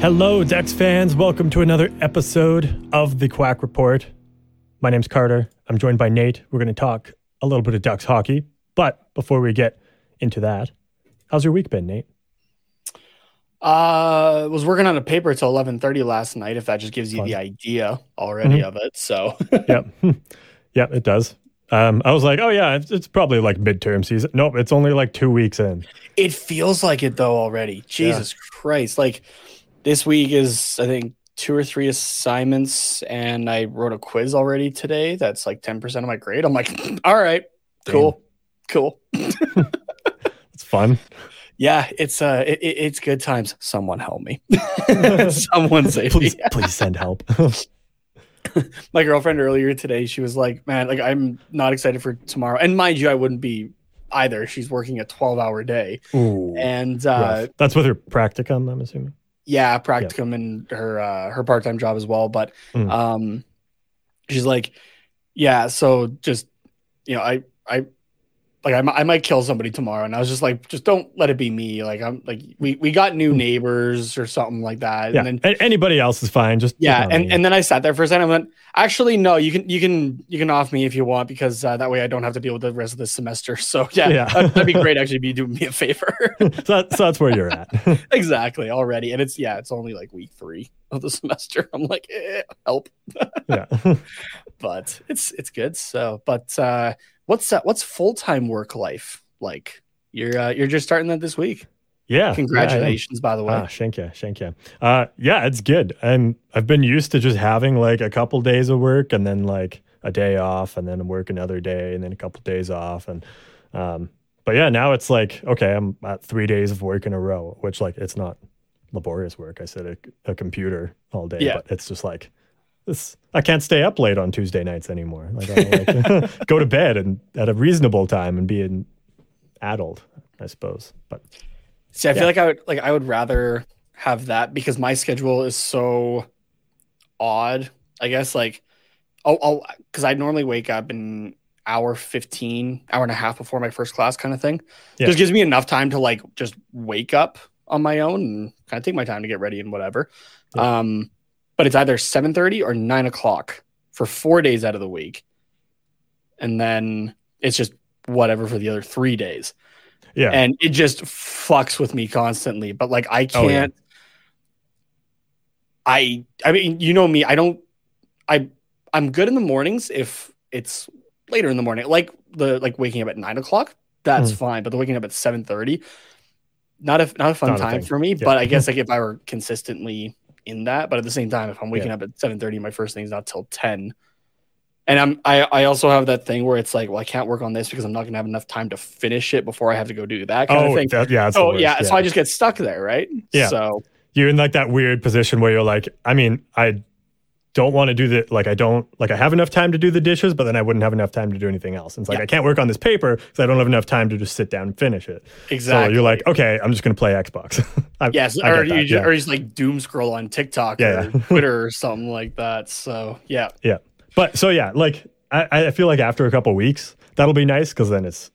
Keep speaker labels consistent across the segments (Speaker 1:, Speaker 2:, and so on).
Speaker 1: Hello, Ducks fans. Welcome to another episode of the Quack Report. My name's Carter. I'm joined by Nate. We're going to talk a little bit of Ducks hockey. But before we get into that, how's your week been, Nate?
Speaker 2: Uh, was working on a paper till 11:30 last night. If that just gives you
Speaker 1: Fun.
Speaker 2: the idea already
Speaker 1: Mhm.
Speaker 2: of it, so
Speaker 1: yep. yep, it does. Um, I was like, oh, yeah, it's, it's probably like midterm season. Nope, it's only like two weeks in.
Speaker 2: it feels like it though already. Jesus Christ! Like this week is, I think, two or three assignments, and I wrote a quiz already today. That's like 10% of my grade. I'm like, all right, cool, cool.
Speaker 1: It's fun.
Speaker 2: Yeah, it's uh, it, it- it's good times. Someone help me. Someone save
Speaker 1: Please,
Speaker 2: me.
Speaker 1: please send help.
Speaker 2: my girlfriend earlier today she was like man like i'm not excited for tomorrow and mind you i wouldn't be either she's working a 12 hour day
Speaker 1: Ooh,
Speaker 2: and uh
Speaker 1: rough. That's with her practicum, I'm assuming.
Speaker 2: Yeah practicum and her uh her part-time job as well but
Speaker 1: Mm.
Speaker 2: um she's like yeah so just you know i i like I, I might kill somebody tomorrow and i was just like just don't let it be me like i'm like we we got new neighbors or something like that
Speaker 1: Hmm. Yeah,
Speaker 2: and then
Speaker 1: a- anybody else is fine. Just
Speaker 2: yeah and,
Speaker 1: me.
Speaker 2: and then i sat there for a second i went actually no you can you can you can off me if you want because uh, that way i don't have to deal with the rest of the semester so yeah,
Speaker 1: Yeah.
Speaker 2: That'd, that'd be great actually be doing me a favor
Speaker 1: so, that, so that's where you're at.
Speaker 2: exactly already and it's yeah it's only like week three of the semester i'm like eh, help
Speaker 1: yeah.
Speaker 2: But it's it's good so but uh what's uh, what's full-time work life like you're uh, you're just starting that this week
Speaker 1: Yeah. yeah,
Speaker 2: congratulations by the way
Speaker 1: Ah, shank you, shank you. Uh, yeah, it's good. And I've been used to just having like a couple days of work and then like a day off and then work another day and then a couple days off. And, um, but yeah, now it's like, okay, I'm at three days of work in a row, which like, it's not laborious work. I sit a, a computer all day,
Speaker 2: Yeah.
Speaker 1: but it's just like, this, I can't stay up late on Tuesday nights anymore. Like, I like go to bed and at a reasonable time and be an adult, I suppose. But
Speaker 2: See, I
Speaker 1: Yeah.
Speaker 2: feel like I would like I would rather have that because my schedule is so odd. I guess like oh oh because I normally wake up in hour 15, hour and a half before my first class kind of thing.
Speaker 1: Yeah.
Speaker 2: Just gives me enough time to like just wake up on my own and kind of take my time to get ready and whatever. Um but it's either 7:30 or 9 o'clock for four days out of the week. And then it's just whatever for the other three days
Speaker 1: yeah.
Speaker 2: and it just fucks with me constantly. But like I
Speaker 1: Oh, yeah.
Speaker 2: can't. I I mean, you know me. I don't. I I'm good in the mornings if it's later in the morning, like the like waking up at nine o'clock. That's
Speaker 1: Mm.
Speaker 2: fine. But the waking up at seven thirty, not a not a fun
Speaker 1: Not
Speaker 2: time
Speaker 1: thing.
Speaker 2: for me.
Speaker 1: Yeah.
Speaker 2: But I guess like if I were consistently in that. But at the same time, if I'm waking
Speaker 1: Yeah.
Speaker 2: up at 7:30, my first thing's not till 10. And I'm I, I also have that thing where it's like, well, I can't work on this because I'm not gonna have enough time to finish it before I have to go do that kind
Speaker 1: oh,
Speaker 2: of thing.
Speaker 1: that- yeah,
Speaker 2: oh
Speaker 1: worst,
Speaker 2: yeah, so I just get stuck there, right?
Speaker 1: Yeah.
Speaker 2: So
Speaker 1: you're in like that weird position where you're like, I mean, I don't want to do the like I don't like I have enough time to do the dishes, but then I wouldn't have enough time to do anything else. And it's like
Speaker 2: Yeah.
Speaker 1: I can't work on this paper because I don't have enough time to just sit down and finish it.
Speaker 2: exactly.
Speaker 1: So you're like, okay, I'm just gonna play Xbox. I,
Speaker 2: Yes,
Speaker 1: I
Speaker 2: or you
Speaker 1: that,
Speaker 2: just,
Speaker 1: yeah.
Speaker 2: or you just like doom scroll on TikTok
Speaker 1: Yeah,
Speaker 2: or
Speaker 1: yeah.
Speaker 2: Twitter or something like that. So yeah,
Speaker 1: Yeah. But so yeah, like I, I feel like after a couple weeks, that'll be nice because then it's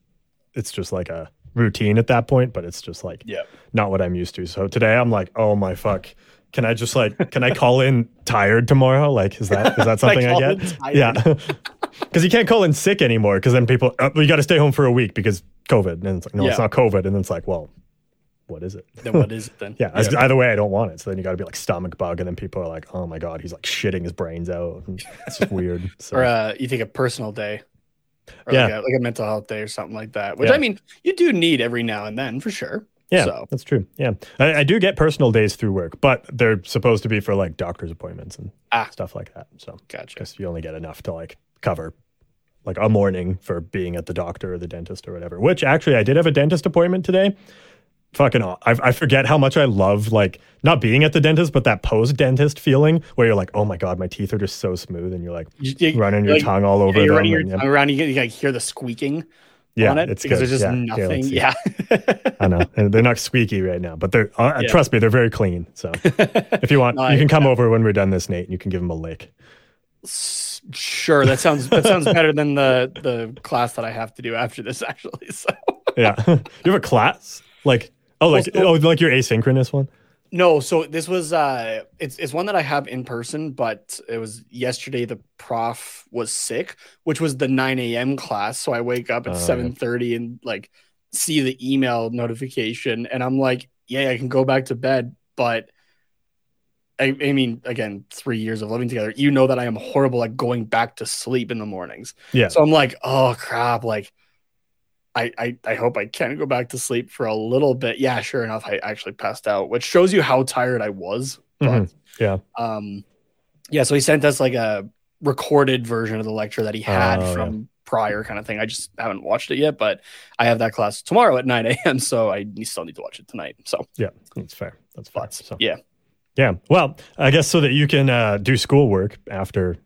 Speaker 1: it's just like a routine at that point, but it's just like
Speaker 2: yeah.
Speaker 1: not what I'm used to. So today I'm like, oh my fuck. Can I just like can I call in tired tomorrow? Like is that is that something I,
Speaker 2: call
Speaker 1: get? Yeah. Because you can't call in sick anymore because then people oh, you got to stay home for a week because COVID. And it's like, no, it's not COVID. And then it's like, well, what is it?
Speaker 2: Then what is it then?
Speaker 1: Yeah, as- either way, I don't want it. So then you got to be like stomach bug, and then people are like, "Oh my god, he's like shitting his brains out." And it's just weird. So
Speaker 2: Or uh, you take a personal day, or
Speaker 1: Yeah.
Speaker 2: like, a, like a mental health day or something like that. Which
Speaker 1: Yeah.
Speaker 2: I mean, you do need every now and then for sure.
Speaker 1: Yeah,
Speaker 2: So
Speaker 1: that's true. Yeah, I, I do get personal days through work, but they're supposed to be for like doctor's appointments and
Speaker 2: Ah.
Speaker 1: stuff like that. So
Speaker 2: gotcha.
Speaker 1: guess you only get enough to like cover like a morning for being at the doctor or the dentist or whatever. Which actually, I did have a dentist appointment today. Fucking, I, I forget how much I love like not being at the dentist, but that post dentist feeling where you're like, oh my god, my teeth are just so smooth, and you're like
Speaker 2: You- you-
Speaker 1: running your
Speaker 2: like,
Speaker 1: tongue all over
Speaker 2: yeah, you're
Speaker 1: them.
Speaker 2: running your
Speaker 1: and,
Speaker 2: tongue around. You, you like hear the squeaking
Speaker 1: Yeah,
Speaker 2: on it
Speaker 1: it's
Speaker 2: because
Speaker 1: good.
Speaker 2: there's just
Speaker 1: Yeah,
Speaker 2: nothing. Yeah.
Speaker 1: I know, and they're not squeaky right now, but they're uh,
Speaker 2: Yeah.
Speaker 1: trust me, they're very clean. So if you want,
Speaker 2: No,
Speaker 1: you can come over when we're done this, Nate, and you can give them a lick.
Speaker 2: Sure, that sounds that sounds better than the the class that I have to do after this. Actually, so
Speaker 1: Yeah, you have a class like oh like oh like your asynchronous one.
Speaker 2: No, so this was uh it's it's one that I have in person, but it was yesterday the prof was sick, which was the 9 a.m. class. So I wake up at
Speaker 1: yeah.
Speaker 2: 7:30 and like see the email notification and I'm like, yeah, I can go back to bed, but I, I mean, again, three years of living together, you know that I am horrible at going back to sleep in the mornings.
Speaker 1: Yeah.
Speaker 2: So I'm like, oh crap, like I, I I hope I can go back to sleep for a little bit. Yeah, sure enough, I actually passed out, which shows you how tired I was. But
Speaker 1: Mhm. Yeah.
Speaker 2: um yeah, so he sent us like a recorded version of the lecture that he had
Speaker 1: Oh,
Speaker 2: from prior kind of thing. I just haven't watched it yet, but I have that class tomorrow at 9 a.m. So I still need to watch it tonight. So
Speaker 1: Yeah, that's fair. That's fair.
Speaker 2: but
Speaker 1: So,
Speaker 2: yeah.
Speaker 1: yeah. Well, I guess so that you can uh, do schoolwork after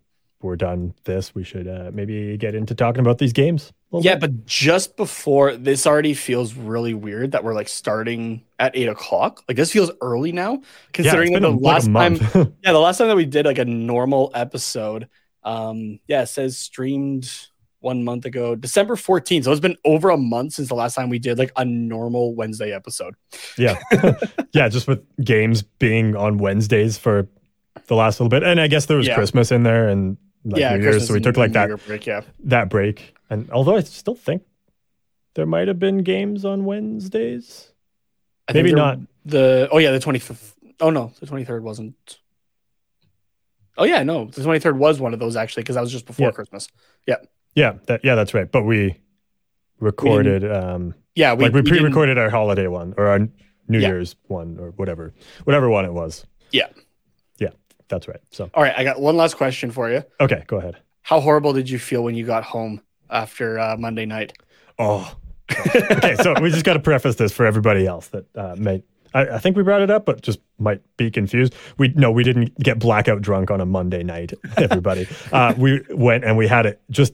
Speaker 1: we're done this, we should uh, maybe get into talking about these games.
Speaker 2: Yeah,
Speaker 1: bit.
Speaker 2: but just before this already feels really weird that we're like starting at eight o'clock. Like this feels early now, considering
Speaker 1: it's
Speaker 2: that the
Speaker 1: a, like
Speaker 2: last time. Yeah, the last time that we did like a normal episode, um, yeah, it says streamed one month ago, December 14th. So it's been over a month since the last time we did like a normal Wednesday episode.
Speaker 1: yeah, yeah, just with games being on Wednesdays for the last little bit, and I guess there was
Speaker 2: Yeah.
Speaker 1: Christmas in there and like
Speaker 2: yeah,
Speaker 1: New Year's, so we took like that
Speaker 2: break. Yeah,
Speaker 1: that break. And although I still think there might have been games on Wednesdays,
Speaker 2: I
Speaker 1: Maybe not.
Speaker 2: the. Oh yeah, the 25th. Oh no, the 23rd wasn't. Oh yeah, no, the 23rd was one of those actually because that was just before
Speaker 1: Yeah.
Speaker 2: Christmas.
Speaker 1: yeah, that yeah, that's right. But we recorded, um,
Speaker 2: Yeah, we,
Speaker 1: like we,
Speaker 2: we
Speaker 1: pre-recorded our holiday one or our New
Speaker 2: Yeah.
Speaker 1: Year's one or whatever, whatever one it was.
Speaker 2: Yeah.
Speaker 1: That's right. So
Speaker 2: All right, I got one last question for you.
Speaker 1: okay, go ahead.
Speaker 2: How horrible did you feel when you got home after uh, Monday night?
Speaker 1: Oh, okay. So we just got to preface this for everybody else that uh, may. I, I think we brought it up, but just might be confused. We no, we didn't get blackout drunk on a Monday night. Everybody, uh, we went and we had it just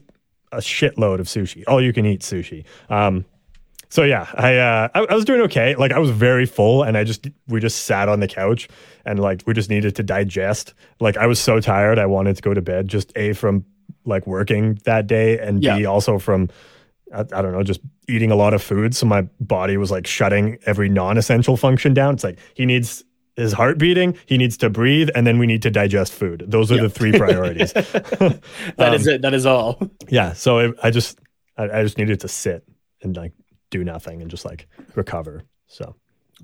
Speaker 1: a shitload of sushi, all you can eat sushi. Um, so yeah, I, uh, I I was doing okay. Like I was very full, and I just we just sat on the couch and like we just needed to digest. Like I was so tired, I wanted to go to bed. Just a from like working that day, and b also from I, I don't know, just eating a lot of food. So my body was like shutting every non-essential function down. It's like he needs his heart beating, he needs to breathe, and then we need to digest food. Those are the three priorities.
Speaker 2: That is
Speaker 1: Um,
Speaker 2: it. That is all.
Speaker 1: yeah. So it, I just I, I just needed to sit and like do nothing and just like recover. So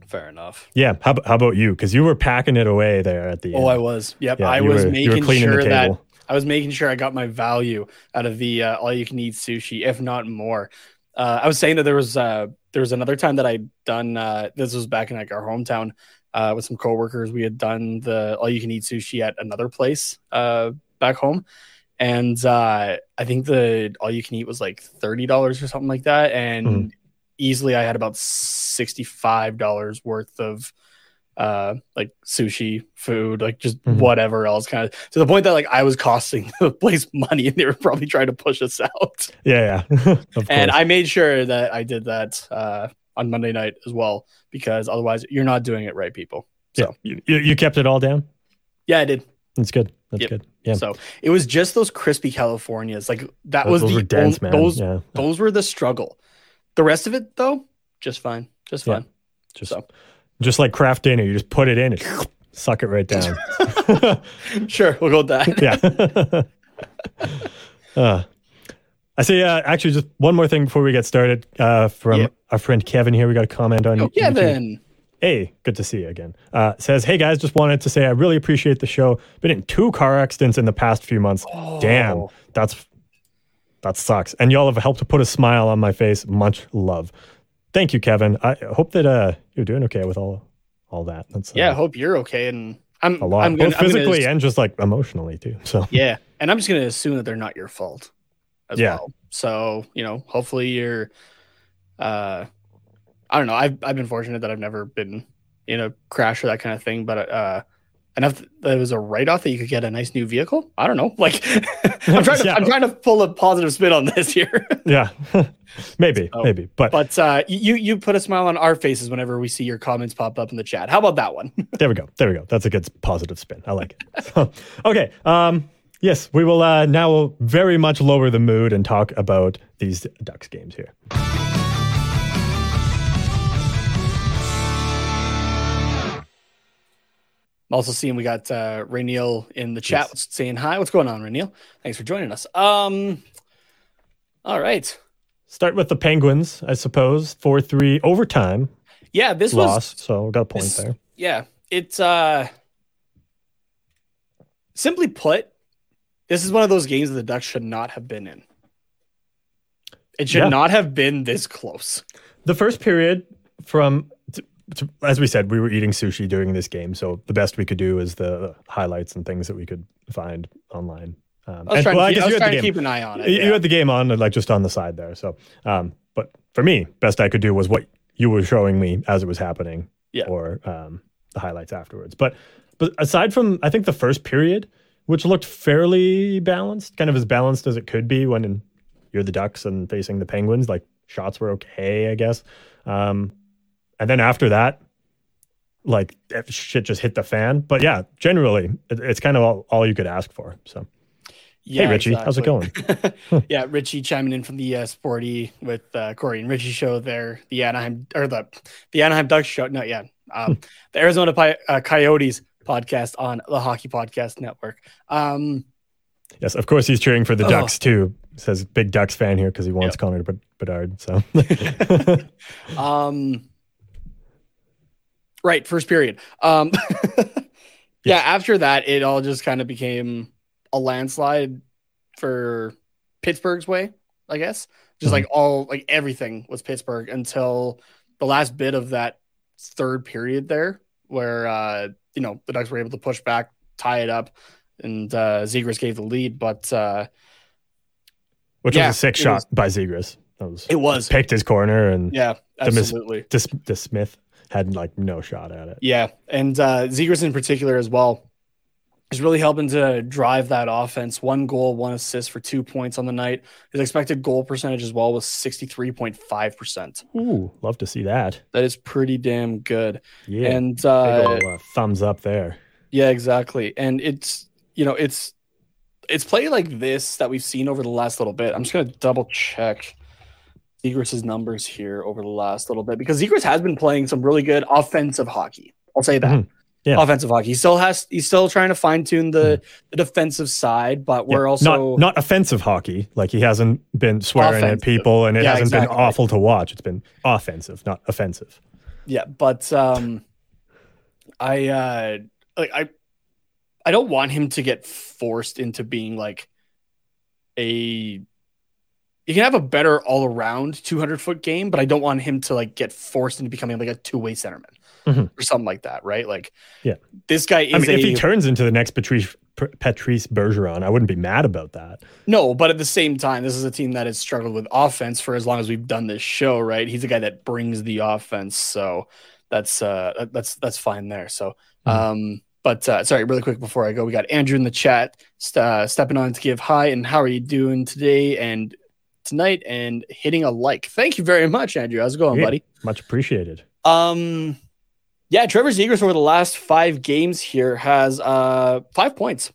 Speaker 2: Fair enough.
Speaker 1: yeah. How, how about you? Because you were packing it away there at the
Speaker 2: Oh, I was. Yep.
Speaker 1: Yeah,
Speaker 2: I was
Speaker 1: were-
Speaker 2: making sure that. I was making sure I got my value out of the uh, all you can eat sushi, if not more. Uh, I was saying that there was uh, there was another time that I'd done. Uh, this was back in like our hometown. uh, with some coworkers. We had done the all you can eat sushi at another place uh, back home, and uh, I think the all you can eat was like thirty dollars or something like that, and
Speaker 1: Mhm.
Speaker 2: Easily I had about sixty five dollars worth of uh like sushi food like just
Speaker 1: Mhm.
Speaker 2: whatever else kind of to the point that like i was costing the place money and they were probably trying to push us out
Speaker 1: Yeah, yeah.
Speaker 2: and. I made sure that I did that uh, on Monday night as well, because otherwise you're not doing it right, people. So
Speaker 1: You, you you kept it all down.
Speaker 2: yeah, I did.
Speaker 1: That's good. That's
Speaker 2: Yep.
Speaker 1: good. Yeah.
Speaker 2: So it was just those crispy Californias. Like that
Speaker 1: Those-
Speaker 2: was
Speaker 1: those
Speaker 2: the
Speaker 1: were dense, man.
Speaker 2: those
Speaker 1: yeah.
Speaker 2: those were the struggle. The rest of it though, just fine, just
Speaker 1: Yeah.
Speaker 2: fine.
Speaker 1: Just
Speaker 2: So
Speaker 1: just like Kraft Dinner, you just put it in and suck it right down.
Speaker 2: sure, we'll go with that.
Speaker 1: yeah. uh, I see. Uh, actually, just one more thing before we get started. Uh, from
Speaker 2: Yeah.
Speaker 1: our friend Kevin here, we got a comment on
Speaker 2: Oh,
Speaker 1: YouTube.
Speaker 2: Kevin.
Speaker 1: Hey, good to see you again. Uh, says, hey guys, just wanted to say I really appreciate the show. Been in two car accidents in the past few months. Damn,
Speaker 2: Oh.
Speaker 1: that's that sucks. And y'all have helped to put a smile on my face. Much love. Thank you, Kevin. I hope that uh, you're doing okay with all all that. That's uh,
Speaker 2: Yeah, I hope you're okay. And I'm
Speaker 1: a lot,
Speaker 2: I'm
Speaker 1: both
Speaker 2: gonna
Speaker 1: physically
Speaker 2: ass-
Speaker 1: and just like emotionally too. So
Speaker 2: yeah, and I'm just gonna assume that they're not your fault as
Speaker 1: Yeah.
Speaker 2: well. So you know, hopefully you're. Uh, I don't know. I've I've been fortunate that I've never been in a crash or that kind of thing, but uh, enough that it was a write off that you could get a nice new vehicle. I don't know. Like, I'm trying to
Speaker 1: Yeah.
Speaker 2: I'm trying to pull a positive spin on this here.
Speaker 1: yeah, maybe,
Speaker 2: So,
Speaker 1: maybe, but,
Speaker 2: but uh, you you put a smile on our faces whenever we see your comments pop up in the chat. How about that one?
Speaker 1: there we go. There we go. That's a good positive spin. I like it. So, okay. Um, yes, we will uh, now very much lower the mood and talk about these Ducks games here.
Speaker 2: I'm also seeing we got uh Rainiel in the chat saying hi. What's going on, Rainiel? Thanks for joining us. Um all right.
Speaker 1: Start with the Penguins, I suppose. Four three overtime
Speaker 2: Yeah, this
Speaker 1: loss.
Speaker 2: was
Speaker 1: So we got a point
Speaker 2: this-
Speaker 1: there.
Speaker 2: yeah, it's uh simply put, this is one of those games that the Ducks should not have been in. It should
Speaker 1: Yeah.
Speaker 2: not have been this close.
Speaker 1: The first period from. As we said, we were eating sushi during this game, so the best we could do is the highlights and things that we could find online. Um,
Speaker 2: I was
Speaker 1: and-
Speaker 2: trying,
Speaker 1: well,
Speaker 2: to, keep,
Speaker 1: guess
Speaker 2: I was
Speaker 1: you had
Speaker 2: trying to keep an eye on it.
Speaker 1: You-
Speaker 2: yeah.
Speaker 1: Had the game on, like just on the side there. So, um, but for me, best I could do was what you were showing me as it was happening,
Speaker 2: Yeah.
Speaker 1: or um, the highlights afterwards. But, but aside from, I think the first period, which looked fairly balanced, kind of as balanced as it could be when you're the Ducks and facing the Penguins. Like shots were okay, I guess. Um, and then after that, like shit just hit the fan. But yeah, generally, it, it's kind of all, all you could ask for. So,
Speaker 2: yeah,
Speaker 1: hey Richie, how's it going?
Speaker 2: yeah, Richie chiming in from the uh, Sporty with uh, Corey and Richie show there. The Anaheim or the the Anaheim Ducks show. No, yeah, um, the Arizona Pi- uh, Coyotes podcast on the Hockey Podcast Network. Um,
Speaker 1: Yes, of course he's cheering for the
Speaker 2: Oh.
Speaker 1: Ducks too. Says big Ducks fan here because he wants
Speaker 2: Yep.
Speaker 1: Connor Bed- Bedard. So
Speaker 2: um, right, first period. Um, yeah, after that, it all just kind of became a landslide for Pittsburgh's way, I guess. Just
Speaker 1: Mhm.
Speaker 2: like all, like everything was Pittsburgh until the last bit of that third period there, where uh, you know the Ducks were able to push back, tie it up, and uh, Zegras gave the lead. But uh,
Speaker 1: which
Speaker 2: Yeah,
Speaker 1: was a sick shot
Speaker 2: was-
Speaker 1: by Zegras. That was
Speaker 2: it was,
Speaker 1: picked his corner and
Speaker 2: yeah, absolutely.
Speaker 1: Dis, DeSmith had like no shot at it.
Speaker 2: Yeah, and uh, Zegras in particular as well is really helping to drive that offense. One goal, one assist for two points on the night. His expected goal percentage as well was sixty three point five percent.
Speaker 1: Ooh, love to see that.
Speaker 2: That is pretty damn good.
Speaker 1: Yeah,
Speaker 2: And uh,
Speaker 1: ol', uh, thumbs up there.
Speaker 2: yeah, exactly. And it's you know it's it's play like this that we've seen over the last little bit. I'm just gonna double check. Zegras' numbers here over the last little bit because Zegras has been playing some really good offensive hockey. I'll say that.
Speaker 1: Mhm. Yeah.
Speaker 2: Offensive hockey. He still has he's still trying to fine tune the, the defensive side, but we're
Speaker 1: Yeah,
Speaker 2: also
Speaker 1: not not offensive hockey. Like he hasn't been swearing at people, and it
Speaker 2: Yeah,
Speaker 1: hasn't
Speaker 2: exactly.
Speaker 1: been awful to watch. It's been offensive, not offensive.
Speaker 2: yeah, but um I uh like I I don't want him to get forced into being like a you can have a better all around 200 foot game, but I don't want him to like get forced into becoming like a two way centerman.
Speaker 1: Mhm.
Speaker 2: or something like that, right? Like,
Speaker 1: Yeah.
Speaker 2: this guy is
Speaker 1: I mean,
Speaker 2: a
Speaker 1: if he turns into the next Patrice Patrice Bergeron, I wouldn't be mad about that.
Speaker 2: no, but at the same time, this is a team that has struggled with offense for as long as we've done this show, right? He's a guy that brings the offense, so that's uh that's that's fine there. So,
Speaker 1: Mhm.
Speaker 2: um, but uh, sorry, really quick before I go, we got Andrew in the chat st- uh, stepping on to give hi and how are you doing today and tonight and hitting a like. Thank you very much, Andrew. How's it going,
Speaker 1: Yeah.
Speaker 2: buddy?
Speaker 1: Much appreciated.
Speaker 2: Um, yeah, Trevor Zegras over the last five games here has uh five points.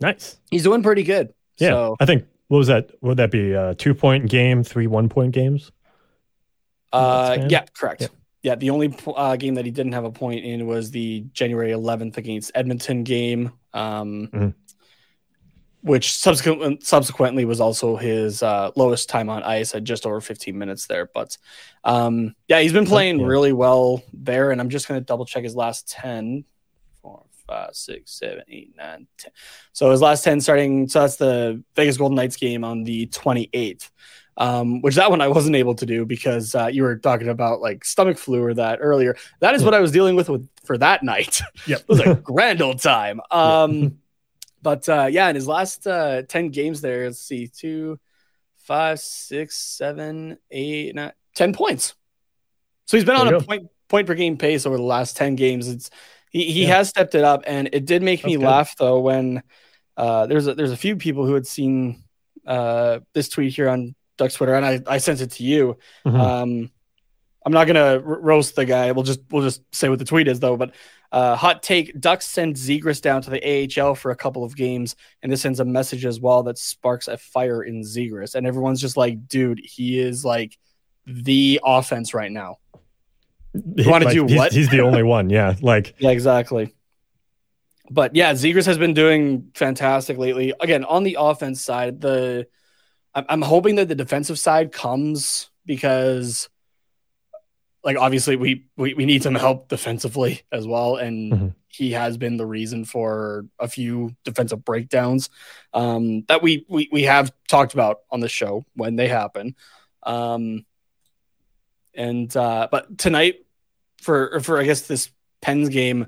Speaker 1: Nice.
Speaker 2: He's doing pretty good.
Speaker 1: Yeah,
Speaker 2: So,
Speaker 1: I think what was that? Would that be uh, two point game, three one point games?
Speaker 2: uh, yeah, correct.
Speaker 1: Yeah.
Speaker 2: Yeah. the only uh, game that he didn't have a point in was the January 11th against Edmonton game, um,
Speaker 1: Mhm.
Speaker 2: Which subsequently subsequently was also his uh, lowest time on ice at just over 15 minutes there. But um, yeah, he's been playing
Speaker 1: yeah.
Speaker 2: really well there, and I'm just going to double check his last 10. Four, five, six, seven, eight, nine, 10. So his last 10 starting, so that's the Vegas Golden Knights game on the 28th um, which that one I wasn't able to do because uh, you were talking about like stomach flu or that earlier. That is what I was dealing with, with for that night.
Speaker 1: Yep.
Speaker 2: it was a grand old time. Um, but uh, yeah, in his last uh, 10 games there, let's see, two, five, six, seven, eight, nine, 10 points. So he's been
Speaker 1: There
Speaker 2: on a
Speaker 1: go.
Speaker 2: point point per game pace over the last 10 games. It's he, he
Speaker 1: Yeah.
Speaker 2: has stepped it up and it did make me
Speaker 1: good.
Speaker 2: laugh though when uh, there's a, there's a few people who had seen uh, this tweet here on Duck's Twitter and I, I sent it to you.
Speaker 1: Mhm.
Speaker 2: Um, I'm not gonna roast the guy. We'll just we'll just say what the tweet is though. But uh, hot take: Ducks send Zegras down to the AHL for a couple of games, and this sends a message as well that sparks a fire in Zegras. And everyone's just like, dude, he is like the offense right now.
Speaker 1: He-
Speaker 2: wanna
Speaker 1: like,
Speaker 2: do
Speaker 1: he's,
Speaker 2: what?
Speaker 1: He's the only one. Yeah, like
Speaker 2: Yeah, exactly. But yeah, Zegras has been doing fantastic lately. Again, on the offense side, the I'm, I'm hoping that the defensive side comes because, like, obviously we we, we need some help defensively as well, and
Speaker 1: Mhm.
Speaker 2: he has been the reason for a few defensive breakdowns um, that we, we we have talked about on the show when they happen. Um, and uh, but tonight for for I guess this Pens game,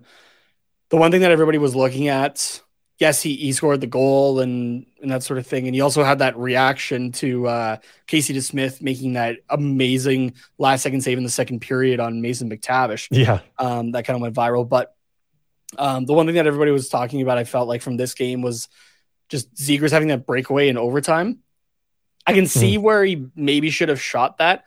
Speaker 2: the one thing that everybody was looking at, yes, he, he scored the goal and and that sort of thing, and he also had that reaction to uh, Casey DeSmith making that amazing last second save in the second period on Mason McTavish.
Speaker 1: yeah,
Speaker 2: Um, that kind of went viral, but um, the one thing that everybody was talking about, I felt like from this game was just Zegras having that breakaway in overtime. I can see where he maybe should have shot that,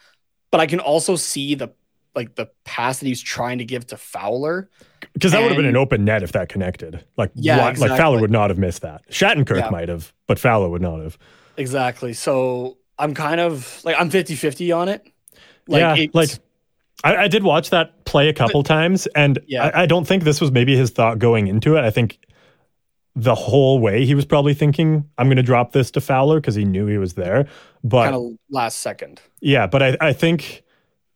Speaker 2: but I can also see the like the pass that he's trying to give to Fowler.
Speaker 1: because that would have been an open net if that connected. Like,
Speaker 2: Yeah,
Speaker 1: what- like. Fowler would not have missed that. Shattenkirk
Speaker 2: Yeah.
Speaker 1: might have, but Fowler would not have.
Speaker 2: Exactly. So I'm kind of like I'm 50 50 on it.
Speaker 1: yeah, like I, I did watch that play a couple times, and
Speaker 2: Yeah.
Speaker 1: I, I don't think this was maybe his thought going into it. I think the whole way he was probably thinking, "I'm going to drop this to Fowler" because he knew he was there. But
Speaker 2: kind of last second.
Speaker 1: yeah, but I, I think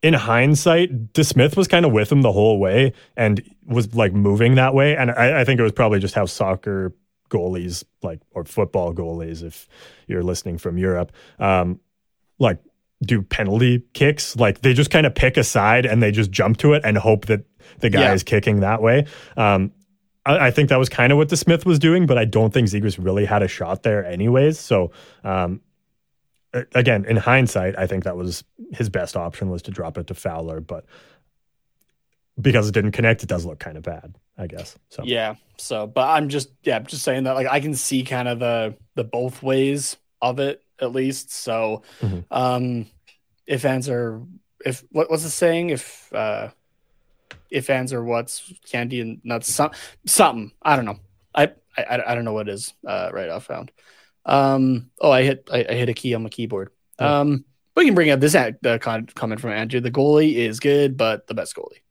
Speaker 1: in hindsight, DeSmith was kind of with him the whole way and was like moving that way. And I, I think it was probably just how soccer goalies, like, or football goalies, if you're listening from Europe, um, like, do penalty kicks. Like, they just kind of pick a side and they just jump to it and hope that the guy
Speaker 2: Yeah.
Speaker 1: is kicking that way. Um, I, I think that was kind of what DeSmith was doing, but I don't think Zegras really had a shot there, anyways. So, um, again, in hindsight, I think that was his best option was to drop it to Fowler, but because it didn't connect, it does look kind of bad, I guess. So
Speaker 2: Yeah. So, but I'm just yeah, just saying that like I can see kind of the the both ways of it at least. So,
Speaker 1: Mhm.
Speaker 2: um, if fans are if what was the saying if uh if fans are what's candy and nuts some something I don't know I I I don't know what it is uh right off found. Um. Oh, I hit I, I hit a key on my keyboard.
Speaker 1: Yeah.
Speaker 2: Um. We can bring up this ad, uh, comment from Andrew. The goalie is good, but the best goalie.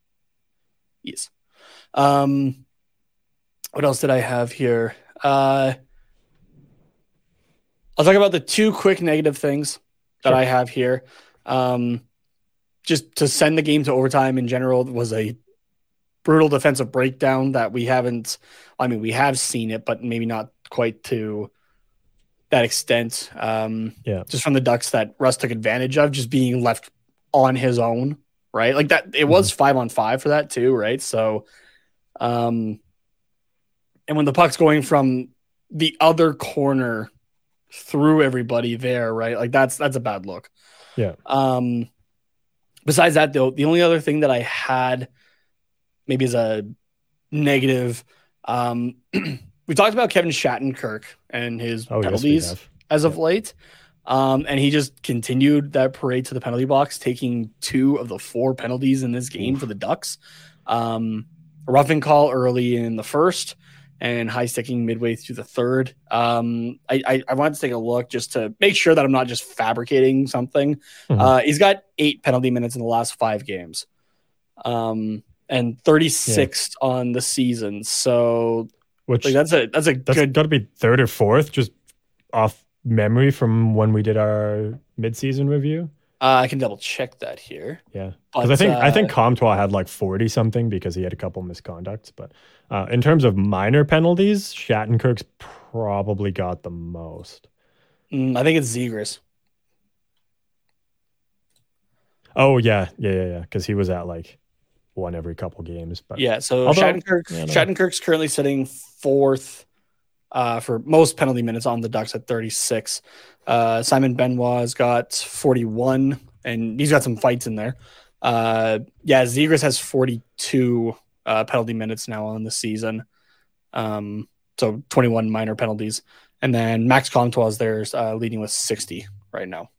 Speaker 2: Yes. Um. What else did I have here? Uh. I'll talk about the two quick negative things that
Speaker 1: Sure.
Speaker 2: I have here. Um, just to send the game to overtime in general was a brutal defensive breakdown that we haven't. I mean, we have seen it, but maybe not quite to that extent. Um,
Speaker 1: Yeah.
Speaker 2: just from the Ducks that Rust took advantage of, just being left on his own right? Like that, it was five on five for that too, right? So, um, and when the puck's going from the other corner through everybody there, right? Like that's that's a bad look.
Speaker 1: Yeah.
Speaker 2: Um, besides that, though, the only other thing that I had maybe as a negative, um, we talked about Kevin Shattenkirk and his
Speaker 1: Oh,
Speaker 2: penalties
Speaker 1: have.
Speaker 2: as of late. Um, and he just continued that parade to the penalty box, taking two of the four penalties in this game for the Ducks. Um, roughing call early in the first and high sticking midway through the third. Um, I, I, I wanted to take a look just to make sure that I'm not just fabricating something.
Speaker 1: Mhm.
Speaker 2: Uh, he's got eight penalty minutes in the last five games. Um, and 36th on the season. So
Speaker 1: Which
Speaker 2: like that's a that's a
Speaker 1: that's
Speaker 2: good
Speaker 1: got to be third or fourth, just off memory from when we did our mid-season review.
Speaker 2: uh, I can double check that here.
Speaker 1: Yeah, because I think I think
Speaker 2: uh,
Speaker 1: Comtois had like forty something because he had a couple misconducts. But uh, in terms of minor penalties, Shattenkirk's probably got the most.
Speaker 2: Mm, I think it's Zegras.
Speaker 1: Oh yeah, yeah, yeah, yeah. Because he was at like one every couple games. But
Speaker 2: Yeah, so
Speaker 1: Although-
Speaker 2: Shattenkirk,
Speaker 1: yeah, no.
Speaker 2: Shattenkirk's currently sitting fourth uh, for most penalty minutes on the Ducks at 36. Uh, Simon Benoit's got 41, and he's got some fights in there. Uh, yeah, Zegras has 42 uh, penalty minutes now on the season. Um, so 21 minor penalties. And then Max Comtois is there uh, leading with 60 right now.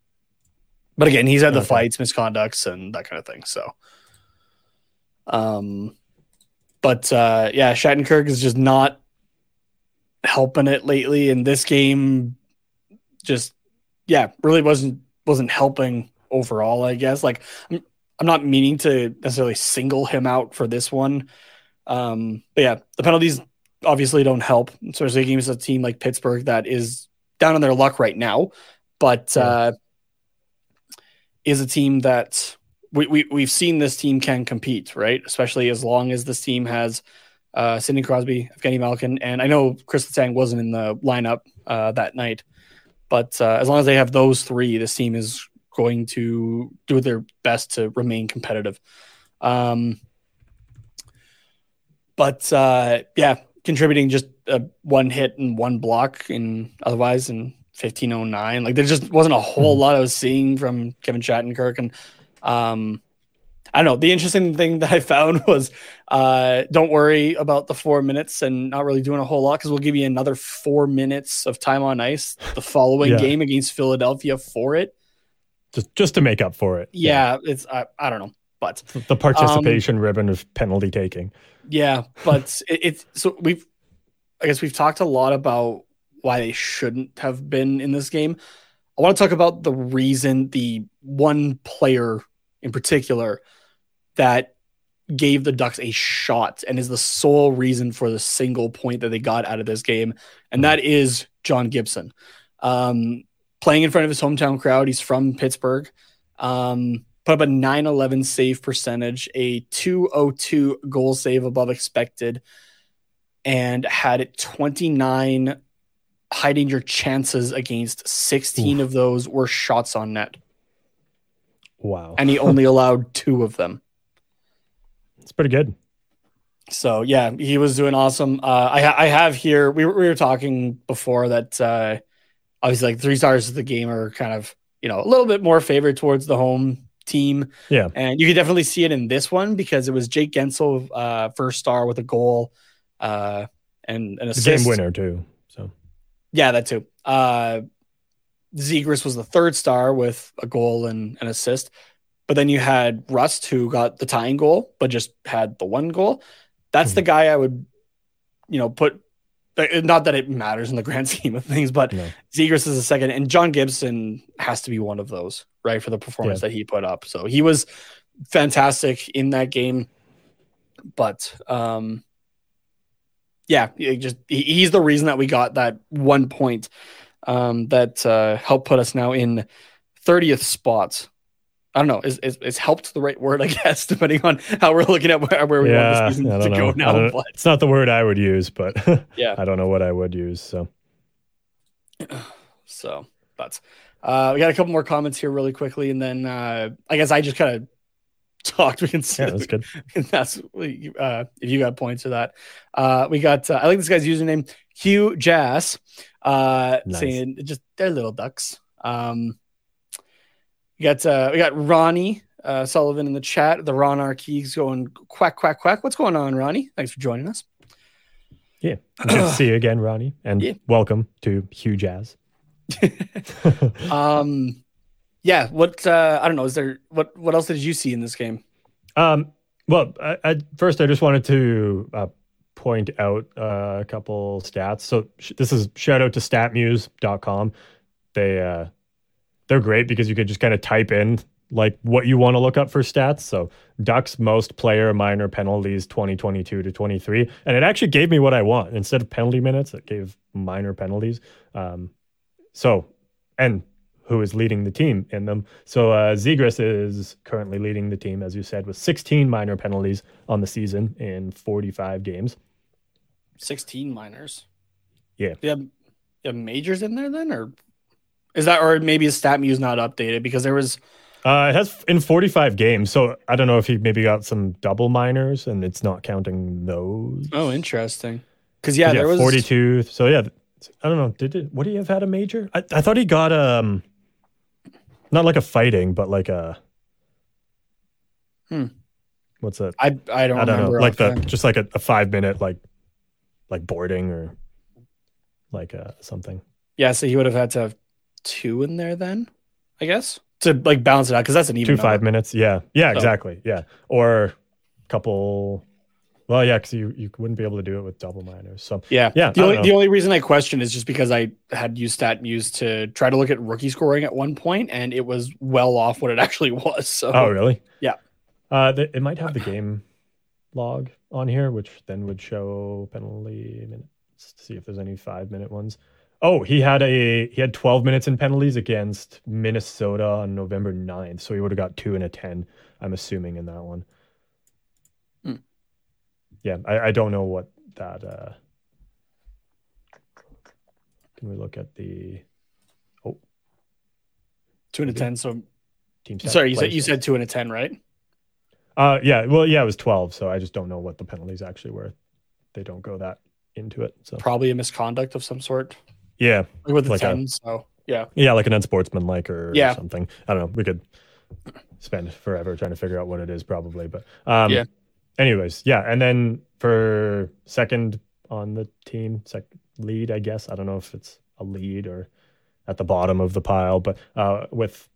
Speaker 2: But again, he's had the
Speaker 1: Okay.
Speaker 2: fights, misconducts, and that kind of thing. So, um, but uh, yeah, Shattenkirk is just not helping it lately. In this game, just yeah, really wasn't wasn't helping overall. I guess like I'm I'm not meaning to necessarily single him out for this one. Um, but yeah, the penalties obviously don't help, especially against a team like Pittsburgh that is down on their luck right now, but
Speaker 1: Yeah.
Speaker 2: uh, is a team that we, we we've seen this team can compete, right? Especially as long as this team has uh, Sidney Crosby, Evgeny Malkin, and I know Chris Letang wasn't in the lineup uh, that night, but uh, as long as they have those three, this team is going to do their best to remain competitive. Um, but uh, yeah, contributing just uh, one hit and one block, in otherwise in 1509. Like there just wasn't a whole lot I was seeing from Kevin Shattenkirk, and um, I don't know. The interesting thing that I found was uh, don't worry about the four minutes and not really doing a whole lot because we'll give you another four minutes of time on ice the following
Speaker 1: Yeah.
Speaker 2: game against Philadelphia for it.
Speaker 1: just just to make up for it.
Speaker 2: Yeah, it's I, I don't know, but
Speaker 1: the participation ribbon of penalty taking.
Speaker 2: yeah, but it, it's so we've I guess we've talked a lot about why they shouldn't have been in this game. I want to talk about the reason the one player in particular that gave the Ducks a shot and is the sole reason for the single point that they got out of this game, and that is John Gibson. Um, playing in front of his hometown crowd, he's from Pittsburgh. Um, put up a 911 save percentage, a 202 goal save above expected, and had 29 high danger chances against 16 of those were shots on net,
Speaker 1: Wow,
Speaker 2: and he only allowed two of them.
Speaker 1: it's pretty good.
Speaker 2: So yeah, he was doing awesome. Uh, I ha- I have here. We were, we were talking before that uh, obviously like three stars of the game are kind of you know a little bit more favored towards the home team,
Speaker 1: Yeah,
Speaker 2: and you can definitely see it in this one because it was Jake Guentzel uh, first star with a goal uh, and an
Speaker 1: the
Speaker 2: assist.
Speaker 1: game winner too. So
Speaker 2: Yeah, that too. Uh, Zegras was the third star with a goal and an assist. But then you had Rust, who got the tying goal, but just had the one goal. That's the guy I would, you know, put. uh, Not that it matters in the grand scheme of things, but
Speaker 1: No.
Speaker 2: Zegras is the second, and John Gibson has to be one of those, right, for the performance
Speaker 1: Yeah.
Speaker 2: that he put up. So he was fantastic in that game. But um, yeah, just he, he's the reason that we got that one point um, that uh, helped put us now in 30th spot. I don't know. Is, is is helped the right word? I guess depending on how we're looking at where, where we
Speaker 1: yeah,
Speaker 2: want the season to
Speaker 1: don't
Speaker 2: go now. But
Speaker 1: it's not the word I would use, but
Speaker 2: Yeah.
Speaker 1: I don't know what I would use. So
Speaker 2: so, but uh, we got a couple more comments here really quickly, and then uh, I guess I just kind of talked. We can
Speaker 1: Yeah, that's good.
Speaker 2: that's uh, if you got points for that. Uh, we got. Uh, I like this guy's username, Hugh Jazz, uh,
Speaker 1: Nice.
Speaker 2: saying just they're little ducks. Um, we got uh, we got Ronnie uh, Sullivan in the chat. The Ron Arkeys going quack quack quack. What's going on, Ronnie? Thanks for joining us.
Speaker 1: Yeah. Good see you again, Ronnie. And
Speaker 2: Yeah.
Speaker 1: welcome to Hugh Jazz.
Speaker 2: Um, yeah. What uh, I don't know. Is there what what else did you see in this game?
Speaker 1: Um, well, I, I, first, I just wanted to uh, point out uh, a couple stats. So sh- this is shout out to statmuse.com. They uh, they're great because you could just kind of type in like what you want to look up for stats. So Ducks most player minor penalties 2022 to 23, and it actually gave me what I want instead of penalty minutes. It gave minor penalties. Um, so and who is leading the team in them. So uh, Zegras is currently leading the team, as you said, with 16 minor penalties on the season in 45 games.
Speaker 2: Sixteen minors.
Speaker 1: Yeah.
Speaker 2: Do you have, you have majors in there then, or is that, or maybe his StatMuse not updated because there was
Speaker 1: Uh, it has in 45 games. So I don't know if he maybe got some double minors and it's not counting those.
Speaker 2: oh interesting because yeah, there was
Speaker 1: 42. So yeah, I don't know. Did it? Would he have had a major? I, I thought he got um, not like a fighting, but like a.
Speaker 2: Hmm.
Speaker 1: What's that?
Speaker 2: I I don't
Speaker 1: I don't know, like the just like a, a five minute like like boarding or like uh something.
Speaker 2: yeah. So he would have had to have two in there then, I guess to like balance it out because that's an even
Speaker 1: Two five minutes. Yeah, yeah,
Speaker 2: So-
Speaker 1: exactly. Yeah, or a couple. Well, yeah, because you you wouldn't be able to do it with double minors. So
Speaker 2: Yeah,
Speaker 1: Yeah,
Speaker 2: The only
Speaker 1: know.
Speaker 2: the only reason I question is just because I had used StatMuse to try to look at rookie scoring at one point, and it was well off what it actually was. So
Speaker 1: oh really?
Speaker 2: Yeah.
Speaker 1: Uh, th- it might have the game log on here, which then would show penalty minutes to see if there's any five minute ones. Oh, he had a he had 12 minutes in penalties against Minnesota on November 9th, so he would have got two and a 10. I'm assuming in that one. Yeah, I, I don't know what that. uh Can we look at the Oh,
Speaker 2: two and a ten. So
Speaker 1: team?
Speaker 2: sorry, you said you said two and a ten, right?
Speaker 1: Uh, yeah. Well, yeah, it was 12. So I just don't know what the penalties actually were. They don't go that into it. So
Speaker 2: Probably a misconduct of some sort
Speaker 1: yeah,
Speaker 2: like with the
Speaker 1: Like a-
Speaker 2: ten. so yeah,
Speaker 1: yeah, like an unsportsmanlike or
Speaker 2: Yeah.
Speaker 1: something. I don't know. We could spend forever trying to figure out what it is, probably. But um,
Speaker 2: Yeah.
Speaker 1: Anyways, yeah, and then for second on the team, sec lead, I guess. I don't know if it's a lead or at the bottom of the pile, but uh, with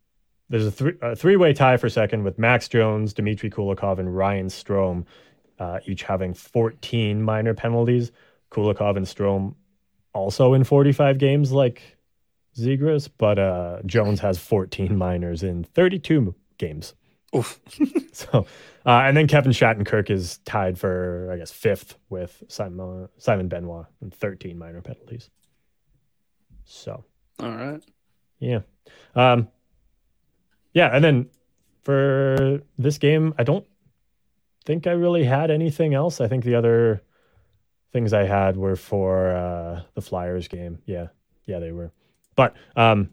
Speaker 1: there's a, three, a three-way tie for second with Max Jones, Dmitry Kulikov, and Ryan Strome, uh, each having 14 minor penalties. Kulikov and Strome also in 45 games, like Zegras, but uh, Jones has 14 minors in 32 games.
Speaker 2: Oof.
Speaker 1: so, uh, and then Kevin Shattenkirk is tied for, I guess, fifth with Simon Simon Benoit and 13 minor penalties. So,
Speaker 2: all right.
Speaker 1: yeah. Um, yeah, and then for this game, I don't think I really had anything else. I think the other things I had were for uh, the Flyers game. Yeah, yeah, they were. But um,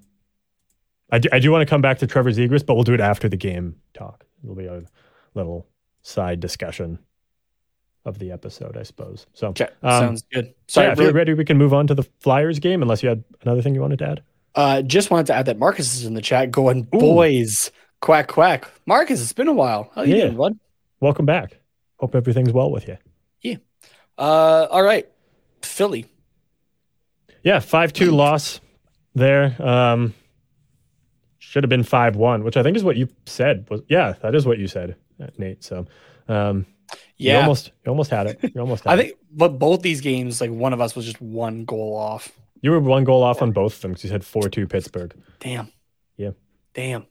Speaker 1: I do, I do want to come back to Trevor Zegras, but we'll do it after the game talk. It'll be a little side discussion of the episode, I suppose. So,
Speaker 2: Okay,
Speaker 1: um,
Speaker 2: sounds good.
Speaker 1: so yeah, if
Speaker 2: really-
Speaker 1: you're ready, we can move on to the Flyers game. Unless you had another thing you wanted to add.
Speaker 2: Uh, just wanted to add that Marcus is in the chat going, boys, quack, quack. Marcus, it's been a while. How you
Speaker 1: Yeah.
Speaker 2: doing, bud?
Speaker 1: Welcome back. Hope everything's well with you. Yeah.
Speaker 2: Uh, all right. Philly.
Speaker 1: Yeah, five two loss there. Um, should have been five one, which I think is what you said. Was yeah, that is what you said, Nate. So, um, you
Speaker 2: Yeah.
Speaker 1: almost you almost had it. You almost.
Speaker 2: I
Speaker 1: it.
Speaker 2: think, but both these games, like one of us was just one goal off.
Speaker 1: you were one goal off on both of them because you said four two Pittsburgh.
Speaker 2: Damn.
Speaker 1: Yeah.
Speaker 2: Damn.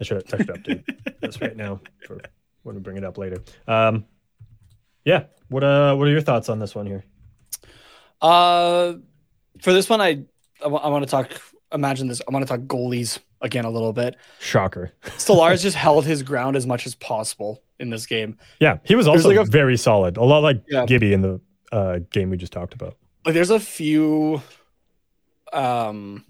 Speaker 1: I should I up, update this right now for when we bring it up later. Um, yeah. What uh What are your thoughts on this one here?
Speaker 2: Uh, for this one, I I want to talk. Imagine this. I want to talk goalies again a little bit.
Speaker 1: Shocker.
Speaker 2: Stolarz just held his ground as much as possible in this game.
Speaker 1: Yeah, he was also
Speaker 2: like a-
Speaker 1: very solid. A lot like
Speaker 2: Yeah.
Speaker 1: Gibby in the uh, game we just talked about.
Speaker 2: Like, there's a few, um,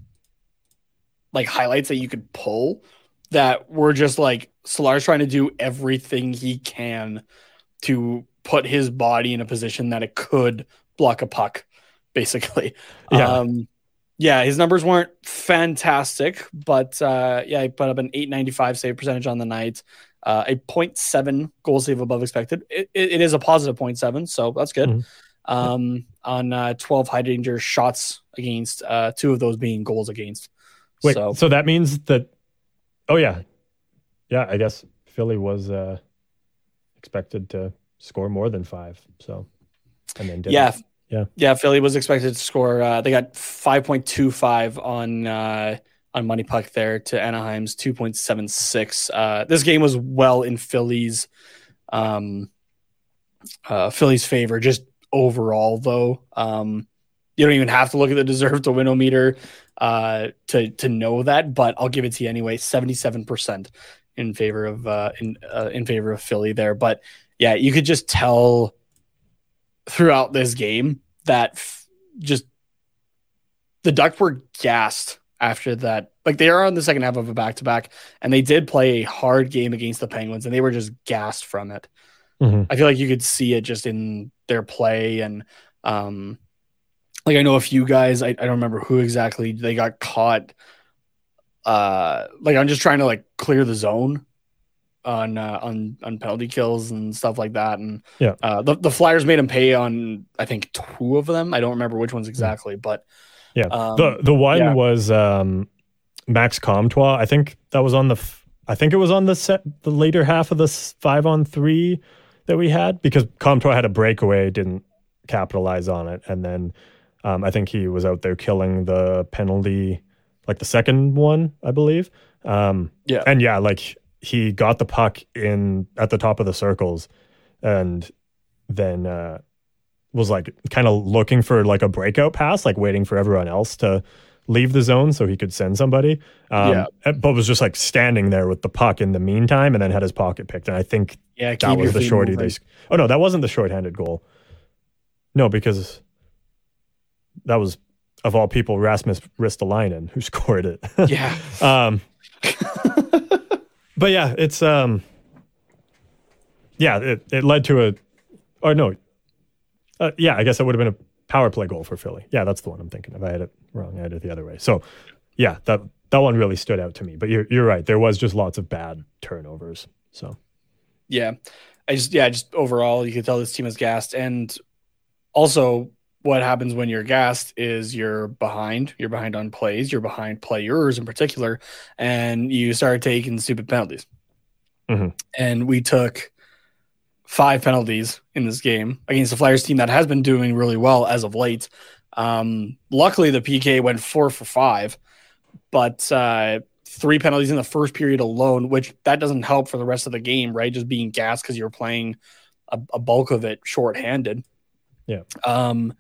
Speaker 2: like highlights that you could pull that were just like Stolarz trying to do everything he can to put his body in a position that it could block a puck, basically.
Speaker 1: Yeah.
Speaker 2: Um, yeah, his numbers weren't fantastic, but uh, yeah, he put up an 895 save percentage on the night, uh, a 0.7 goal save above expected. It, it, is a positive 0.7, so that's good.
Speaker 1: Mhm.
Speaker 2: Um, on uh, 12 high danger shots against, uh, two of those being goals against.
Speaker 1: Wait,
Speaker 2: so
Speaker 1: so, that means that? Oh yeah, yeah. I guess Philly was uh, expected to score more than five. So, and then didn't.
Speaker 2: yeah,
Speaker 1: Yeah.
Speaker 2: yeah. Philly was expected to score. Uh, they got 5.25 on uh, on MoneyPuck there to Anaheim's 2.76. Uh, this game was well in Philly's um, uh, Philly's favor. Just overall, though, um, you don't even have to look at the deserve to win meter uh, to to know that. But I'll give it to you anyway. 77 percent in favor of uh, in in favor of Philly there. But yeah, you could just tell throughout this game that f- just the Ducks were gassed after that. Like they are on the second half of a back to back, and they did play a hard game against the Penguins, and they were just gassed from it.
Speaker 1: Mhm.
Speaker 2: I feel like you could see it just in their play, and um, like I know a few guys. I, I don't remember who exactly they got caught. Uh, like I'm just trying to like clear the zone on uh, on on penalty kills and stuff like that, and
Speaker 1: Yeah.
Speaker 2: uh, the the Flyers made him pay on I think two of them. I don't remember which ones exactly, but
Speaker 1: Yeah.
Speaker 2: Um,
Speaker 1: the the one
Speaker 2: yeah.
Speaker 1: was um, Max Comtois. I think that was on the. F- I think it was on the set the later half of the s- five on three that we had because Comtois had a breakaway, didn't capitalize on it, and then um, I think he was out there killing the penalty, like the second one, I believe. Um,
Speaker 2: Yeah.
Speaker 1: and yeah, like he got the puck in at the top of the circles, and then uh, was like kind of looking for like a breakout pass, like waiting for everyone else to leave the zone so he could send somebody. Um,
Speaker 2: Yeah.
Speaker 1: But was just like standing there with the puck in the meantime and then had his pocket picked. And I think
Speaker 2: yeah,
Speaker 1: that was the shorty
Speaker 2: moving.
Speaker 1: they. Oh, no, that wasn't the shorthanded goal. No, because that was, of all people, Rasmus Ristolainen who scored it.
Speaker 2: yeah,
Speaker 1: Um, but yeah, it's um, yeah, it, it led to a, or no, uh, yeah, I guess it would have been a power play goal for Philly. Yeah, that's the one I'm thinking of. I had it wrong. I had it the other way. So, yeah, that that one really stood out to me. But you're you're right. There was just lots of bad turnovers. So
Speaker 2: yeah. I just yeah, just overall, you could tell this team is gassed, and also what happens when you're gassed is you're behind. You're behind on plays. You're behind players in particular, and you start taking stupid penalties.
Speaker 1: Mhm.
Speaker 2: And we took five penalties in this game against the Flyers team that has been doing really well as of late. Um, luckily, the PK went four for five, but uh, three penalties in the first period alone, which that doesn't help for the rest of the game, right? Just being gassed because you're playing a, a bulk of it shorthanded.
Speaker 1: Yeah.
Speaker 2: Um,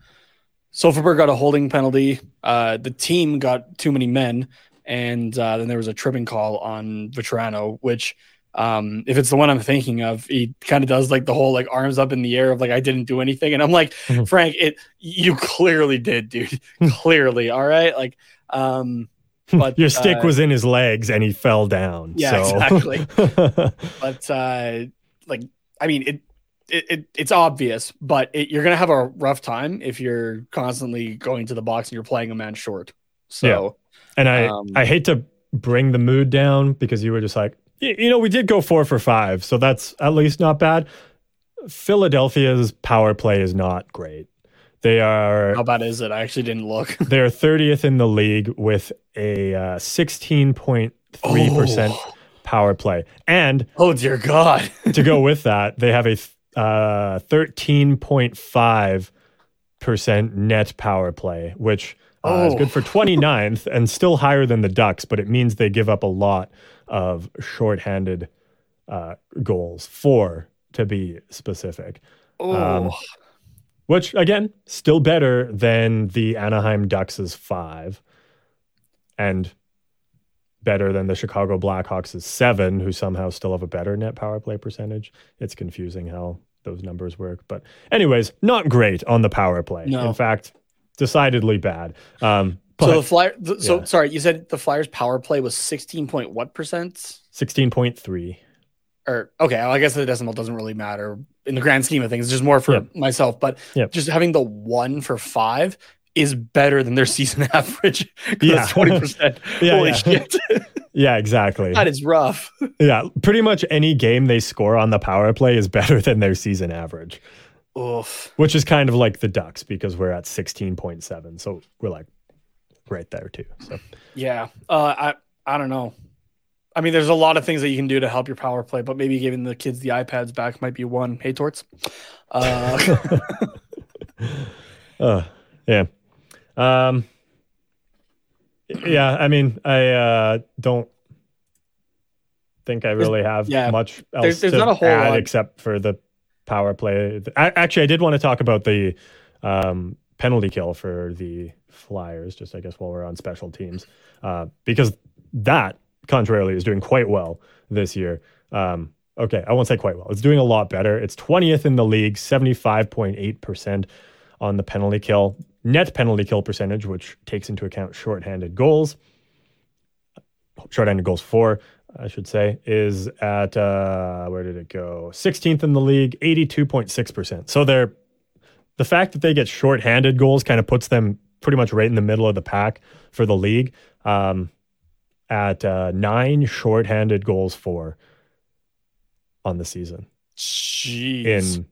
Speaker 2: Silfverberg got a holding penalty. Uh, the team got too many men, and uh, then there was a tripping call on Vatrano, which. Um, if it's the one I'm thinking of, he kind of does like the whole like arms up in the air of like I didn't do anything, and I'm like,
Speaker 1: Mhm.
Speaker 2: Frank, it you clearly did, dude, clearly. All right, like, um, but
Speaker 1: your stick
Speaker 2: uh,
Speaker 1: was in his legs and he fell down.
Speaker 2: Yeah,
Speaker 1: so.
Speaker 2: exactly. but uh, like I mean it, it, it it's obvious, but it, you're gonna have a rough time if you're constantly going to the box and you're playing a man short. So
Speaker 1: And I,
Speaker 2: Um,
Speaker 1: I hate to bring the mood down because you were just like, you know, we did go four for five, so that's at least not bad. Philadelphia's power play is not great. They are
Speaker 2: how bad is it? I actually didn't look.
Speaker 1: they are 30th in the league with a uh, 16.3 percent
Speaker 2: Oh.
Speaker 1: power play, and
Speaker 2: oh dear God.
Speaker 1: to go with that, they have a uh, 13.5 percent net power play, which uh, is
Speaker 2: Oh.
Speaker 1: good for 29th and still higher than the Ducks, but it means they give up a lot of shorthanded uh, goals, four to be specific.
Speaker 2: Oh,
Speaker 1: Um, Which again, still better than the Anaheim Ducks' five, and better than the Chicago Blackhawks' seven, who somehow still have a better net power play percentage. It's confusing how those numbers work, but anyways, not great on the power play.
Speaker 2: No.
Speaker 1: In fact, decidedly bad. Um,
Speaker 2: so the flyer. th- So
Speaker 1: yeah.
Speaker 2: sorry, you said the Flyers' power play was sixteen point what percent?
Speaker 1: sixteen point three.
Speaker 2: Or okay, well, I guess the decimal doesn't really matter in the grand scheme of things. It's just more for
Speaker 1: Yep.
Speaker 2: myself. But
Speaker 1: Yep.
Speaker 2: just having the one for five is better than their season average.
Speaker 1: Yeah.
Speaker 2: twenty percent.
Speaker 1: Yeah,
Speaker 2: Holy
Speaker 1: yeah.
Speaker 2: shit,
Speaker 1: Yeah, exactly.
Speaker 2: that is rough.
Speaker 1: Yeah, pretty much any game they score on the power play is better than their season average,
Speaker 2: Oof.
Speaker 1: which is kind of like the Ducks because we're at 16.7. So we're like right there too. So
Speaker 2: Yeah. Uh, I I don't know. I mean, there's a lot of things that you can do to help your power play, but maybe giving the kids the iPads back might be one. Hey, Torts. Uh,
Speaker 1: uh, yeah. Um yeah, I mean, I uh don't think I really have
Speaker 2: yeah,
Speaker 1: much else
Speaker 2: there's- there's
Speaker 1: to
Speaker 2: not a whole
Speaker 1: add
Speaker 2: lot.
Speaker 1: except for the power play. I, actually, I did want to talk about the um, penalty kill for the Flyers, just I guess while we're on special teams, uh, because that, contrarily, is doing quite well this year. Um, okay, I won't say quite well. It's doing a lot better. It's 20th in the league, 75.8% on the penalty kill. Net penalty kill percentage, which takes into account shorthanded goals, shorthanded goals for, I should say, is at uh, where did it go? 16th in the league, 82.6%. So they're the fact that they get shorthanded goals kind of puts them pretty much right in the middle of the pack for the league. Um, at uh, nine shorthanded goals for on the season
Speaker 2: Jeez.
Speaker 1: in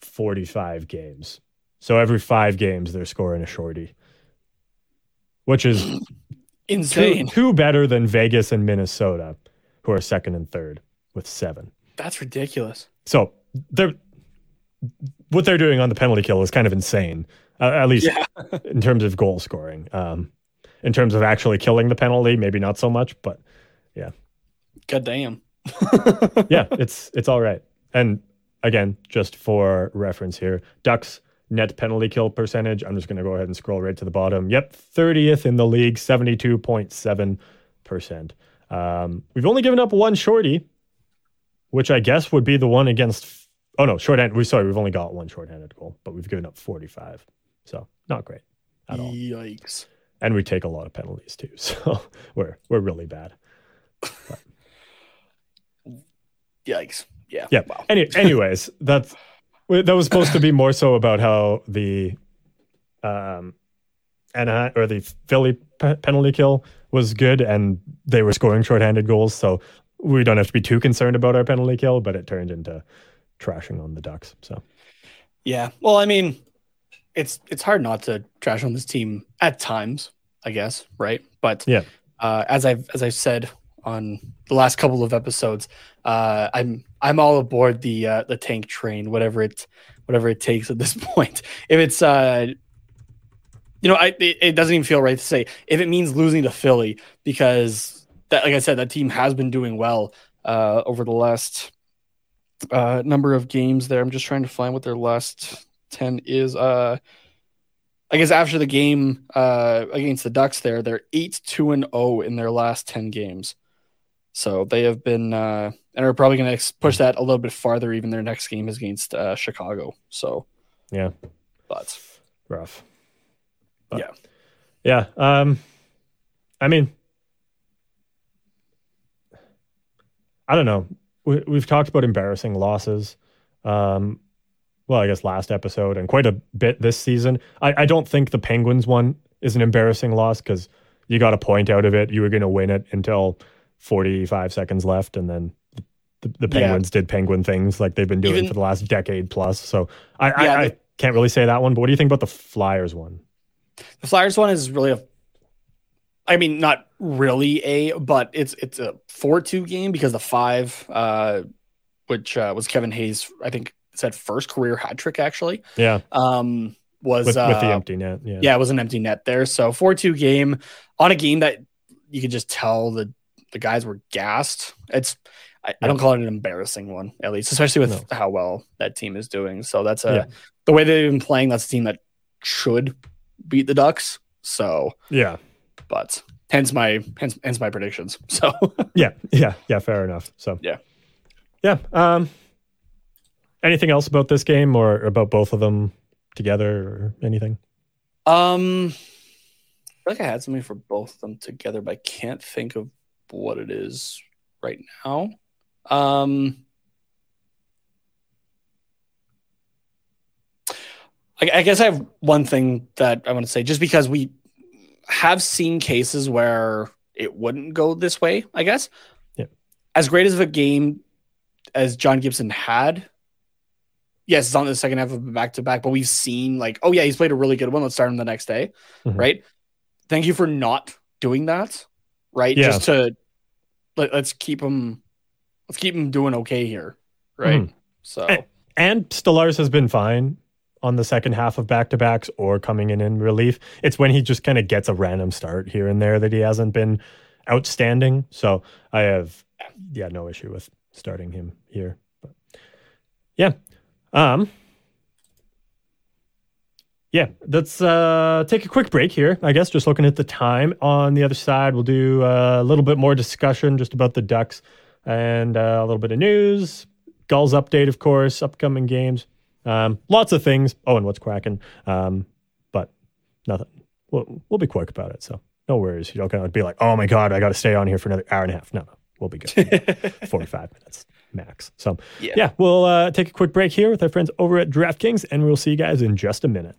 Speaker 1: 45 games. So every five games, they're scoring a shorty, which is two,
Speaker 2: Insane.
Speaker 1: two better than Vegas and Minnesota, who are second and third with seven.
Speaker 2: That's ridiculous.
Speaker 1: So they're what they're doing on the penalty kill is kind of insane, uh, at least
Speaker 2: Yeah.
Speaker 1: in terms of goal scoring. Um, in terms of actually killing the penalty, maybe not so much, but yeah.
Speaker 2: God damn.
Speaker 1: yeah, it's it's all right. And again, just for reference here, Ducks net penalty kill percentage. I'm just going to go ahead and scroll right to the bottom. Yep, 30th in the league, 72.7 percent. Um, we've only given up one shorty, which I guess would be the one against. Oh no, shorthand. We sorry, we've only got one shorthanded goal, but we've given up 45, so not great at all.
Speaker 2: Yikes.
Speaker 1: And we take a lot of penalties too, so we're we're really bad.
Speaker 2: Yikes. Yeah.
Speaker 1: Yeah.
Speaker 2: Wow.
Speaker 1: Any, anyways, that's that was supposed to be more so about how the um Anaheim or the Philly pe- penalty kill was good and they were scoring shorthanded goals, so we don't have to be too concerned about our penalty kill, but it turned into trashing on the Ducks. So
Speaker 2: Yeah. Well, I mean, it's it's hard not to trash on this team at times, I guess, right? But
Speaker 1: Yeah.
Speaker 2: uh, as I've as I've said on the last couple of episodes, uh, I'm I'm all aboard the uh, the tank train, whatever it whatever it takes at this point. If it's uh, you know, I it, it doesn't even feel right to say if it means losing to Philly because that, like I said, that team has been doing well uh, over the last uh, number of games. There, I'm just trying to find what their last ten is. Uh, I guess after the game uh, against the Ducks, there they're eight two and zero in their last ten games. So they have been uh, and are probably going to push that a little bit farther. Even their next game is against uh, Chicago. So,
Speaker 1: yeah,
Speaker 2: but
Speaker 1: rough. But,
Speaker 2: Yeah.
Speaker 1: Yeah. Um I mean I don't know. We, we've talked about embarrassing losses. Um well, I guess last episode and quite a bit this season. I, I don't think the Penguins one is an embarrassing loss because you got a point out of it. You were going to win it until 45 seconds left, and then the, the
Speaker 2: Yeah.
Speaker 1: Penguins did Penguin things like they've been doing
Speaker 2: Even-
Speaker 1: for the last decade plus. So I,
Speaker 2: Yeah,
Speaker 1: I, I can't really say that one. But what do you think about the Flyers one?
Speaker 2: the Flyers one is really a. I mean, not really a, but it's it's a four two game because the five, uh, which uh, was Kevin Hayes, I think said first career hat trick actually.
Speaker 1: Yeah,
Speaker 2: Um, was
Speaker 1: with,
Speaker 2: uh,
Speaker 1: with the empty net. Yeah,
Speaker 2: yeah, it was an empty net there. So four two game on a game that you could just tell the the guys were gassed. It's I, I don't call it an embarrassing one, at least, especially with how well that team is doing. So that's a
Speaker 1: Yeah.
Speaker 2: the way they've been playing. That's a team that should beat the Ducks. So,
Speaker 1: yeah,
Speaker 2: but hence my hence, hence my predictions. So
Speaker 1: yeah, yeah, yeah. Fair enough. So
Speaker 2: Yeah.
Speaker 1: yeah. Um, anything else about this game or about both of them together or anything?
Speaker 2: um I feel like I had something for both of them together, but I can't think of what it is right now. Um, I, I guess I have one thing that I want to say, just because we have seen cases where it wouldn't go this way. I guess.
Speaker 1: Yeah.
Speaker 2: As great as of a game as John Gibson had, yes, it's on the second half of back to back, but we've seen like, oh yeah, he's played a really good one. Let's start him the next day,
Speaker 1: Mhm.
Speaker 2: right? Thank you for not doing that, right?
Speaker 1: Yeah.
Speaker 2: Just to let, let's keep him, let's keep him doing okay here, right?
Speaker 1: Mhm.
Speaker 2: So
Speaker 1: Eh. And Stolarz has been fine on the second half of back to backs or coming in in relief. It's when he just kind of gets a random start here and there that he hasn't been outstanding. So I have, yeah, no issue with starting him here. But yeah. Um, yeah, let's uh, take a quick break here. I guess just looking at the time. On the other side, we'll do uh, a little bit more discussion just about the Ducks and uh, a little bit of news, Gulls update, of course, upcoming games, um, lots of things. Oh, and what's cracking? Um, but nothing. We'll, we'll be quick about it. So no worries. You don't gotta be like, oh my god, I got to stay on here for another hour and a half. No, no, we'll be good. Forty-five minutes max. So
Speaker 2: Yeah.
Speaker 1: yeah, we'll uh, take a quick break here with our friends over at DraftKings, and we'll see you guys in just a minute.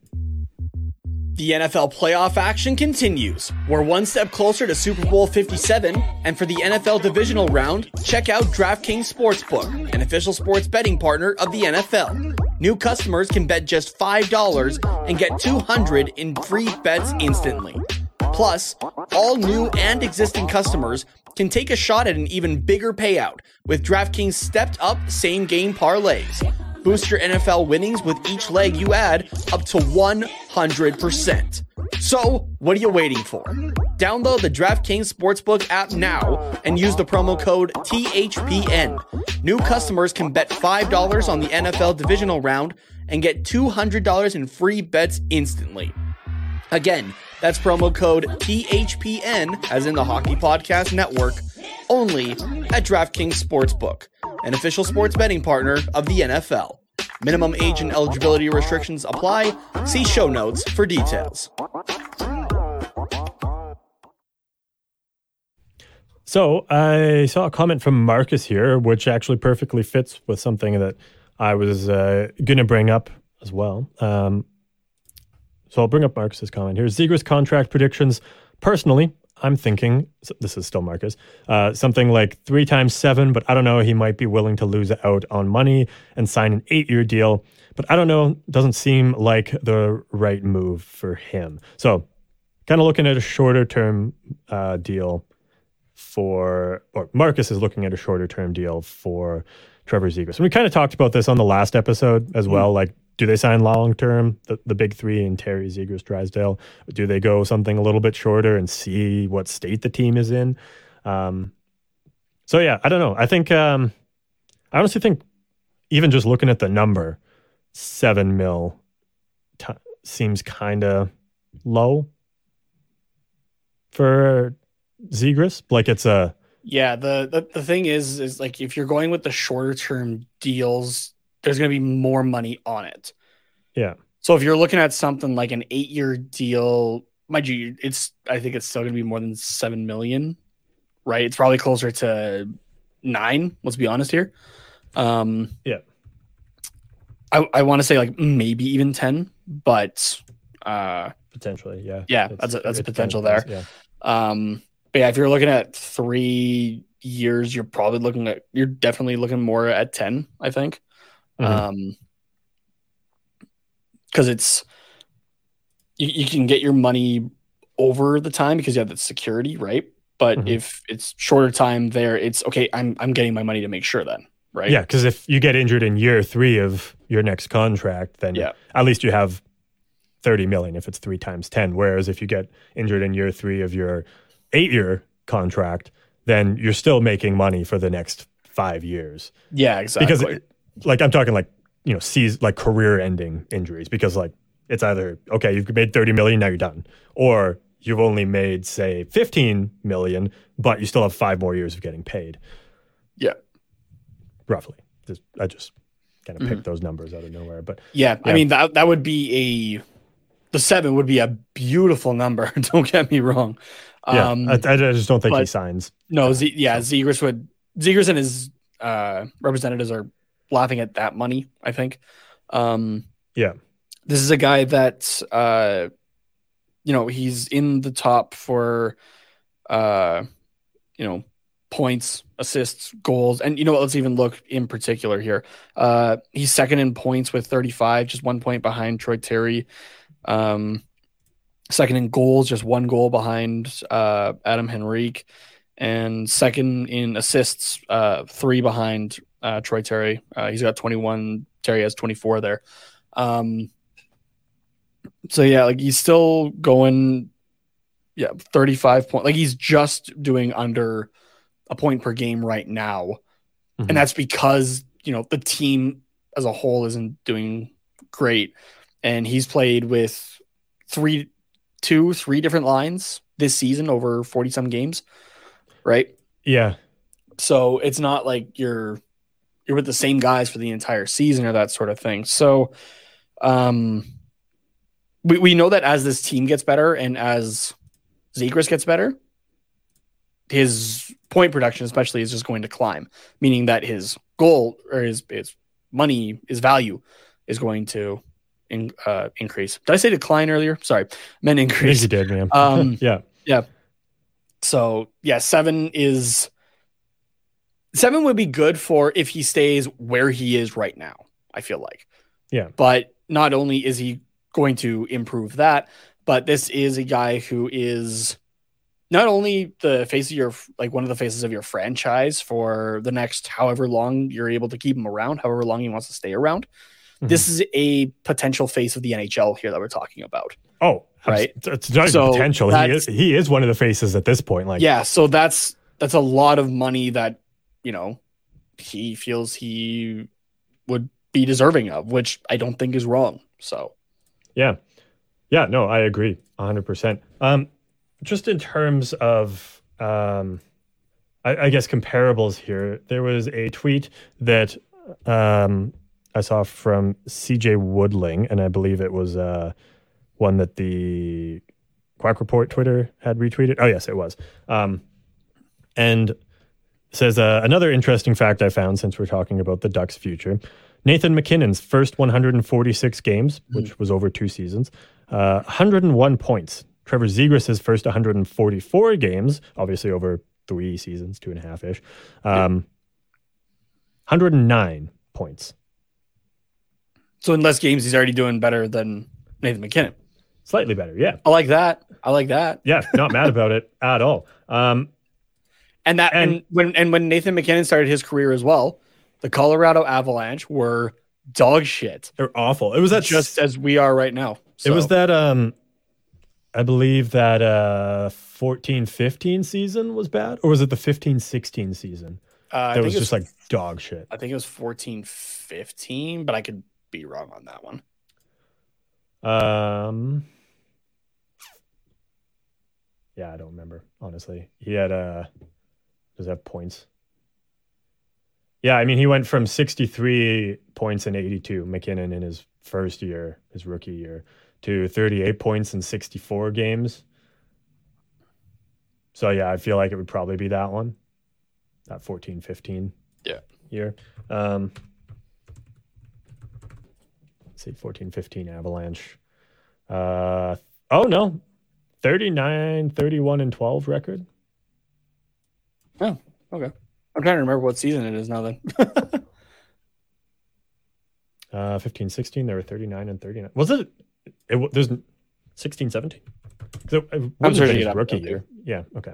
Speaker 2: The NFL playoff action continues. We're one step closer to Super Bowl 57, and for the NFL divisional round, check out DraftKings Sportsbook, an official sports betting partner of the NFL. New customers can bet just $5 and get 200 in free bets instantly. Plus, all new and existing customers can take a shot at an even bigger payout with DraftKings stepped up same game parlays. Boost your NFL winnings with each leg you add up to 100%. So, what are you waiting for? Download the DraftKings Sportsbook app now and use the promo code THPN. New customers can bet $5 on the NFL divisional round and get $200 in free bets instantly. Again, that's promo code THPN, as in the Hockey Podcast Network, only at DraftKings Sportsbook, an official sports betting partner of the NFL. Minimum age and eligibility restrictions apply. See show notes for details.
Speaker 1: So I saw a comment from Marcus here, which actually perfectly fits with something that I was uh, going to bring up as well. Um, so I'll bring up Marcus's comment here. Zegras contract predictions. Personally, I'm thinking this is still Marcus. Uh, something like three times seven, but I don't know. He might be willing to lose out on money and sign an eight-year deal. But I don't know. Doesn't seem like the right move for him. So, kind of looking at a shorter-term uh, deal for, or Marcus is looking at a shorter term deal for Trevor Zegras. And we kind of talked about this on the last episode as well. Like, do they sign long term, the, the big three in Terry Zegras, Drysdale? Do they go something a little bit shorter and see what state the team is in? Um, so, yeah, I don't know. I think, um, I honestly think even just looking at the number, seven mil t- seems kind of low for Zegras. Like, it's a,
Speaker 2: Yeah, the, the the thing is, is like if you're going with the shorter term deals, there's going to be more money on it.
Speaker 1: yeah.
Speaker 2: So if you're looking at something like an eight year deal, mind you, it's I think it's still going to be more than seven million, right? It's probably closer to nine. Let's be honest here. Um,
Speaker 1: Yeah.
Speaker 2: I I want to say like maybe even ten, but uh,
Speaker 1: Potentially, yeah.
Speaker 2: Yeah,
Speaker 1: It's-
Speaker 2: that's a- that's a potential there.
Speaker 1: Yeah.
Speaker 2: Um, but yeah, if you're looking at three years, you're probably looking at you're definitely looking more at ten. I think,
Speaker 1: Mhm.
Speaker 2: um, because it's you, you can get your money over the time because you have the security, right? But
Speaker 1: Mhm.
Speaker 2: if it's shorter time there, it's okay. I'm I'm getting my money to make sure then, right?
Speaker 1: Yeah, because if you get injured in year three of your next contract, then
Speaker 2: Yeah.
Speaker 1: at least you have 30 million if it's three times 10. Whereas if you get injured in year three of your eight year contract, then you're still making money for the next five years.
Speaker 2: yeah, exactly.
Speaker 1: Because, like, I'm talking like, you know, sees like career ending injuries because, like, it's either, okay, you've made 30 million, now you're done. Or you've only made, say, 15 million, but you still have five more years of getting paid.
Speaker 2: yeah,
Speaker 1: roughly. Just, I just kind of
Speaker 2: Mm-hmm.
Speaker 1: picked those numbers out of nowhere. But
Speaker 2: yeah. I mean that that would be a the seven would be a beautiful number. Don't get me wrong.
Speaker 1: Yeah,
Speaker 2: Um,
Speaker 1: I, I just don't think he signs.
Speaker 2: no, Z- yeah, Zegras would Zegras and his uh, representatives are laughing at that money. I think. Um,
Speaker 1: Yeah.
Speaker 2: this is a guy that uh, you know he's in the top for uh, you know points, assists, goals, and you know what? Let's even look in particular here. Uh, he's second in points with 35, just one point behind Troy Terry. Um, second in goals, just one goal behind uh, Adam Henrique, and second in assists, uh, three behind uh, Troy Terry. Uh, he's got 21. Terry has 24 there. Um, so yeah, like he's still going, yeah, 35 point. Like he's just doing under a point per game right now,
Speaker 1: Mhm.
Speaker 2: and that's because you know the team as a whole isn't doing great, and he's played with three, two, three different lines this season over 40 some games, right?
Speaker 1: Yeah,
Speaker 2: So it's not like you're you're with the same guys for the entire season or that sort of thing. So um we, we know that as this team gets better and as Zegras gets better, his point production especially is just going to climb, meaning that his goal or his his money, his value is going to in, uh, increase. Did I say decline earlier? Sorry, I meant
Speaker 1: I think
Speaker 2: increase.
Speaker 1: you did, man.
Speaker 2: Um,
Speaker 1: yeah,
Speaker 2: So yeah, seven is seven would be good for if he stays where he is right now. I feel like.
Speaker 1: Yeah.
Speaker 2: But not only is he going to improve that, but this is a guy who is not only the face of your like one of the faces of your franchise for the next however long you're able to keep him around, however long he wants to stay around.
Speaker 1: Mhm.
Speaker 2: This is a potential face of the NHL here that we're talking about.
Speaker 1: Oh,
Speaker 2: Right.
Speaker 1: It's, it's not
Speaker 2: So
Speaker 1: potential. He is, he is one of the faces at this point. Like,
Speaker 2: yeah so that's that's a lot of money that you know he feels he would be deserving of which i don't think is wrong so
Speaker 1: yeah, yeah. No, I agree, hundred percent. Um, just in terms of, um, I, I guess comparables here. There was a tweet that um I saw from CJ Woodling, and I believe it was uh one that the Quack Report Twitter had retweeted. Oh yes, it was. Um, and says uh, another interesting fact I found since we're talking about the Ducks' future. Nathan MacKinnon's first 146 games, which was over two seasons, uh, 101 points. Trevor Zegras' first 144 games, obviously over three seasons, two and a half ish, um, 109 points.
Speaker 2: so in less games he's already doing better than nathan mackinnon
Speaker 1: Slightly better, yeah.
Speaker 2: i like that i like that
Speaker 1: Yeah, not mad about it at all. Um,
Speaker 2: and that and,
Speaker 1: And-
Speaker 2: when and when nathan mackinnon started his career as well the colorado avalanche were dog shit
Speaker 1: they're awful. It was that
Speaker 2: just as we are right now
Speaker 1: It was that um I believe that uh 14 15 season was bad or was it the 15 16 season?
Speaker 2: uh,
Speaker 1: That was
Speaker 2: it
Speaker 1: just like dog shit.
Speaker 2: i think it was 14 15 but i could be wrong on that one
Speaker 1: Um Yeah, I don't remember, honestly. He had uh does he have points? Yeah, I mean he went from 63 points and 82 MacKinnon in his first year, his rookie year, to 38 points in 64 games. So yeah, I feel like it would probably be that one. That 14 15
Speaker 2: Yeah.
Speaker 1: year. Um let's see 14 15 Avalanche. Uh oh no. 39 31 and 12 record.
Speaker 2: Oh, okay. I'm trying to remember what season it is now then.
Speaker 1: Uh 15 16 there were 39 and 39. Was it it there's 16 17? 'Cause it- it wasn't
Speaker 2: searching
Speaker 1: his
Speaker 2: it
Speaker 1: rookie year. Yeah, okay.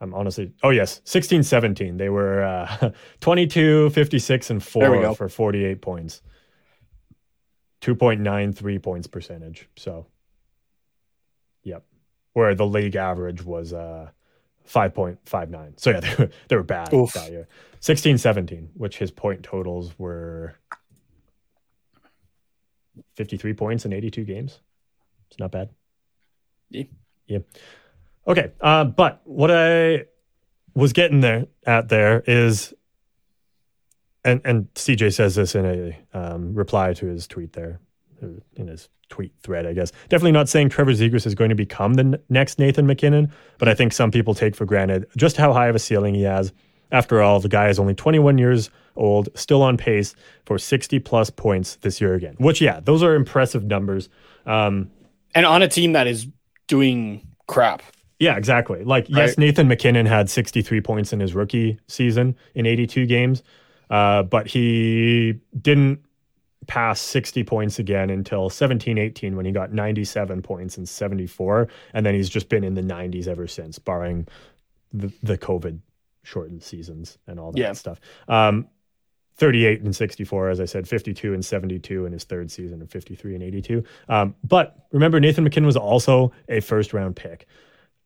Speaker 1: I'm honestly Oh yes, 16 17. They were uh 22 56 and 4 for 48 points. 2.93 points percentage. So Yep. Where the league average was uh 5.59. So yeah, they were, they were bad
Speaker 2: Oof.
Speaker 1: that year. 16 17, which his point totals were 53 points in 82 games. It's not bad.
Speaker 2: Yeah.
Speaker 1: Yeah. Okay. Uh, but what I was getting there at there is, and and CJ says this in a um, reply to his tweet there. In his tweet thread, I guess. Definitely not saying Trevor Zegras is going to become the n- next Nathan MacKinnon, but I think some people take for granted just how high of a ceiling he has. After all, the guy is only 21 years old, still on pace for 60 plus points this year again. Which, yeah, those are impressive numbers. Um,
Speaker 2: and on a team that is doing crap.
Speaker 1: Yeah, exactly. Like, right. yes, Nathan MacKinnon had 63 points in his rookie season in 82 games, uh, but he didn't pass 60 points again until 17 18 when he got 97 points and 74. And then he's just been in the 90s ever since, barring the, the COVID shortened seasons and all that yeah. stuff. Um, 38 and 64, as I said, 52 and 72 in his third season, and 53 and 82. Um, but remember, Nathan MacKinnon was also a first round pick,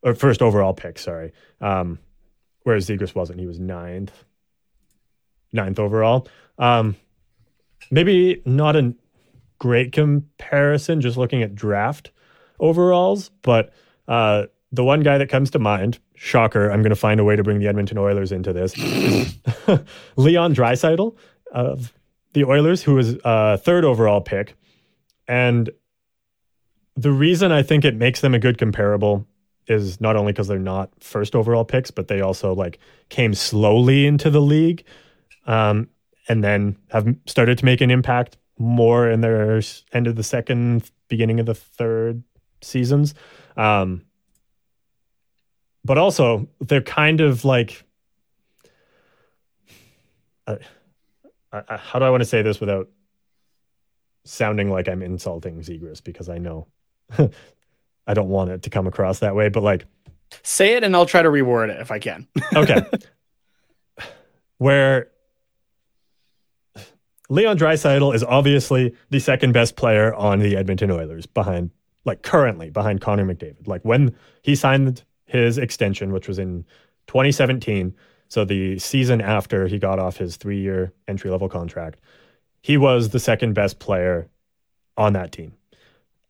Speaker 1: or first overall pick, sorry. Um, whereas Zegras wasn't. He was ninth, ninth overall. Um, maybe not a great comparison just looking at draft overalls, but uh, the one guy that comes to mind, shocker, I'm going to find a way to bring the Edmonton Oilers into this, Leon Draisaitl of the Oilers, who was a third overall pick. And the reason I think it makes them a good comparable is not only because they're not first overall picks, but they also like came slowly into the league, um, and then have started to make an impact more in their end of the second, beginning of the third seasons. Um, but also they're kind of like uh, uh, how do I want to say this without sounding like I'm insulting Zegras because I know I don't want it to come across that way, but like
Speaker 2: say it and I'll try to reword it if I can.
Speaker 1: okay. Where Leon Draisaitl is obviously the second best player on the Edmonton Oilers behind like currently behind Connor McDavid. Like when he signed his extension, which was in 2017. So the season after he got off his three year entry level contract, he was the second best player on that team.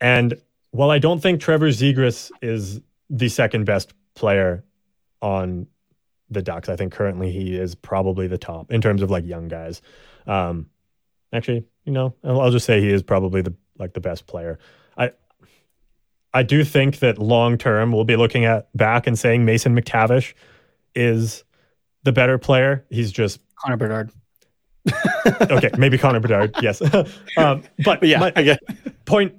Speaker 1: And while I don't think Trevor Zegras is the second best player on the Ducks, I think currently he is probably the top in terms of like young guys. Um, actually, you know, I'll just say he is probably the like the best player. I I do think that long term we'll be looking at back and saying Mason McTavish is the better player. He's just
Speaker 2: Connor Bedard.
Speaker 1: okay, maybe Connor Bedard. Yes, um, but,
Speaker 2: but, yeah, my, I get
Speaker 1: point,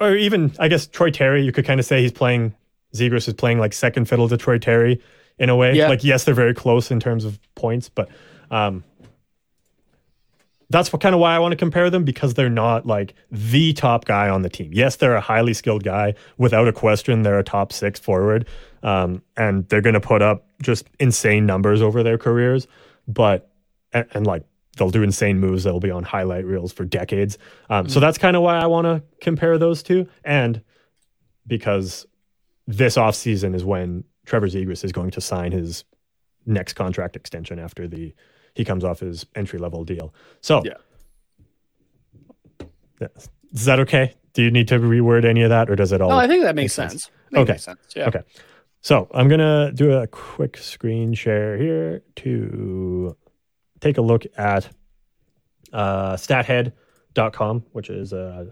Speaker 1: or even I guess Troy Terry. You could kind of say he's playing. Zegras is playing like second fiddle to Troy Terry in a way. Yeah. Like yes, they're very close in terms of points, but um, that's what kind of why I want to compare them because they're not like the top guy on the team. Yes, they're a highly skilled guy. Without a question, they're a top six forward. Um, and they're going to put up just insane numbers over their careers. But, and, and, like, they'll do insane moves that'll be on highlight reels for decades. Um, mm-hmm. So that's kind of why I want to compare those two. And because this offseason is when Trevor Zegras is going to sign his next contract extension after the he comes off his entry level deal. So,
Speaker 2: yeah.
Speaker 1: Is that okay? Do you need to reword any of that, or does it all?
Speaker 2: No, I think that makes sense. sense.
Speaker 1: Okay.
Speaker 2: Makes sense. Yeah.
Speaker 1: Okay. So I'm gonna do a quick screen share here to take a look at uh, StatHead.com, which is uh,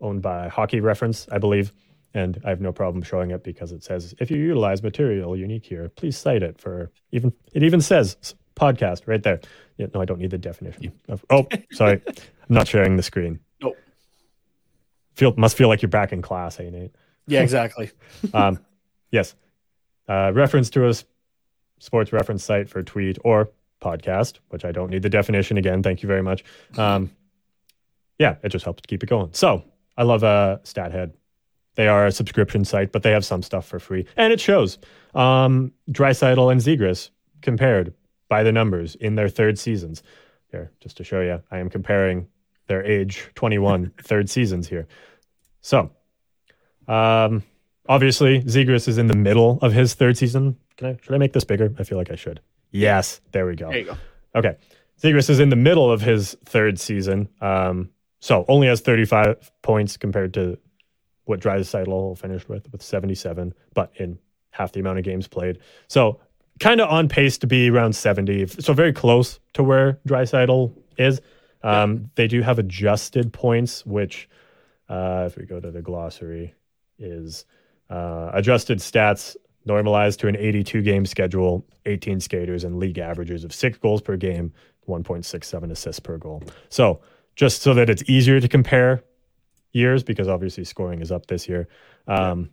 Speaker 1: owned by Hockey Reference, I believe. And I have no problem showing it because it says if you utilize material unique here, please cite it for even. It even says podcast right there. Yeah, no, I don't need the definition. Of, oh, sorry, I'm not sharing the screen.
Speaker 2: Nope.
Speaker 1: Feel must feel like you're back in class, hey Nate.
Speaker 2: Yeah, exactly.
Speaker 1: um, yes, uh, reference to a sports reference site for tweet or podcast, which I don't need the definition again. Thank you very much. Um, yeah, it just helps to keep it going. So I love uh, StatHead. They are a subscription site, but they have some stuff for free, and it shows. Um, Draisaitl and Zegras compared by the numbers in their third seasons. Here, just to show you, I am comparing their age 21 third seasons here. So, um, obviously, Zegras is in the middle of his third season. Can I, should I make this bigger? I feel like I should. Yes, there we go.
Speaker 2: There you go.
Speaker 1: Okay. Zegras is in the middle of his third season. Um, so only has 35 points compared to what Draisaitl finished with, with 77, but in half the amount of games played. So kind of on pace to be around 70. So very close to where Draisaitl is. Um, yeah. They do have adjusted points, which uh, if we go to the glossary, is uh, adjusted stats normalized to an 82 game schedule, 18 skaters, and league averages of six goals per game, 1.67 assists per goal. So just so that it's easier to compare years, because obviously scoring is up this year. Um,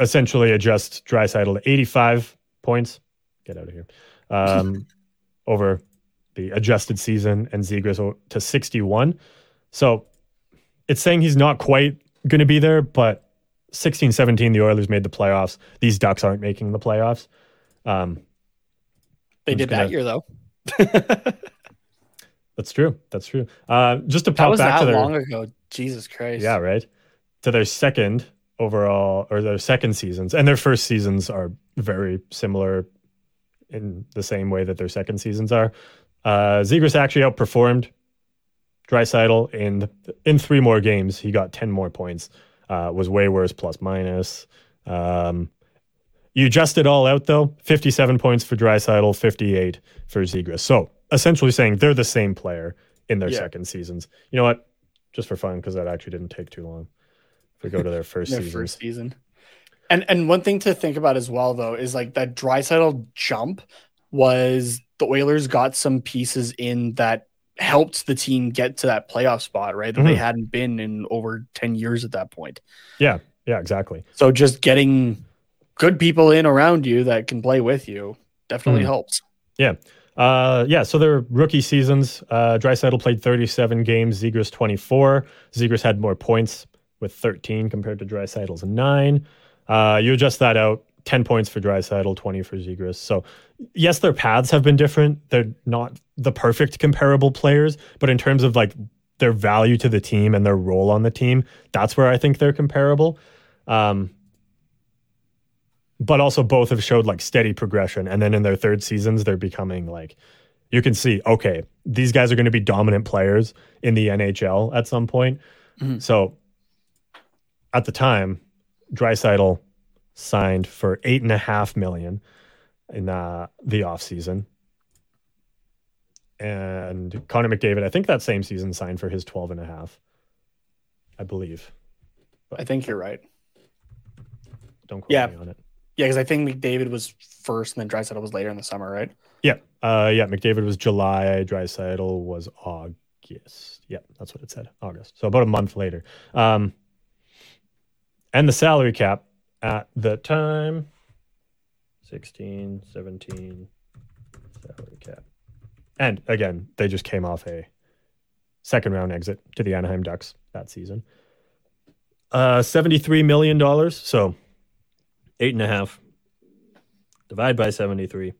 Speaker 1: Essentially, adjust Draisaitl to 85 points. Get out of here. Um, over the adjusted season, and Zegras to 61. So it's saying he's not quite going to be there, but 16 17, the Oilers made the playoffs. These Ducks aren't making the playoffs. Um,
Speaker 2: they
Speaker 1: I'm
Speaker 2: did
Speaker 1: gonna-
Speaker 2: that year though.
Speaker 1: that's true. That's true. Uh, just to
Speaker 2: That
Speaker 1: pop
Speaker 2: was
Speaker 1: back
Speaker 2: that
Speaker 1: to their
Speaker 2: long ago. Jesus Christ.
Speaker 1: yeah, right to their second overall or their second seasons, and their first seasons are very similar in the same way that their second seasons are. Uh, Zegras actually outperformed Draisaitl in in three more games. He got ten more points. Uh, was way worse plus minus. Um, you adjust it all out though. Fifty-seven points for Draisaitl, fifty-eight for Zegras. So essentially saying they're the same player in their
Speaker 2: Yeah.
Speaker 1: second seasons. You know what? Just for fun, because that actually didn't take too long. If we go to their first
Speaker 2: their
Speaker 1: seasons,
Speaker 2: first season. And and one thing to think about as well though is like that Draisaitl jump was the Oilers got some pieces in that helped the team get to that playoff spot, right? That they
Speaker 1: Mhm.
Speaker 2: hadn't been in over 10 years at that point.
Speaker 1: yeah, yeah, exactly.
Speaker 2: So just getting good people in around you that can play with you definitely
Speaker 1: Mhm.
Speaker 2: helps.
Speaker 1: Yeah. Uh, yeah, so their rookie seasons, uh, Draisaitl played 37 games, Zegras 24. Zegras had more points with 13 compared to Draisaitl's 9. Uh, you adjust that out, 10 points for Draisaitl, 20 for Zegras. So, yes, their paths have been different. They're not the perfect comparable players, but in terms of like their value to the team and their role on the team, that's where I think they're comparable. Um, but also both have showed like steady progression and then in their third seasons they're becoming like you can see okay these guys are going to be dominant players in the nhl at some point
Speaker 2: Mhm.
Speaker 1: so at the time draisaitl signed for eight and a half million in uh, the offseason and connor mcdavid i think that same season signed for his 12 and a half i believe
Speaker 2: I think you're right.
Speaker 1: don't quote
Speaker 2: Yeah.
Speaker 1: me on it
Speaker 2: Yeah, because I think McDavid was first and then Draisaitl was later in the summer, right?
Speaker 1: Yeah. Uh, yeah. McDavid was July. Draisaitl was August. Yeah, that's what it said. August. So about a month later. Um, and the salary cap at the time 16, 17 salary cap. And again, they just came off a second round exit to the Anaheim Ducks that season. Uh, $73 million. So eight and a half. Divide by 73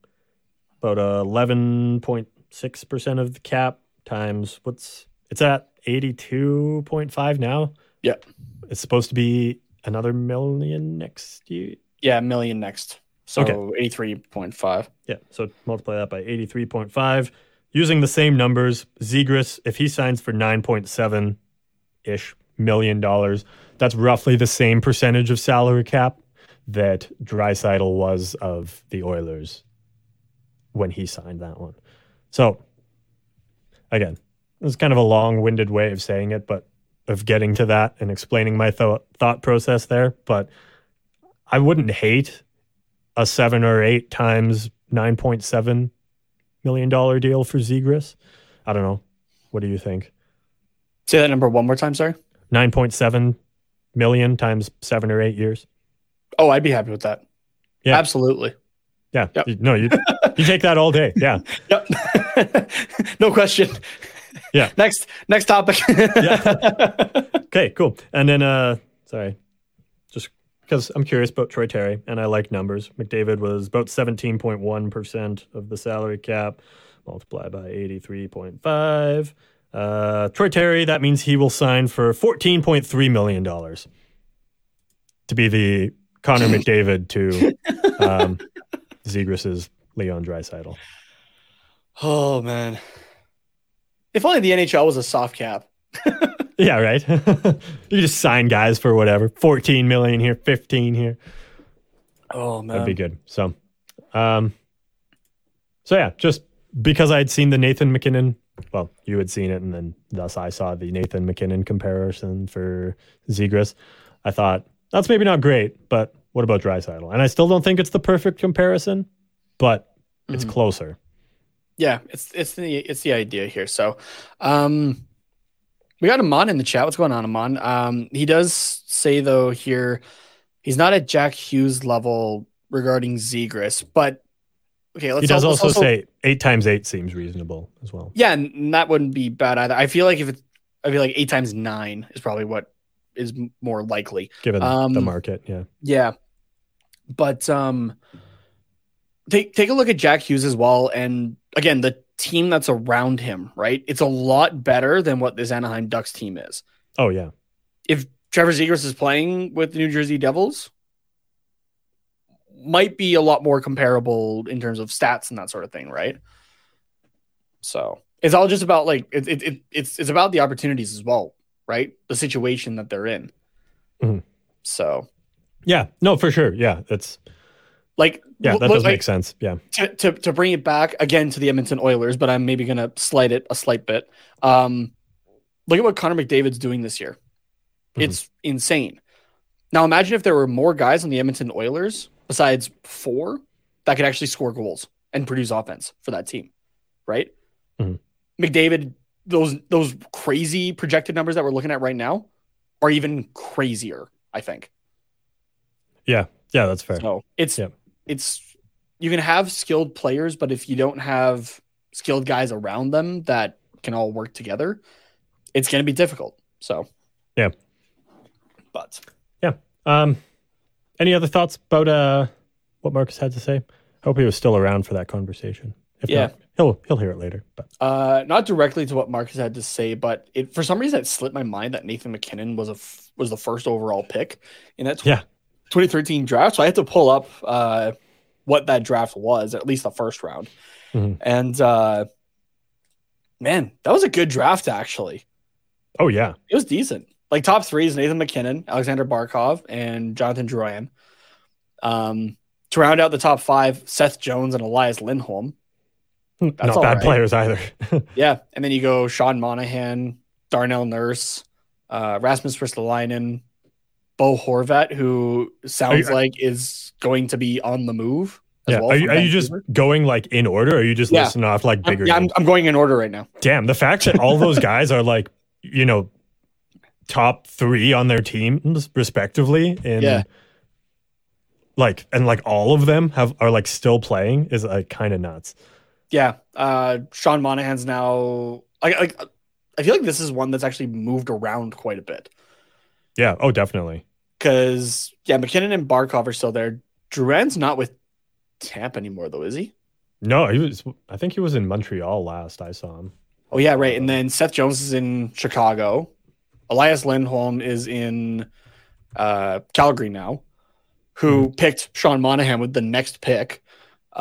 Speaker 1: about uh, 11.6% of the cap times what's it's at 82.5 now
Speaker 2: Yeah.
Speaker 1: it's supposed to be another million next year
Speaker 2: Yeah, a million next. So
Speaker 1: Okay.
Speaker 2: 83.5.
Speaker 1: yeah so multiply that by 83.5 using the same numbers zegras if he signs for 9.7 ish million dollars that's roughly the same percentage of salary cap that Draisaitl was of the Oilers when he signed that one. So again, it's kind of a long-winded way of saying it, but of getting to that and explaining my thought thought process there. But I wouldn't hate a seven or eight times nine point seven million dollar deal for Zegras. I don't know. What do you think?
Speaker 2: Say that number one more time, sorry.
Speaker 1: Nine point seven million times seven or eight years.
Speaker 2: Oh, I'd be happy with that.
Speaker 1: Yeah.
Speaker 2: Absolutely.
Speaker 1: Yeah.
Speaker 2: Yep.
Speaker 1: No, you you take that all day. Yeah.
Speaker 2: Yep. no question.
Speaker 1: Yeah.
Speaker 2: Next next topic.
Speaker 1: Okay, cool. And then uh sorry. Just because I'm curious about Troy Terry and I like numbers. McDavid was about 17.1% of the salary cap, multiply by 83.5. Uh, Troy Terry, that means he will sign for $14.3 million to be the Connor McDavid to um, Zegras's Leon Draisaitl.
Speaker 2: oh man. If only the NHL was a soft cap.
Speaker 1: Yeah, right. you just sign guys for whatever, 14 million here, 15 here.
Speaker 2: Oh man.
Speaker 1: That'd be good. So, um, so yeah, just because I had seen the Nathan MacKinnon well, you had seen it, and then thus I saw the Nathan MacKinnon comparison for Zegras. I thought that's maybe not great, but what about Draisaitl? And I still don't think it's the perfect comparison, but it's
Speaker 2: Mhm.
Speaker 1: closer.
Speaker 2: Yeah, it's it's the it's the idea here. So, um, we got Amon in the chat. What's going on, Amon? Um, he does say though here he's not at Jack Hughes level regarding Zegras, but okay, let's
Speaker 1: he does
Speaker 2: al- let's
Speaker 1: also, say eight times eight seems reasonable as well.
Speaker 2: yeah, and that wouldn't be bad either. I feel like if it's I feel like eight times nine is probably what is more likely.
Speaker 1: Given the
Speaker 2: Um,
Speaker 1: market, yeah.
Speaker 2: Yeah. But um take take a look at Jack Hughes as well and again the team that's around him, right? It's a lot better than what this Anaheim Ducks team is.
Speaker 1: Oh yeah,
Speaker 2: If Trevor Zegras is playing with the New Jersey Devils, might be a lot more comparable in terms of stats and that sort of thing, right? So, it's all just about like it, it, it it's it's about the opportunities as well, right? The situation that they're in.
Speaker 1: Mhm.
Speaker 2: So,
Speaker 1: yeah. No, for sure. Yeah, that's
Speaker 2: like
Speaker 1: yeah, that does
Speaker 2: like,
Speaker 1: make sense. Yeah,
Speaker 2: to, to to bring it back again to the Edmonton Oilers, but I'm maybe gonna slight it a slight bit. Um, look at what Connor McDavid's doing this year.
Speaker 1: Mhm.
Speaker 2: It's insane. Now imagine if there were more guys on the Edmonton Oilers besides four that could actually score goals and produce offense for that team, right?
Speaker 1: Mhm.
Speaker 2: McDavid, those those crazy projected numbers that we're looking at right now are even crazier. I think.
Speaker 1: yeah, yeah. That's fair.
Speaker 2: So it's
Speaker 1: Yeah.
Speaker 2: It's you can have skilled players, but if you don't have skilled guys around them that can all work together, it's going to be difficult. So
Speaker 1: Yeah.
Speaker 2: but yeah.
Speaker 1: Um, any other thoughts about uh what Marcus had to say? I hope he was still around for that conversation. If
Speaker 2: Yeah.
Speaker 1: not, he'll he'll hear it later. But
Speaker 2: uh, not directly to what Marcus had to say, but it for some reason it slipped my mind that Nathan MacKinnon was a f- was the first overall pick in that
Speaker 1: Yeah.
Speaker 2: 2013 draft. So I had to pull up uh, what that draft was, at least the first round,
Speaker 1: Mhm.
Speaker 2: and uh, man, that was a good draft actually.
Speaker 1: oh yeah,
Speaker 2: It was decent. Like top three is Nathan MacKinnon, Alexander Barkov, and Jonathan Drouin. Um, to round out the top five, Seth Jones and Elias Lindholm.
Speaker 1: not bad
Speaker 2: right.
Speaker 1: players either.
Speaker 2: Yeah, and then you go Sean Monahan, Darnell Nurse, uh, Rasmus Ristolainen, Bo Horvat, who sounds
Speaker 1: you-
Speaker 2: like is going to be on the move. As
Speaker 1: yeah,
Speaker 2: well
Speaker 1: are you, are you just going like in order? Or are you just
Speaker 2: Yeah.
Speaker 1: listing off like
Speaker 2: I'm,
Speaker 1: bigger?
Speaker 2: yeah, I'm. I'm going in order right now.
Speaker 1: Damn, the fact that all those guys are like you know top three on their teams respectively in
Speaker 2: Yeah.
Speaker 1: like and like all of them have are like still playing is like kind of nuts.
Speaker 2: Yeah, uh, Sean Monahan's now like like I feel like this is one that's actually moved around quite a bit.
Speaker 1: Yeah. Oh, definitely.
Speaker 2: Because yeah, MacKinnon and Barkov are still there. Drouin's not with Tampa anymore, though, is he?
Speaker 1: No, he was. I think he was in Montreal last I saw him.
Speaker 2: Oh yeah, right. And then Seth Jones is in Chicago. Elias Lindholm is in uh, Calgary now. Who picked Sean Monahan with the next pick?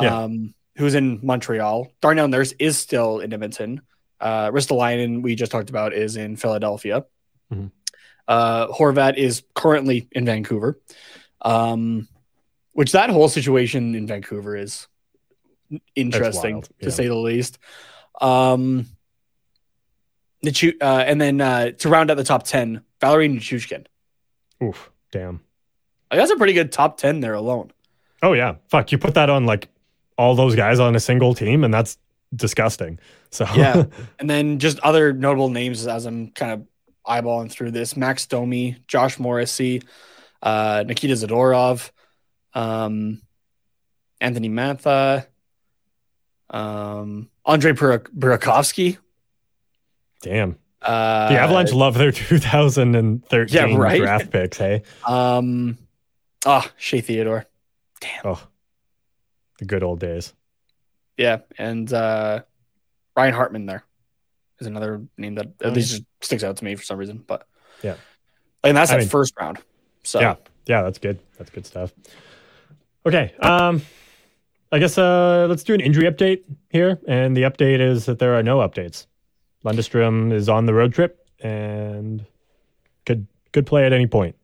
Speaker 1: Yeah.
Speaker 2: Um, who's in Montreal? Darnell Nurse is still in Edmonton. Uh, Ristolainen, we just talked about, is in Philadelphia.
Speaker 1: Mhm.
Speaker 2: Uh, Horvat is currently in Vancouver. Um, which that whole situation in Vancouver is interesting
Speaker 1: wild,
Speaker 2: to say the least. Um, Nichu- uh, and then uh, to round out the top 10, Valeri Nichushkin.
Speaker 1: Oof. Damn.
Speaker 2: That's a pretty good top 10 there alone.
Speaker 1: Oh yeah. Fuck. You put that on like all those guys on a single team, and that's disgusting. So
Speaker 2: Yeah. and then just other notable names as I'm kind of eyeballing through this Max Domi, Josh Morrissey, uh, Nikita Zadorov, um, Anthony Mantha, um, Andre Burak- Burakovsky.
Speaker 1: damn.
Speaker 2: Uh,
Speaker 1: The Avalanche love their 2013
Speaker 2: Yeah, right?
Speaker 1: draft picks. Hey.
Speaker 2: Um, ah, Shea Theodore. Damn.
Speaker 1: Oh, the good old days.
Speaker 2: Yeah, and uh, Ryan Hartman there is another name that at
Speaker 1: Oh,
Speaker 2: least just sticks out to me for some reason. But
Speaker 1: Yeah.
Speaker 2: and that's
Speaker 1: I
Speaker 2: that
Speaker 1: mean-
Speaker 2: first round. So
Speaker 1: Yeah. Yeah, that's good. That's good stuff. Okay. Um, I guess uh, let's do an injury update here, and the update is that there are no updates. Lundestrom is on the road trip and could could play at any point,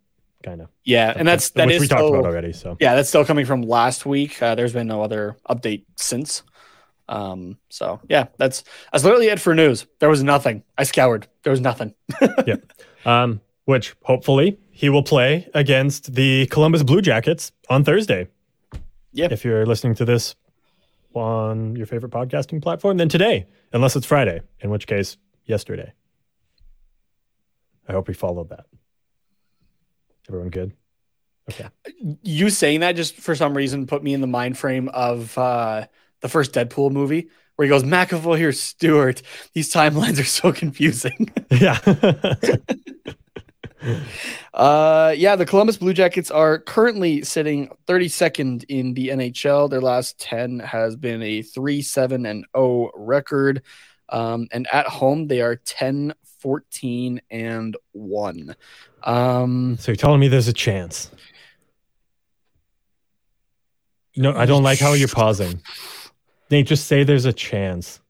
Speaker 1: kind of.
Speaker 2: yeah, and that's that
Speaker 1: which
Speaker 2: is
Speaker 1: we talked
Speaker 2: still,
Speaker 1: about already. So
Speaker 2: yeah, that's still coming from last week. Uh, there's been no other update since. Um, so yeah, that's that's literally it for news. There was nothing. I scoured. There was nothing.
Speaker 1: yeah. Um, which hopefully he will play against the Columbus Blue Jackets on Thursday.
Speaker 2: Yeah.
Speaker 1: If you're listening to this on your favorite podcasting platform, then today, unless it's Friday, in which case yesterday. I hope we followed that. Everyone good? Okay.
Speaker 2: You saying that just for some reason put me in the mind frame of uh, the first Deadpool movie where he goes, McAvoy here, Stewart. These timelines are so confusing.
Speaker 1: yeah.
Speaker 2: uh, yeah, the Columbus Blue Jackets are currently sitting 32nd in the NHL. Their last 10 has been a 3 7 and 0 record. Um, and at home, they are 10 14 and 1. Um,
Speaker 1: so you're telling me there's a chance? No, I don't like how you're pausing. Nate, just say there's a chance.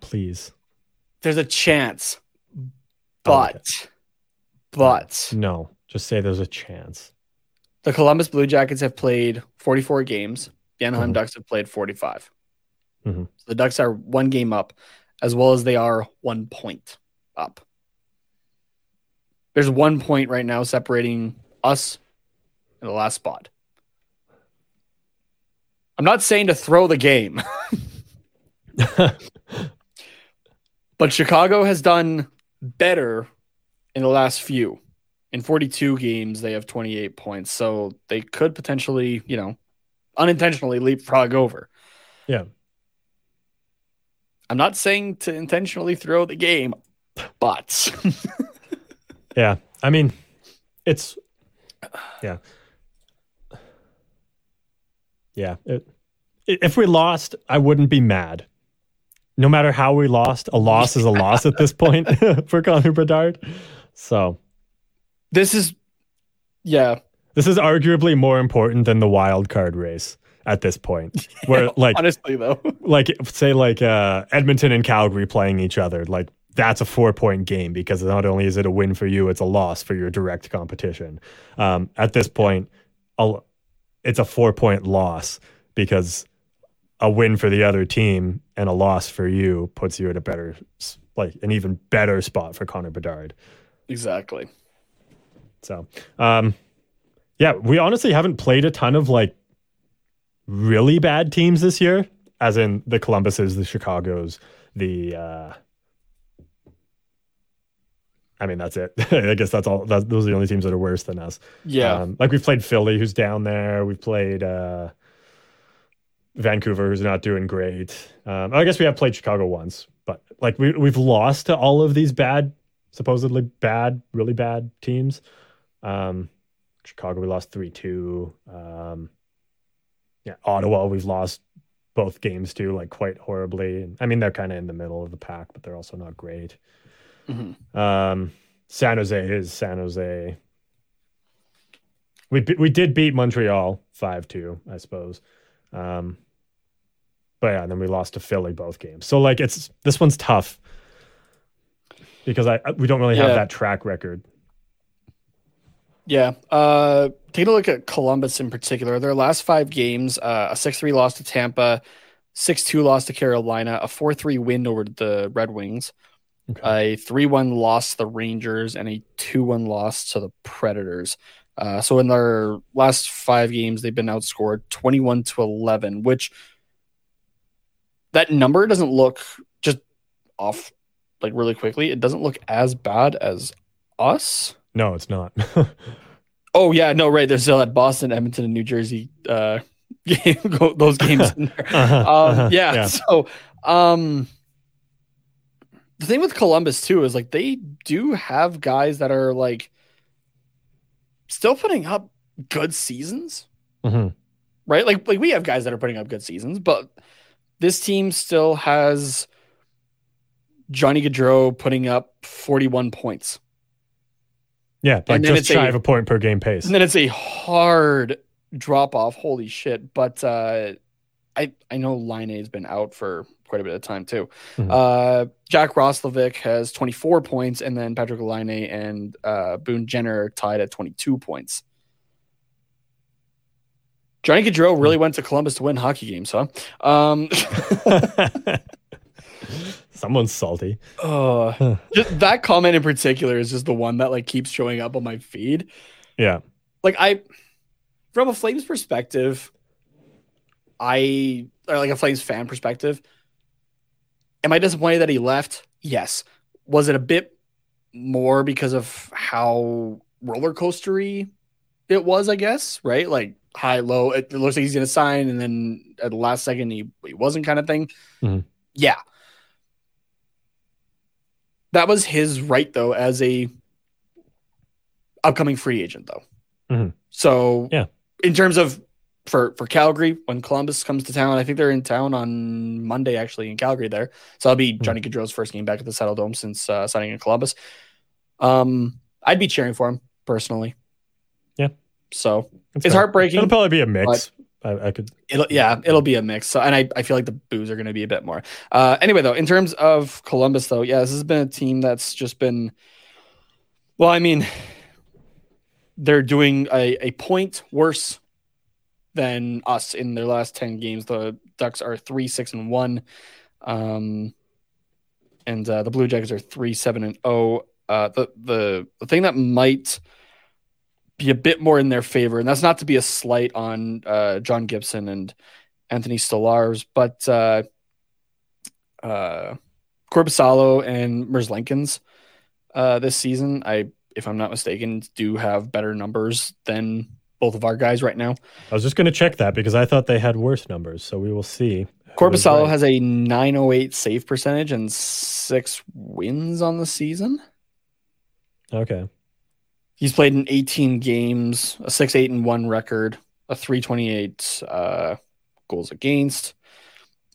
Speaker 1: Please.
Speaker 2: There's a chance. But, okay. but.
Speaker 1: No, just say there's a chance.
Speaker 2: The Columbus Blue Jackets have played 44 games. The Anaheim mm-hmm. Ducks have played 45. Mm-hmm. So the Ducks are one game up, as well as they are one point up. There's one point right now separating us in the last spot. I'm not saying to throw the game. but Chicago has done better in the last few. In 42 games, they have 28 points. So they could potentially, you know, unintentionally leapfrog over.
Speaker 1: Yeah.
Speaker 2: I'm not saying to intentionally throw the game, but.
Speaker 1: yeah. I mean, it's. Yeah. Yeah. It, if we lost, I wouldn't be mad. No matter how we lost, a loss is a loss at this point for Connor Bedard. So
Speaker 2: this is, yeah,
Speaker 1: this is arguably more important than the wild card race at this point. Where yeah, like
Speaker 2: honestly though,
Speaker 1: like say like uh, Edmonton and Calgary playing each other, like that's a four point game because not only is it a win for you, it's a loss for your direct competition. Um, at this point, I'll, it's a four point loss because a win for the other team and a loss for you puts you at a better, like an even better spot for Connor Bedard.
Speaker 2: Exactly.
Speaker 1: So, um, yeah, we honestly haven't played a ton of like really bad teams this year, as in the Columbuses, the Chicago's, the. Uh, I mean, that's it. I guess that's all. That, those are the only teams that are worse than us.
Speaker 2: Yeah. Um,
Speaker 1: like we've played Philly, who's down there. We've played uh, Vancouver, who's not doing great. Um, I guess we have played Chicago once, but like we we've lost to all of these bad, supposedly bad, really bad teams. Um, Chicago, we lost three two. Um, yeah, Ottawa, we've lost both games to like quite horribly. I mean, they're kind of in the middle of the pack, but they're also not great. Mm-hmm. Um, San Jose is San Jose. We we did beat Montreal five two, I suppose. Um, but yeah, and then we lost to Philly both games. So like it's this one's tough because I we don't really yeah. have that track record.
Speaker 2: Yeah. Uh, take a look at Columbus in particular. Their last five games: uh, a six-three loss to Tampa, six-two loss to Carolina, a four-three win over the Red Wings, okay. a three-one loss to the Rangers, and a two-one loss to the Predators. Uh, so in their last five games, they've been outscored 21 to 11, which that number doesn't look just off like really quickly. It doesn't look as bad as us.
Speaker 1: No, it's not.
Speaker 2: oh yeah, no, right. There's still that Boston, Edmonton, and New Jersey uh, game, those games in there. uh-huh, um, uh-huh, yeah, yeah. So um, the thing with Columbus too is like they do have guys that are like still putting up good seasons. Mm-hmm. Right? Like like we have guys that are putting up good seasons, but this team still has Johnny Gaudreau putting up 41 points.
Speaker 1: Yeah, like just shy a, of a point per game pace.
Speaker 2: And then it's a hard drop off. Holy shit. But uh I I know Laine has been out for quite a bit of time too. Mm-hmm. Uh, Jack Roslovic has 24 points, and then Patrick Laine and uh, Boone Jenner tied at 22 points. Johnny Gaudreau really went to Columbus to win hockey games, huh? Um,
Speaker 1: Someone's salty.
Speaker 2: uh, that comment in particular is just the one that like keeps showing up on my feed.
Speaker 1: Yeah.
Speaker 2: Like I, from a Flames perspective, I or like a Flames fan perspective, am I disappointed that he left? Yes. Was it a bit more because of how roller coastery it was? I guess right, like high low. It, looks like he's going to sign, and then at the last second he he wasn't, kind of thing.
Speaker 1: Mhm.
Speaker 2: Yeah, that was his right though as a upcoming free agent though.
Speaker 1: Mhm.
Speaker 2: So
Speaker 1: Yeah.
Speaker 2: in terms of for for Calgary when Columbus comes to town, I think they're in town on Monday actually in Calgary there. So that'll be Johnny Gaudreau's first game back at the Saddledome since uh, signing in Columbus. Um, I'd be cheering for him personally.
Speaker 1: Yeah.
Speaker 2: So it's heartbreaking.
Speaker 1: It'll probably be a mix. I, I could.
Speaker 2: It'll yeah, it'll be a mix. So, and I, I feel like the boos are going to be a bit more. Uh, anyway, though, in terms of Columbus, though, yeah, this has been a team that's just been. Well, I mean, they're doing a, a point worse than us in their last ten games. The Ducks are three six and one, um, and uh, the Blue Jackets are three seven and zero. Uh, the the the thing that might be a bit more in their favor, and that's not to be a slight on uh, John Gibson and Anthony Stolarz, but uh, uh, Korpisalo and Merzlikins uh, this season, I, if I'm not mistaken, do have better numbers than both of our guys right now.
Speaker 1: I was just going to check that because I thought they had worse numbers. So we will see. who is
Speaker 2: Korpisalo
Speaker 1: right.
Speaker 2: has a 908 save percentage and six wins on the season.
Speaker 1: Okay.
Speaker 2: He's played in 18 games, a 6 8 and 1 record, a 328 uh, goals against.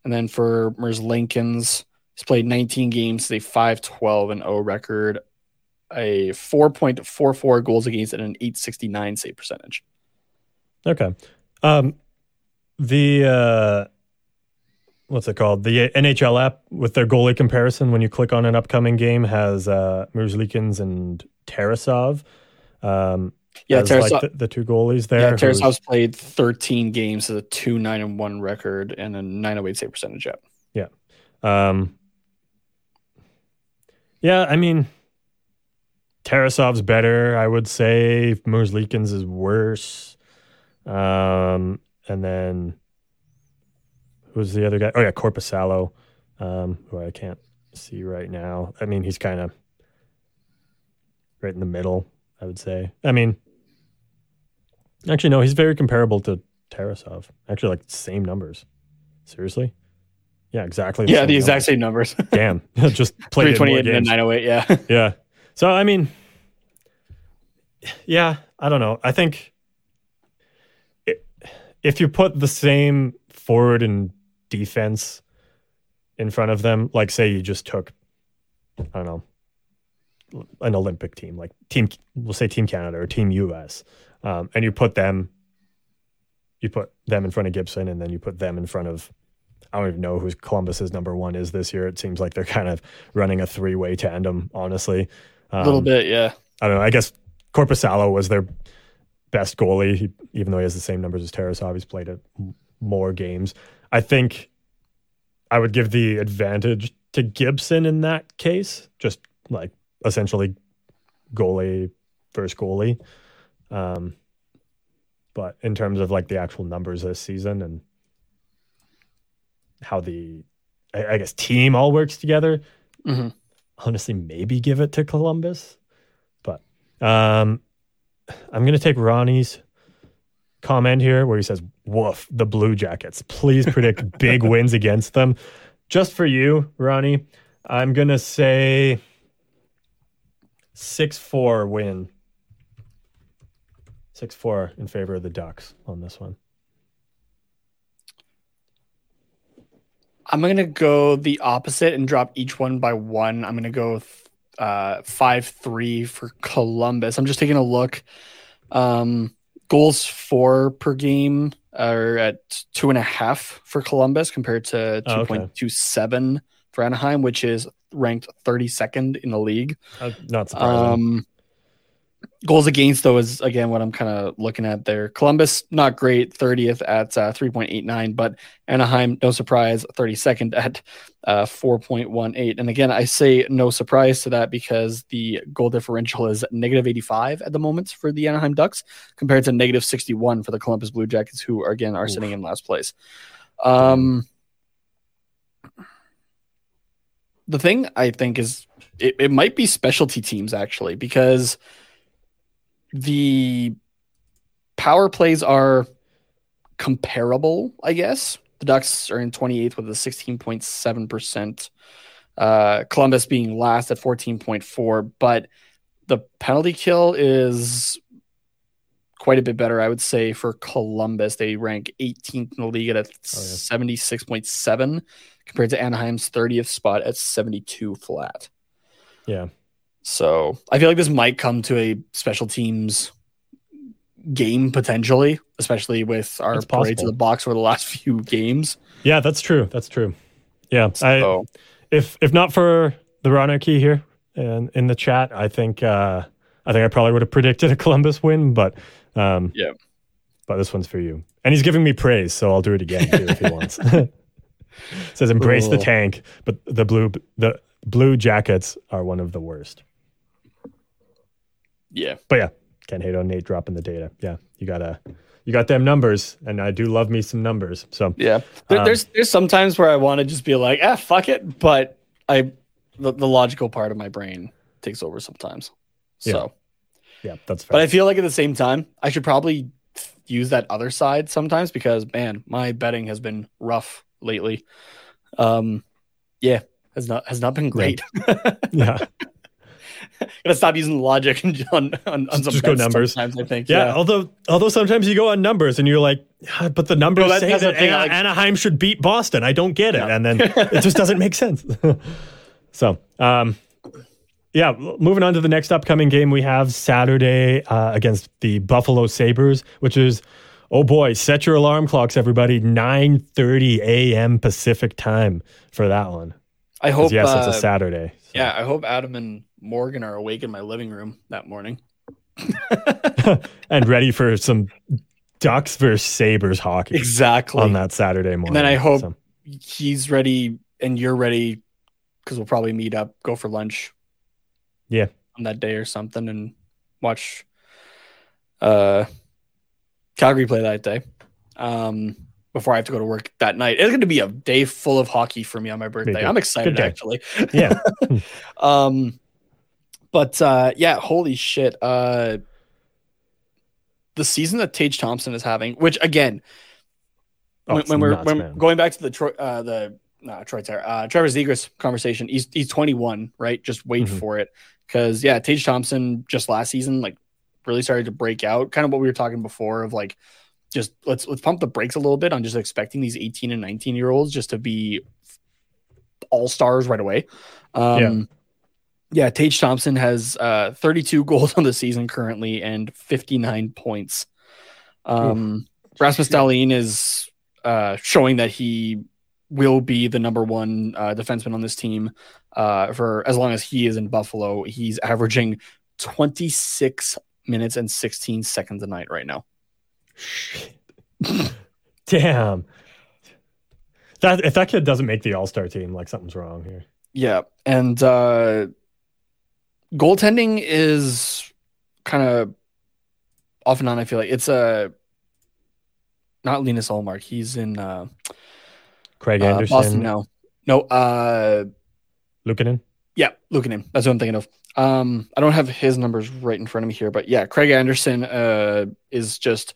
Speaker 2: And then for Merzlikins, he's played 19 games, a 5 12 and 0 record, a 4.44 goals against, and an 869 save percentage.
Speaker 1: Okay. Um, the uh, what's it called? The NHL app with their goalie comparison. When you click on an upcoming game, has uh, Merzlikins and Tarasov. Um,
Speaker 2: Yeah, Tarasov,
Speaker 1: like the, the two goalies there.
Speaker 2: yeah, Tarasov's played 13 games with a 2 9 and 1 record and a 908 save percentage. Yeah.
Speaker 1: Um, yeah, I mean, Tarasov's better. I would say Merzlikins is worse. Um, and then who's the other guy? Oh yeah, Korpisalo, um, who I can't see right now. I mean, he's kind of right in the middle. I would say. I mean, actually, no, he's very comparable to Tarasov. Actually, like same numbers. Seriously. Yeah, exactly.
Speaker 2: Yeah,
Speaker 1: same
Speaker 2: the exact
Speaker 1: numbers.
Speaker 2: same numbers.
Speaker 1: Damn, just played
Speaker 2: 328 and a 908. Yeah.
Speaker 1: Yeah. So I mean, yeah, I don't know. I think if you put the same forward and defense in front of them, like say you just took, I don't know, an Olympic team, like team, we'll say Team Canada or Team US, um, and you put them, you put them in front of Gibson, and then you put them in front of. I don't even know who Columbus's number one is this year. It seems like they're kind of running a three way tandem, honestly.
Speaker 2: A little
Speaker 1: Um,
Speaker 2: bit. Yeah.
Speaker 1: I don't know. I guess Korpisalo was their best goalie, he, even though he has the same numbers as Tarasov. He's played it more games. I think I would give the advantage to Gibson in that case, just like essentially goalie versus goalie. Um, but in terms of like the actual numbers this season and how the, I, I guess, team all works together,
Speaker 2: Mhm.
Speaker 1: honestly maybe give it to Columbus. But um I'm gonna take Ronnie's comment here where he says, Woof, the Blue Jackets. Please predict big wins against them. Just for you, Ronnie, I'm gonna say six four win. Six four in favor of the Ducks on this one.
Speaker 2: I'm gonna go the opposite and drop each one by one. I'm gonna go uh, five three for Columbus. I'm just taking a look. Um, goals for per game are at two and a half for Columbus compared to
Speaker 1: Oh,
Speaker 2: two
Speaker 1: okay.
Speaker 2: point two seven for Anaheim, which is ranked 32nd in the league.
Speaker 1: Uh, not surprising.
Speaker 2: Um, Goals against though is again what I'm kind of looking at there. Columbus not great, 30th at uh, 3.89, but Anaheim no surprise, 32nd at uh, 4.18. And again, I say no surprise to that because the goal differential is negative 85 at the moment for the Anaheim Ducks compared to negative 61 for the Columbus Blue Jackets, who are, again are Oof. sitting in last place. Um, the thing I think is it, it might be specialty teams actually because the power plays are comparable, I guess. The Ducks are in 28th with a 16.7%. Uh, Columbus being last at 14.4, but the penalty kill is quite a bit better, I would say, for Columbus. They rank 18th in the league at a 76.7 compared to Anaheim's 30th spot at 72 flat.
Speaker 1: Yeah.
Speaker 2: So I feel like this might come to a special teams game potentially, especially with our parade to the box for the last few games.
Speaker 1: Yeah, that's true. That's true. Yeah, so, I, if if not for the Ronarchy here and in the chat, I think uh, I think I probably would have predicted a Columbus win, but um,
Speaker 2: yeah,
Speaker 1: but this one's for you, and he's giving me praise, so I'll do it again too if he wants. says embrace the tank, but the blue the blue jackets are one of the worst.
Speaker 2: Yeah.
Speaker 1: But yeah, can't hate on Nate dropping the data. Yeah, you gotta you got them numbers, and I do love me some numbers. So
Speaker 2: yeah, there, um, there's there's sometimes where I want to just be like, ah, fuck it, but I the, the logical part of my brain takes over sometimes. So
Speaker 1: yeah, yeah that's
Speaker 2: fair. But I feel like at the same time, I should probably use that other side sometimes because man, my betting has been rough lately. Um, yeah, has not has not been great.
Speaker 1: yeah. Yeah.
Speaker 2: Gotta stop using logic on on, on some
Speaker 1: just go numbers.
Speaker 2: Sometimes I think.
Speaker 1: Yeah, yeah, Although although sometimes you go on numbers and you're like, yeah, but the numbers no, that, say that An- like, Anaheim should beat Boston. I don't get it, no. and then it just doesn't make sense. so, um, yeah, moving on to the next upcoming game we have Saturday uh, against the Buffalo Sabres, which is oh boy, set your alarm clocks, everybody. 9:30 a.m. Pacific time for that one.
Speaker 2: I hope.
Speaker 1: Yes, uh, it's a Saturday.
Speaker 2: So. Yeah, I hope Adam and Morgan are awake in my living room that morning.
Speaker 1: and ready for some Ducks versus Sabres hockey.
Speaker 2: Exactly.
Speaker 1: On that Saturday morning.
Speaker 2: And then I hope so. he's ready and you're ready because we'll probably meet up, go for lunch.
Speaker 1: Yeah.
Speaker 2: On that day or something and watch uh Calgary play that day. Um before I have to go to work that night. It's going to be a day full of hockey for me on my birthday. I'm excited actually.
Speaker 1: Yeah.
Speaker 2: um but uh, yeah, holy shit. Uh, the season that Tage Thompson is having, which again, oh, when, when we're nuts, when going back to the Troy, uh, the uh, Troy uh, Trevor Zegras conversation, he's he's 21, right? Just wait mm-hmm. for it, because yeah, Tage Thompson just last season like really started to break out. Kind of what we were talking before of like just let's let's pump the brakes a little bit on just expecting these 18 and 19 year olds just to be all stars right away. Um, yeah Tage Thompson has uh, 32 goals on the season currently and 59 points. Um, Rasmus Dahlin is uh, showing that he will be the number one uh, defenseman on this team uh, for as long as he is in Buffalo. He's averaging 26 minutes and 16 seconds a night right now.
Speaker 1: Damn. That if that kid doesn't make the All Star team, like something's wrong here.
Speaker 2: Yeah, and uh, goaltending is kind of off and on. I feel like it's a uh, not Linus Ullmark. He's in uh,
Speaker 1: Craig uh, Anderson.
Speaker 2: Boston now. No, uh,
Speaker 1: Luukkonen.
Speaker 2: Yeah, Luukkonen. That's what I'm thinking of. Um, I don't have his numbers right in front of me here, but yeah, Craig Anderson uh, is just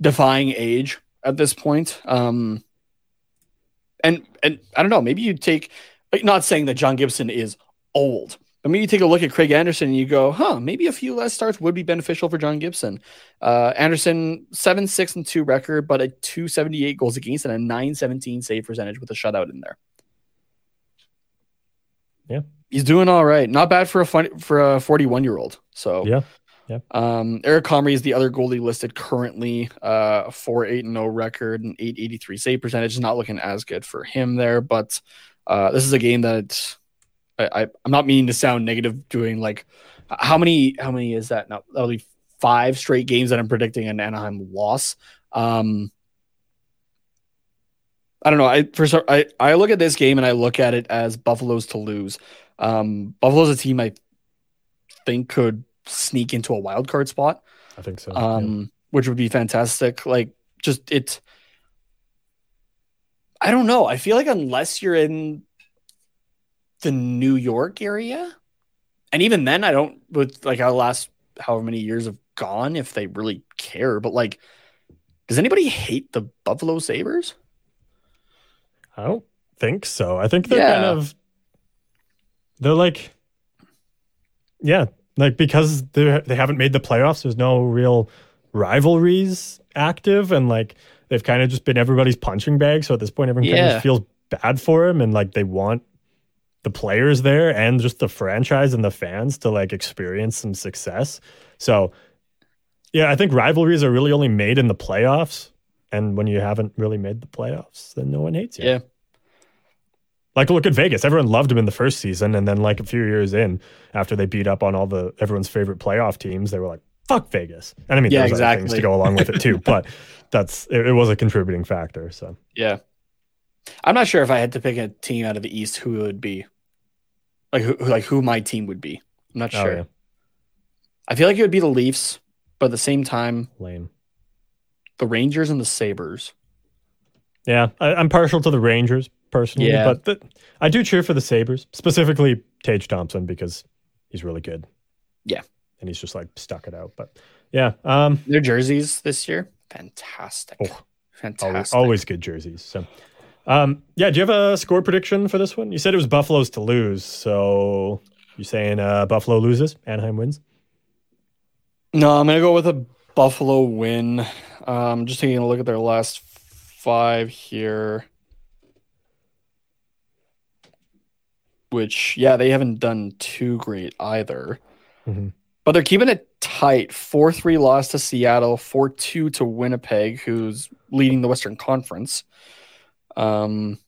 Speaker 2: defying age at this point. Um, and and I don't know, maybe you take not saying that John Gibson is old, I mean, you take a look at Craig Anderson and you go, huh, maybe a few less starts would be beneficial for John Gibson. Uh, Anderson, 7 6 and 2 record, but a 278 goals against and a 917 save percentage with a shutout in there.
Speaker 1: Yeah.
Speaker 2: He's doing all right. Not bad for a fun, for a 41 year old. So,
Speaker 1: yeah. Yeah.
Speaker 2: Um, Eric Comrie is the other goalie listed currently, uh, 4 8 0 record and 883 save percentage. Is not looking as good for him there, but uh, this is a game that I, am not meaning to sound negative doing like how many how many is that now? That'll be five straight games that I'm predicting an Anaheim loss. Um, I don't know. I for I I look at this game and I look at it as Buffalo's to lose. Um, Buffalo's a team I think could sneak into a wild card spot.
Speaker 1: I think so.
Speaker 2: Um,
Speaker 1: yeah.
Speaker 2: which would be fantastic. Like just it. I don't know. I feel like unless you're in the New York area, and even then, I don't with like how last however many years have gone if they really care. But like, does anybody hate the Buffalo Sabres?
Speaker 1: I don't think so. I think they're
Speaker 2: Yeah.
Speaker 1: kind of they're like yeah, like because they they haven't made the playoffs, there's no real rivalries active and like they've kind of just been everybody's punching bag, so at this point everyone kind
Speaker 2: Yeah.
Speaker 1: of feels bad for him and like they want the players there and just the franchise and the fans to like experience some success. So yeah, I think rivalries are really only made in the playoffs. And when you haven't really made the playoffs, then no one hates you.
Speaker 2: Yeah.
Speaker 1: Like look at Vegas. Everyone loved him in the first season, and then like a few years in, after they beat up on all the everyone's favorite playoff teams, they were like, "Fuck Vegas." And I mean,
Speaker 2: Yeah,
Speaker 1: there's other things to go along with it too, but that's it, it was a contributing factor. So
Speaker 2: Yeah. I'm not sure if I had to pick a team out of the East who it would be. Like who like who my team would be. I'm not
Speaker 1: Oh,
Speaker 2: sure.
Speaker 1: yeah.
Speaker 2: I feel like it would be the Leafs, but at the same time,
Speaker 1: lame.
Speaker 2: the Rangers and the Sabres.
Speaker 1: Yeah, I, I'm partial to the Rangers personally,
Speaker 2: Yeah.
Speaker 1: but the, I do cheer for the Sabres, specifically Tage Thompson because he's really good.
Speaker 2: Yeah.
Speaker 1: and he's just like stuck it out. But yeah, um,
Speaker 2: Their jerseys this year, fantastic.
Speaker 1: Oh, always,
Speaker 2: fantastic.
Speaker 1: always good jerseys. So, um, yeah, do you have a score prediction for this one? You said it was Buffalo's to lose, so you saying uh, Buffalo loses, Anaheim wins?
Speaker 2: No, I'm gonna go with a Buffalo win. Um, just taking a look at their last five here. Which, yeah, they haven't done too great either.
Speaker 1: Mhm.
Speaker 2: But they're keeping it tight. 4 3 loss to Seattle, 4 2 to Winnipeg, who's leading the Western Conference. Um,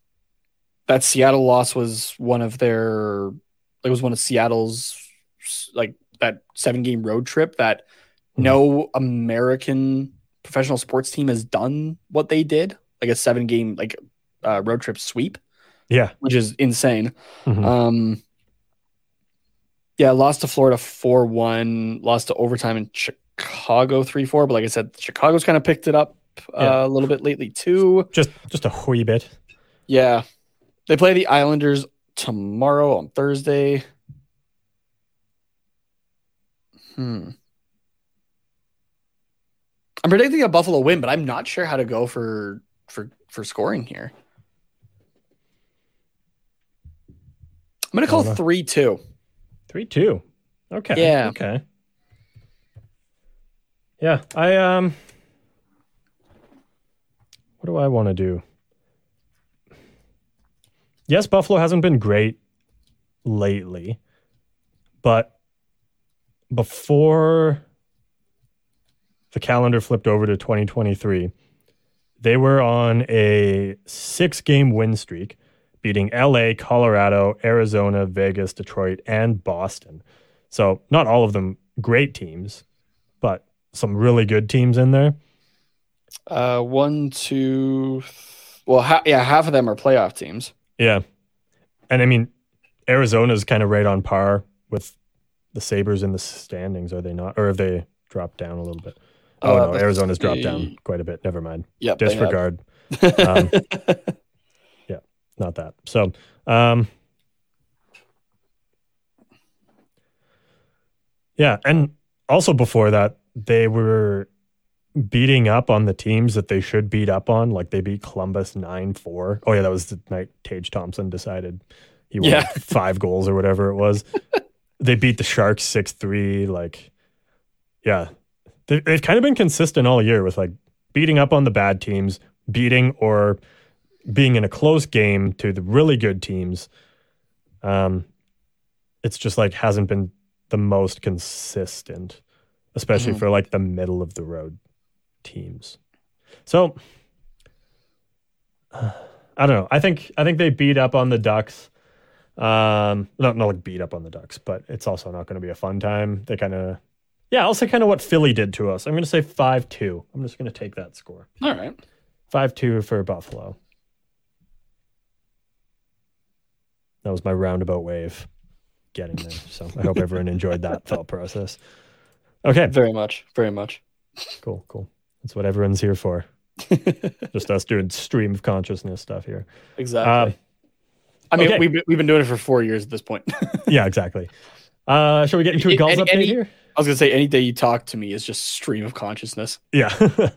Speaker 2: that Seattle loss was one of their, it was one of Seattle's, like that seven game road trip that no American professional sports team has done what they did, like a seven game, like uh, road trip sweep,
Speaker 1: Yeah,
Speaker 2: which is insane.
Speaker 1: Mhm.
Speaker 2: Um, yeah, lost to Florida 4 1, lost to overtime in Chicago 3 4. But like I said, Chicago's kind of picked it up uh,
Speaker 1: Yeah.
Speaker 2: a little bit lately, too.
Speaker 1: just just a wee bit.
Speaker 2: Yeah. They play the Islanders tomorrow on Thursday. Hmm. I'm predicting a Buffalo win, but I'm not sure how to go for for for scoring here. I'm gonna call three two.
Speaker 1: Three two. Okay.
Speaker 2: Yeah.
Speaker 1: Okay. Yeah. I um. What do I want to do? Yes, Buffalo hasn't been great lately, but before the calendar flipped over to 2023, they were on a six game win streak, beating LA, Colorado, Arizona, Vegas, Detroit, and Boston. So, not all of them great teams, but some really good teams in there.
Speaker 2: Uh, one, two. th- Well, ha- yeah, half of them are playoff teams.
Speaker 1: Yeah. And I mean, Arizona's kind of right on par with the Sabres in the standings, are they not? Or have they dropped down a little bit? Oh,
Speaker 2: Uh,
Speaker 1: no, Arizona's dropped down quite a bit. Never mind.
Speaker 2: Yeah.
Speaker 1: Disregard. Um, yeah, not that. So, um, yeah, and also before that, they were beating up on the teams that they should beat up on. Like they beat Columbus nine four. Oh yeah, that was the night Tage Thompson decided he wanted
Speaker 2: Yeah.
Speaker 1: five goals or whatever it was. they beat the Sharks six three. Like, yeah, they, they've kind of been consistent all year with like beating up on the bad teams, beating or being in a close game to the really good teams. Um, it's just like hasn't been the most consistent, especially
Speaker 2: Mhm.
Speaker 1: for like the middle of the road teams. So I don't know. I think I think they beat up on the Ducks. Um, not not like beat up on the Ducks, but it's also not going to be a fun time. They kind of, yeah, I'll say kind of what Philly did to us. I'm going to say five two. I'm just going to take that score.
Speaker 2: All right.
Speaker 1: Five two for Buffalo. That was my roundabout way of getting there. So I hope everyone enjoyed that thought process. Okay,
Speaker 2: Very much. Very much.
Speaker 1: cool, cool. That's what everyone's here for. Just us doing stream of consciousness stuff here.
Speaker 2: Exactly.
Speaker 1: Um,
Speaker 2: I mean,
Speaker 1: okay.
Speaker 2: we've, been- we've been doing it for four years at this point.
Speaker 1: yeah, exactly. Uh, shall we get into a
Speaker 2: any-
Speaker 1: update
Speaker 2: any-
Speaker 1: here?
Speaker 2: I was gonna say any day you talk to me is just stream of consciousness.
Speaker 1: Yeah,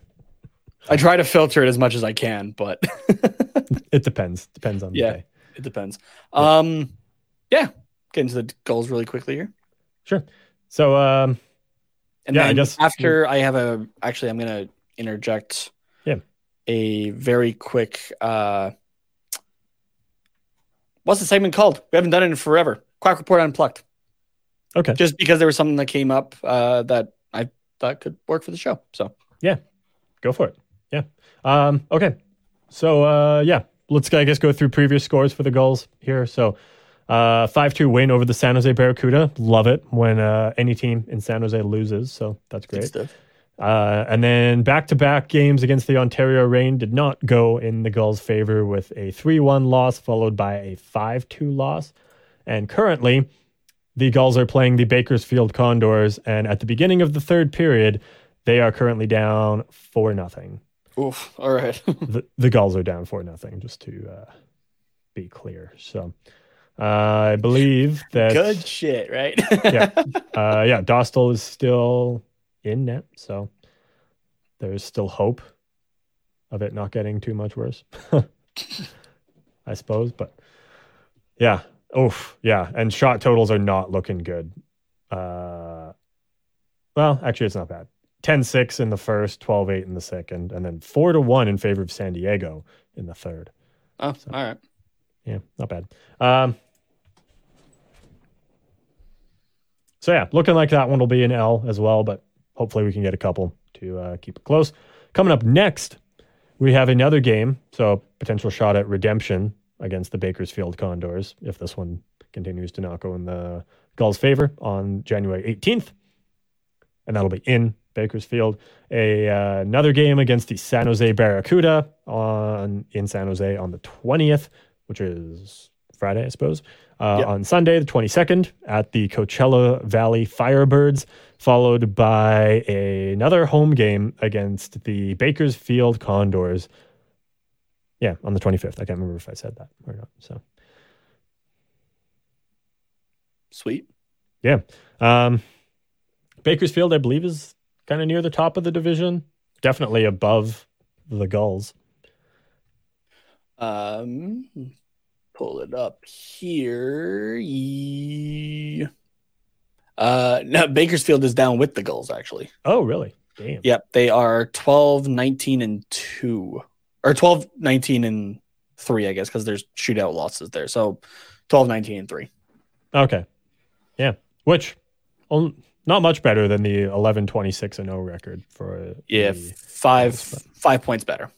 Speaker 2: I try to filter it as much as I can, but
Speaker 1: it depends. Depends on the
Speaker 2: Yeah.
Speaker 1: day.
Speaker 2: it depends. Um, yeah. Get into the goals really quickly here,
Speaker 1: Sure. So, um,
Speaker 2: and
Speaker 1: Yeah, I guess-
Speaker 2: after I have a actually, I'm gonna interject.
Speaker 1: Yeah.
Speaker 2: A very quick. uh What's the segment called? We haven't done it in forever. Quack report unplugged.
Speaker 1: okay.
Speaker 2: Just because there was something that came up uh, that I thought could work for the show. So yeah,
Speaker 1: Go for it. Yeah. Um, okay. So uh, yeah, let's I guess go through previous scores for the goals here. So uh, five two win over the San Jose Barracuda. Love it when uh, any team in San Jose loses. So that's great. Uh, and then back to back games against the Ontario Reign did not go in the Gulls' favor with a 3 1 loss followed by a 5 2 loss. And currently, the Gulls are playing the Bakersfield Condors. And at the beginning of the third period, they are currently down 4 0.
Speaker 2: Oof. All right.
Speaker 1: the, the Gulls are down 4 0, just to uh, be clear. So uh, I believe that.
Speaker 2: Good shit, right?
Speaker 1: yeah. Uh, yeah, Dostal is still in net, so there's still hope of it not getting too much worse. I suppose, but yeah. Oof, yeah. And shot totals are not looking good. Uh, well, actually, it's not bad. 10 6 in the first, 12 8 in the second, and then 4 to 1 in favor of San Diego in the third.
Speaker 2: oh, all right.
Speaker 1: Yeah, not bad. Um, so yeah, looking like that one will be an L as well, but hopefully we can get a couple to uh, keep it close. Coming up next, we have another game, so potential shot at redemption against the Bakersfield Condors if this one continues to not go in the Gulls' favor on January 18th, and that'll be in Bakersfield. A uh, another game against the San Jose Barracuda on in San Jose on the 20th which is Friday, I suppose. Uh,
Speaker 2: Yep.
Speaker 1: On Sunday, the 22nd, at the Coachella Valley Firebirds, followed by a, another home game against the Bakersfield Condors. Yeah, on the 25th. I can't remember if I said that or not. So,
Speaker 2: Sweet.
Speaker 1: yeah. Um, Bakersfield, I believe, is kind of near the top of the division, definitely above the Gulls.
Speaker 2: Um, pull it up here. Ye- Uh, no, Bakersfield is down with the Gulls actually.
Speaker 1: Oh, really? Damn.
Speaker 2: Yep, they are 12, 19, and 2. Or 12, 19, and 3, I guess, because there's shootout losses there. So 12, 19, and 3.
Speaker 1: Okay. Yeah. Which, um, not much better than the 11 26 and 0 record for.
Speaker 2: Yeah,
Speaker 1: the-
Speaker 2: five five points better.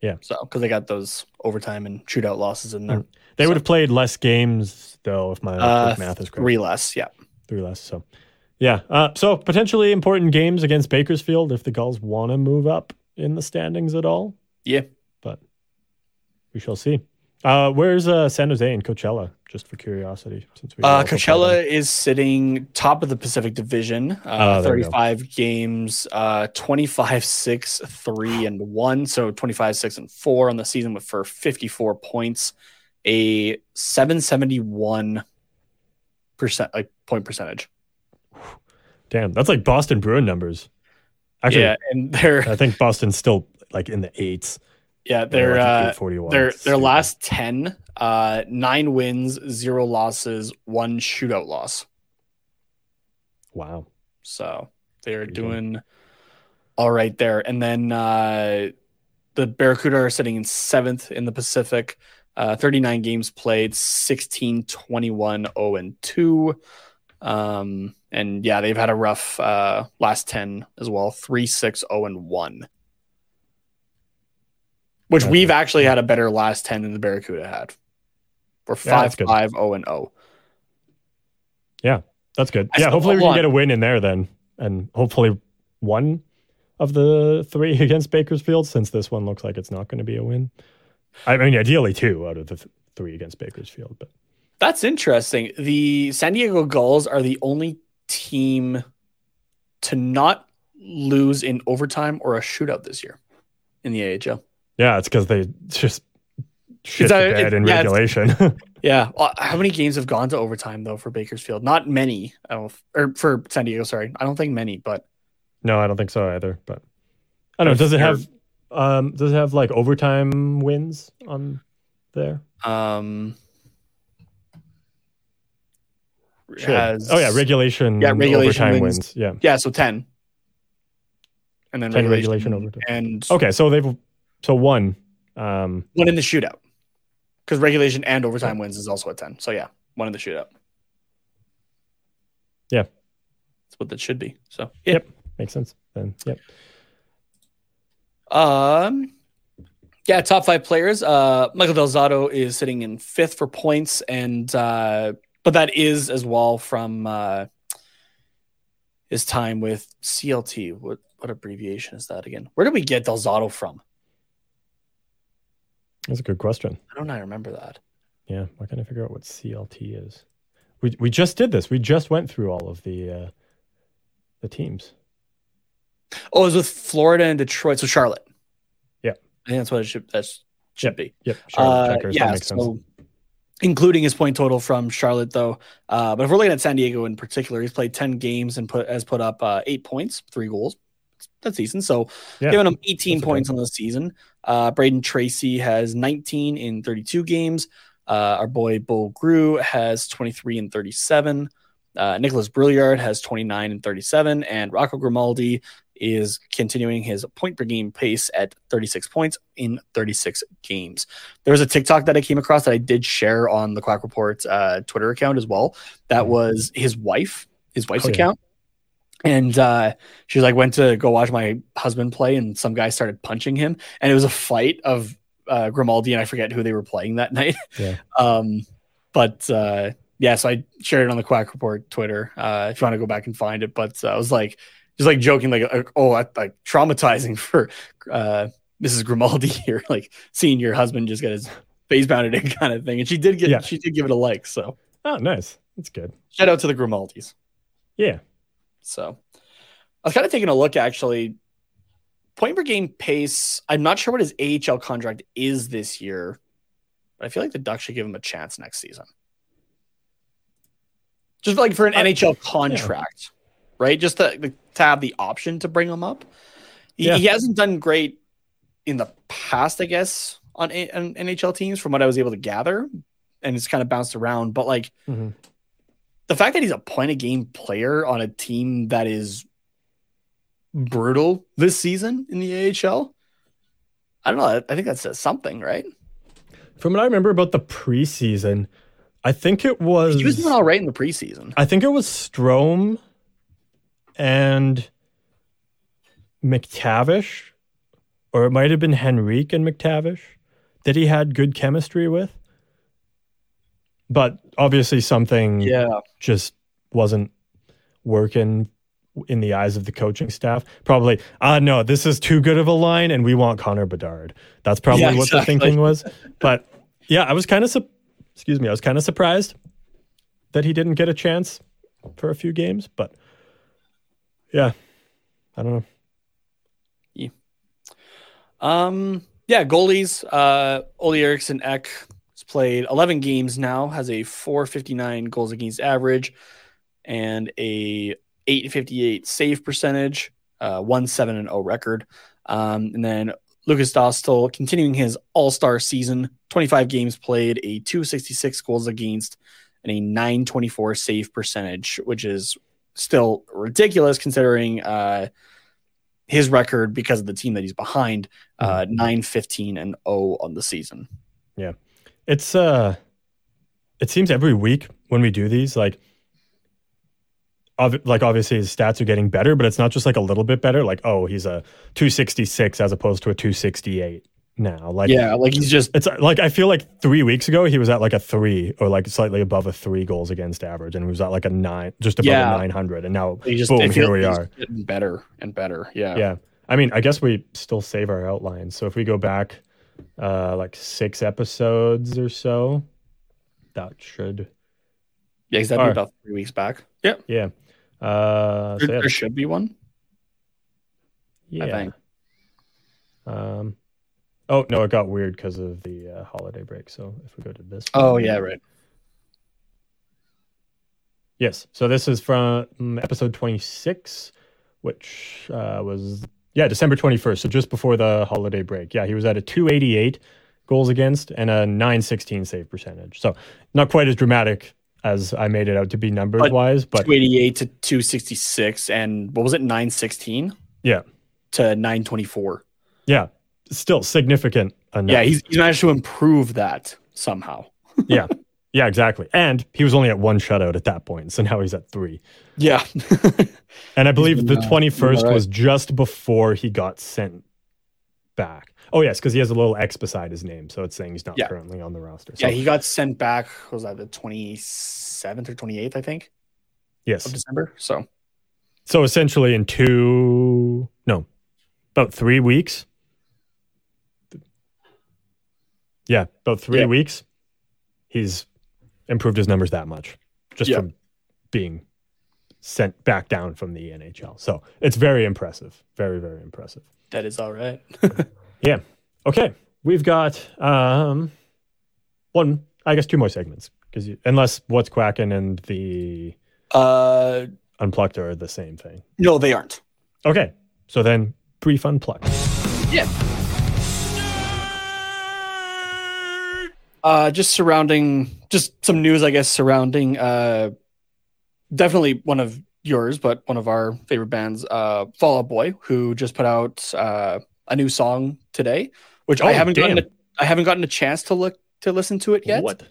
Speaker 1: Yeah.
Speaker 2: So because they got those overtime and shootout losses in there.
Speaker 1: They would have played less games, though, if my
Speaker 2: Uh,
Speaker 1: math is correct.
Speaker 2: Three less, yeah.
Speaker 1: Three less. So, yeah. Uh, so, potentially important games against Bakersfield if the Gulls want to move up in the standings at all.
Speaker 2: Yeah.
Speaker 1: But we shall see. Uh, where's uh, San Jose and Coachella, just for curiosity? Since we
Speaker 2: Uh, Coachella is sitting top of the Pacific Division, uh,
Speaker 1: Oh, go.
Speaker 2: 35 games, uh, 25, 6, 3, and 1. So 25, 6, and 4 on the season with for 54 points, a 771 percent like point percentage.
Speaker 1: Damn, that's like Boston Bruin numbers. Actually,
Speaker 2: yeah, and they're
Speaker 1: I think Boston's still like in the eights.
Speaker 2: yeah,
Speaker 1: They're
Speaker 2: uh,
Speaker 1: 841.
Speaker 2: their their last 10 uh 9 wins, 0 losses, 1 shootout loss.
Speaker 1: Wow.
Speaker 2: So they're
Speaker 1: Pretty good.
Speaker 2: doing all right there. And then uh, the Barracuda are sitting in seventh in the Pacific. Uh, 39 games played, 16, 21, 0, and 2. Um, and yeah, they've had a rough uh, last 10 as well 3, 6, 0, and 1. Which
Speaker 1: Gotcha.
Speaker 2: we've actually had a better last 10 than the Barracuda had. We're
Speaker 1: Yeah,
Speaker 2: five
Speaker 1: that's good.
Speaker 2: five zero and oh. zero.
Speaker 1: Yeah, that's good.
Speaker 2: I
Speaker 1: yeah, hopefully we can get a win in there then, and hopefully one of the three against Bakersfield, since this one looks like it's not going to be a win. I mean, ideally two out of the th- three against Bakersfield, but
Speaker 2: That's interesting. The San Diego Gulls are the only team to not lose in overtime or a shootout this year in the AHL.
Speaker 1: yeah, it's because they just shit the bed in
Speaker 2: yeah,
Speaker 1: regulation.
Speaker 2: Yeah. How many games have gone to overtime though for Bakersfield? Not many. I don't or for San Diego, sorry. I don't think many, but
Speaker 1: no, I don't think so either. But I don't know. Does it have um does it have like overtime wins on there?
Speaker 2: um
Speaker 1: Should.
Speaker 2: has-
Speaker 1: oh yeah, regulation.
Speaker 2: Yeah, regulation
Speaker 1: overtime
Speaker 2: wins.
Speaker 1: wins. Yeah.
Speaker 2: Yeah, so 10. And then
Speaker 1: 10
Speaker 2: regulation,
Speaker 1: regulation overtime.
Speaker 2: and
Speaker 1: Okay, so they've so one. Um,
Speaker 2: one in the shootout. Because regulation and overtime wins is also at 10. So yeah, one in the shootout.
Speaker 1: Yeah.
Speaker 2: That's what that should be. So yeah.
Speaker 1: Yep. makes sense. Then yep.
Speaker 2: Um yeah, top five players. Uh Michael Del Zotto is sitting in fifth for points, and uh but that is as well from uh his time with CLT. What what abbreviation is that again? Where did we get Del Zotto from?
Speaker 1: That's a good question.
Speaker 2: I don't know, I remember that.
Speaker 1: Yeah, why can't I figure out what CLT is? We we just did this. We just went through all of the uh, the teams.
Speaker 2: Oh, it was with Florida and Detroit, so Charlotte.
Speaker 1: Yeah.
Speaker 2: I think that's what it should that should be.
Speaker 1: Yep, Charlotte
Speaker 2: Uh,
Speaker 1: checkers.
Speaker 2: yeah,
Speaker 1: that makes sense.
Speaker 2: so including his point total from Charlotte, though. Uh, but if we're looking at San Diego in particular, he's played ten games and put has put up uh, eight points, three goals. That's decent. So
Speaker 1: Yeah,
Speaker 2: giving him 18
Speaker 1: that's okay.
Speaker 2: points on the season. Uh, Brayden Tracey has 19 in 32 games. Uh, our boy Bull Grew has 23 and 37. Uh, Nikolas Brouillard has 29 and 37, and Rocco Grimaldi is continuing his point per game pace at 36 points in 36 games. There was a TikTok that I came across that I did share on the Quack Report uh, Twitter account as well. That was his wife, his wife's
Speaker 1: Oh, yeah.
Speaker 2: account. And uh, she was like, went to go watch my husband play, and some guy started punching him, and it was a fight of uh, Grimaldi and I forget who they were playing that night.
Speaker 1: Yeah.
Speaker 2: Um, but uh, yeah, so I shared it on the Quack Report Twitter. Uh, if you want to go back and find it, but uh, I was like, just like joking, like, oh, that- like traumatizing for uh, Mrs. Grimaldi here, like seeing your husband just get his face pounded in kind of thing. And she did get,
Speaker 1: Yeah.
Speaker 2: she did give it a like. So
Speaker 1: Oh, nice. That's good.
Speaker 2: shout out to the Grimaldis.
Speaker 1: Yeah.
Speaker 2: So I was kind of taking a look actually. Point per game pace. I'm not sure what his AHL contract is this year, but I feel like the Ducks should give him a chance next season. Just like for an
Speaker 1: Uh,
Speaker 2: NHL contract, right? Just to, to have the option to bring him up. He,
Speaker 1: Yeah.
Speaker 2: he hasn't done great in the past, I guess, on, A- on NHL teams, from what I was able to gather, and it's kind of bounced around. But like
Speaker 1: Mhm.
Speaker 2: the fact that he's a point a game player on a team that is brutal this season in the AHL, I don't know. I think that says something, right?
Speaker 1: From what I remember about the preseason, I think it was
Speaker 2: He was doing all right in the preseason.
Speaker 1: I think it was Strome and McTavish, or it might have been Henrique and McTavish that he had good chemistry with. But obviously, something
Speaker 2: Yeah,
Speaker 1: just wasn't working in the eyes of the coaching staff. Probably, ah, no, this is too good of a line, and we want Connor Bedard. That's probably
Speaker 2: Yeah,
Speaker 1: what the thinking was. But yeah, I was kind of, su- excuse me, I was kind of surprised that he didn't get a chance for a few games. But yeah, I don't know. Yeah.
Speaker 2: Um, yeah, goalies. Uh, Olle Eriksson Ek has played 11 games now, has a 459 goals against average and a 858 save percentage, uh, 1 7 and 0 record. Um, and then Lukas Dostal continuing his all star season, 25 games played, a 266 goals against, and a 924 save percentage, which is still ridiculous considering uh, his record because of the team that he's behind uh 9 15 and 0 on the season Yeah.
Speaker 1: It's uh, it seems every week when we do these, like, ob- like obviously his stats are getting better, but it's not just like a little bit better. Like, oh, he's a 266 as opposed to a 268. Now. Like
Speaker 2: yeah, like he's just
Speaker 1: It's uh, like I feel like three weeks ago he was at like a three or like slightly above a three goals against average, and he was at like a nine, just above
Speaker 2: Yeah.
Speaker 1: a nine hundred, and now
Speaker 2: he just
Speaker 1: boom, here we
Speaker 2: he's
Speaker 1: are.
Speaker 2: getting better and better. Yeah.
Speaker 1: Yeah, I mean, I guess we still save our outlines. So if we go back, uh, like six episodes or so, that should
Speaker 2: Yeah, he's that'd be about three weeks back. Yeah.
Speaker 1: yeah. Uh,
Speaker 2: There,
Speaker 1: so yeah,
Speaker 2: there should be one.
Speaker 1: yeah.
Speaker 2: I think.
Speaker 1: Um, oh no, it got weird because of the uh, holiday break. So if we go to this,
Speaker 2: Oh
Speaker 1: one-
Speaker 2: yeah, right.
Speaker 1: Yes. So this is from mm, episode 26, which uh, was, yeah, December 21st. So just before the holiday break. Yeah, he was at a 288 goals against and a 916 save percentage. So not quite as dramatic as I made it out to be numbers
Speaker 2: But
Speaker 1: wise, but
Speaker 2: Two eighty eight to two sixty six, and what was it? Nine sixteen
Speaker 1: yeah,
Speaker 2: to nine twenty four.
Speaker 1: yeah, still significant enough.
Speaker 2: Yeah, he's, he's managed to improve that somehow.
Speaker 1: yeah, yeah, exactly. And he was only at one shutout at that point. So now he's at three.
Speaker 2: Yeah.
Speaker 1: And I believe
Speaker 2: been,
Speaker 1: the 21st
Speaker 2: alright.
Speaker 1: was just before he got sent back. Oh, yes, because he has a little X beside his name. So it's saying he's not
Speaker 2: Yeah.
Speaker 1: currently on the roster. So,
Speaker 2: yeah, he got sent back. Was that the twenty seventh or twenty eighth? I think Yes. of
Speaker 1: yes.
Speaker 2: December. So
Speaker 1: So essentially, in two, no, about three weeks. Yeah, about three
Speaker 2: Yeah.
Speaker 1: weeks, he's improved his numbers that much just
Speaker 2: Yeah.
Speaker 1: from being sent back down from the NHL. So it's very impressive. Very, very impressive.
Speaker 2: that is all right.
Speaker 1: Yeah. Okay. We've got um one, I guess two more segments because unless what's quacking and the
Speaker 2: uh,
Speaker 1: unplugged are the same thing.
Speaker 2: no, they aren't.
Speaker 1: Okay. So then brief unplugged.
Speaker 2: Yeah. Uh, just surrounding, just some news, I guess, surrounding, uh, definitely one of yours, but one of our favorite bands, uh, Fall Out Boy, who just put out uh, a new song today, which I
Speaker 1: Oh,
Speaker 2: haven't gotten,
Speaker 1: damn.
Speaker 2: a, I haven't gotten a chance to look to listen to it yet.
Speaker 1: What?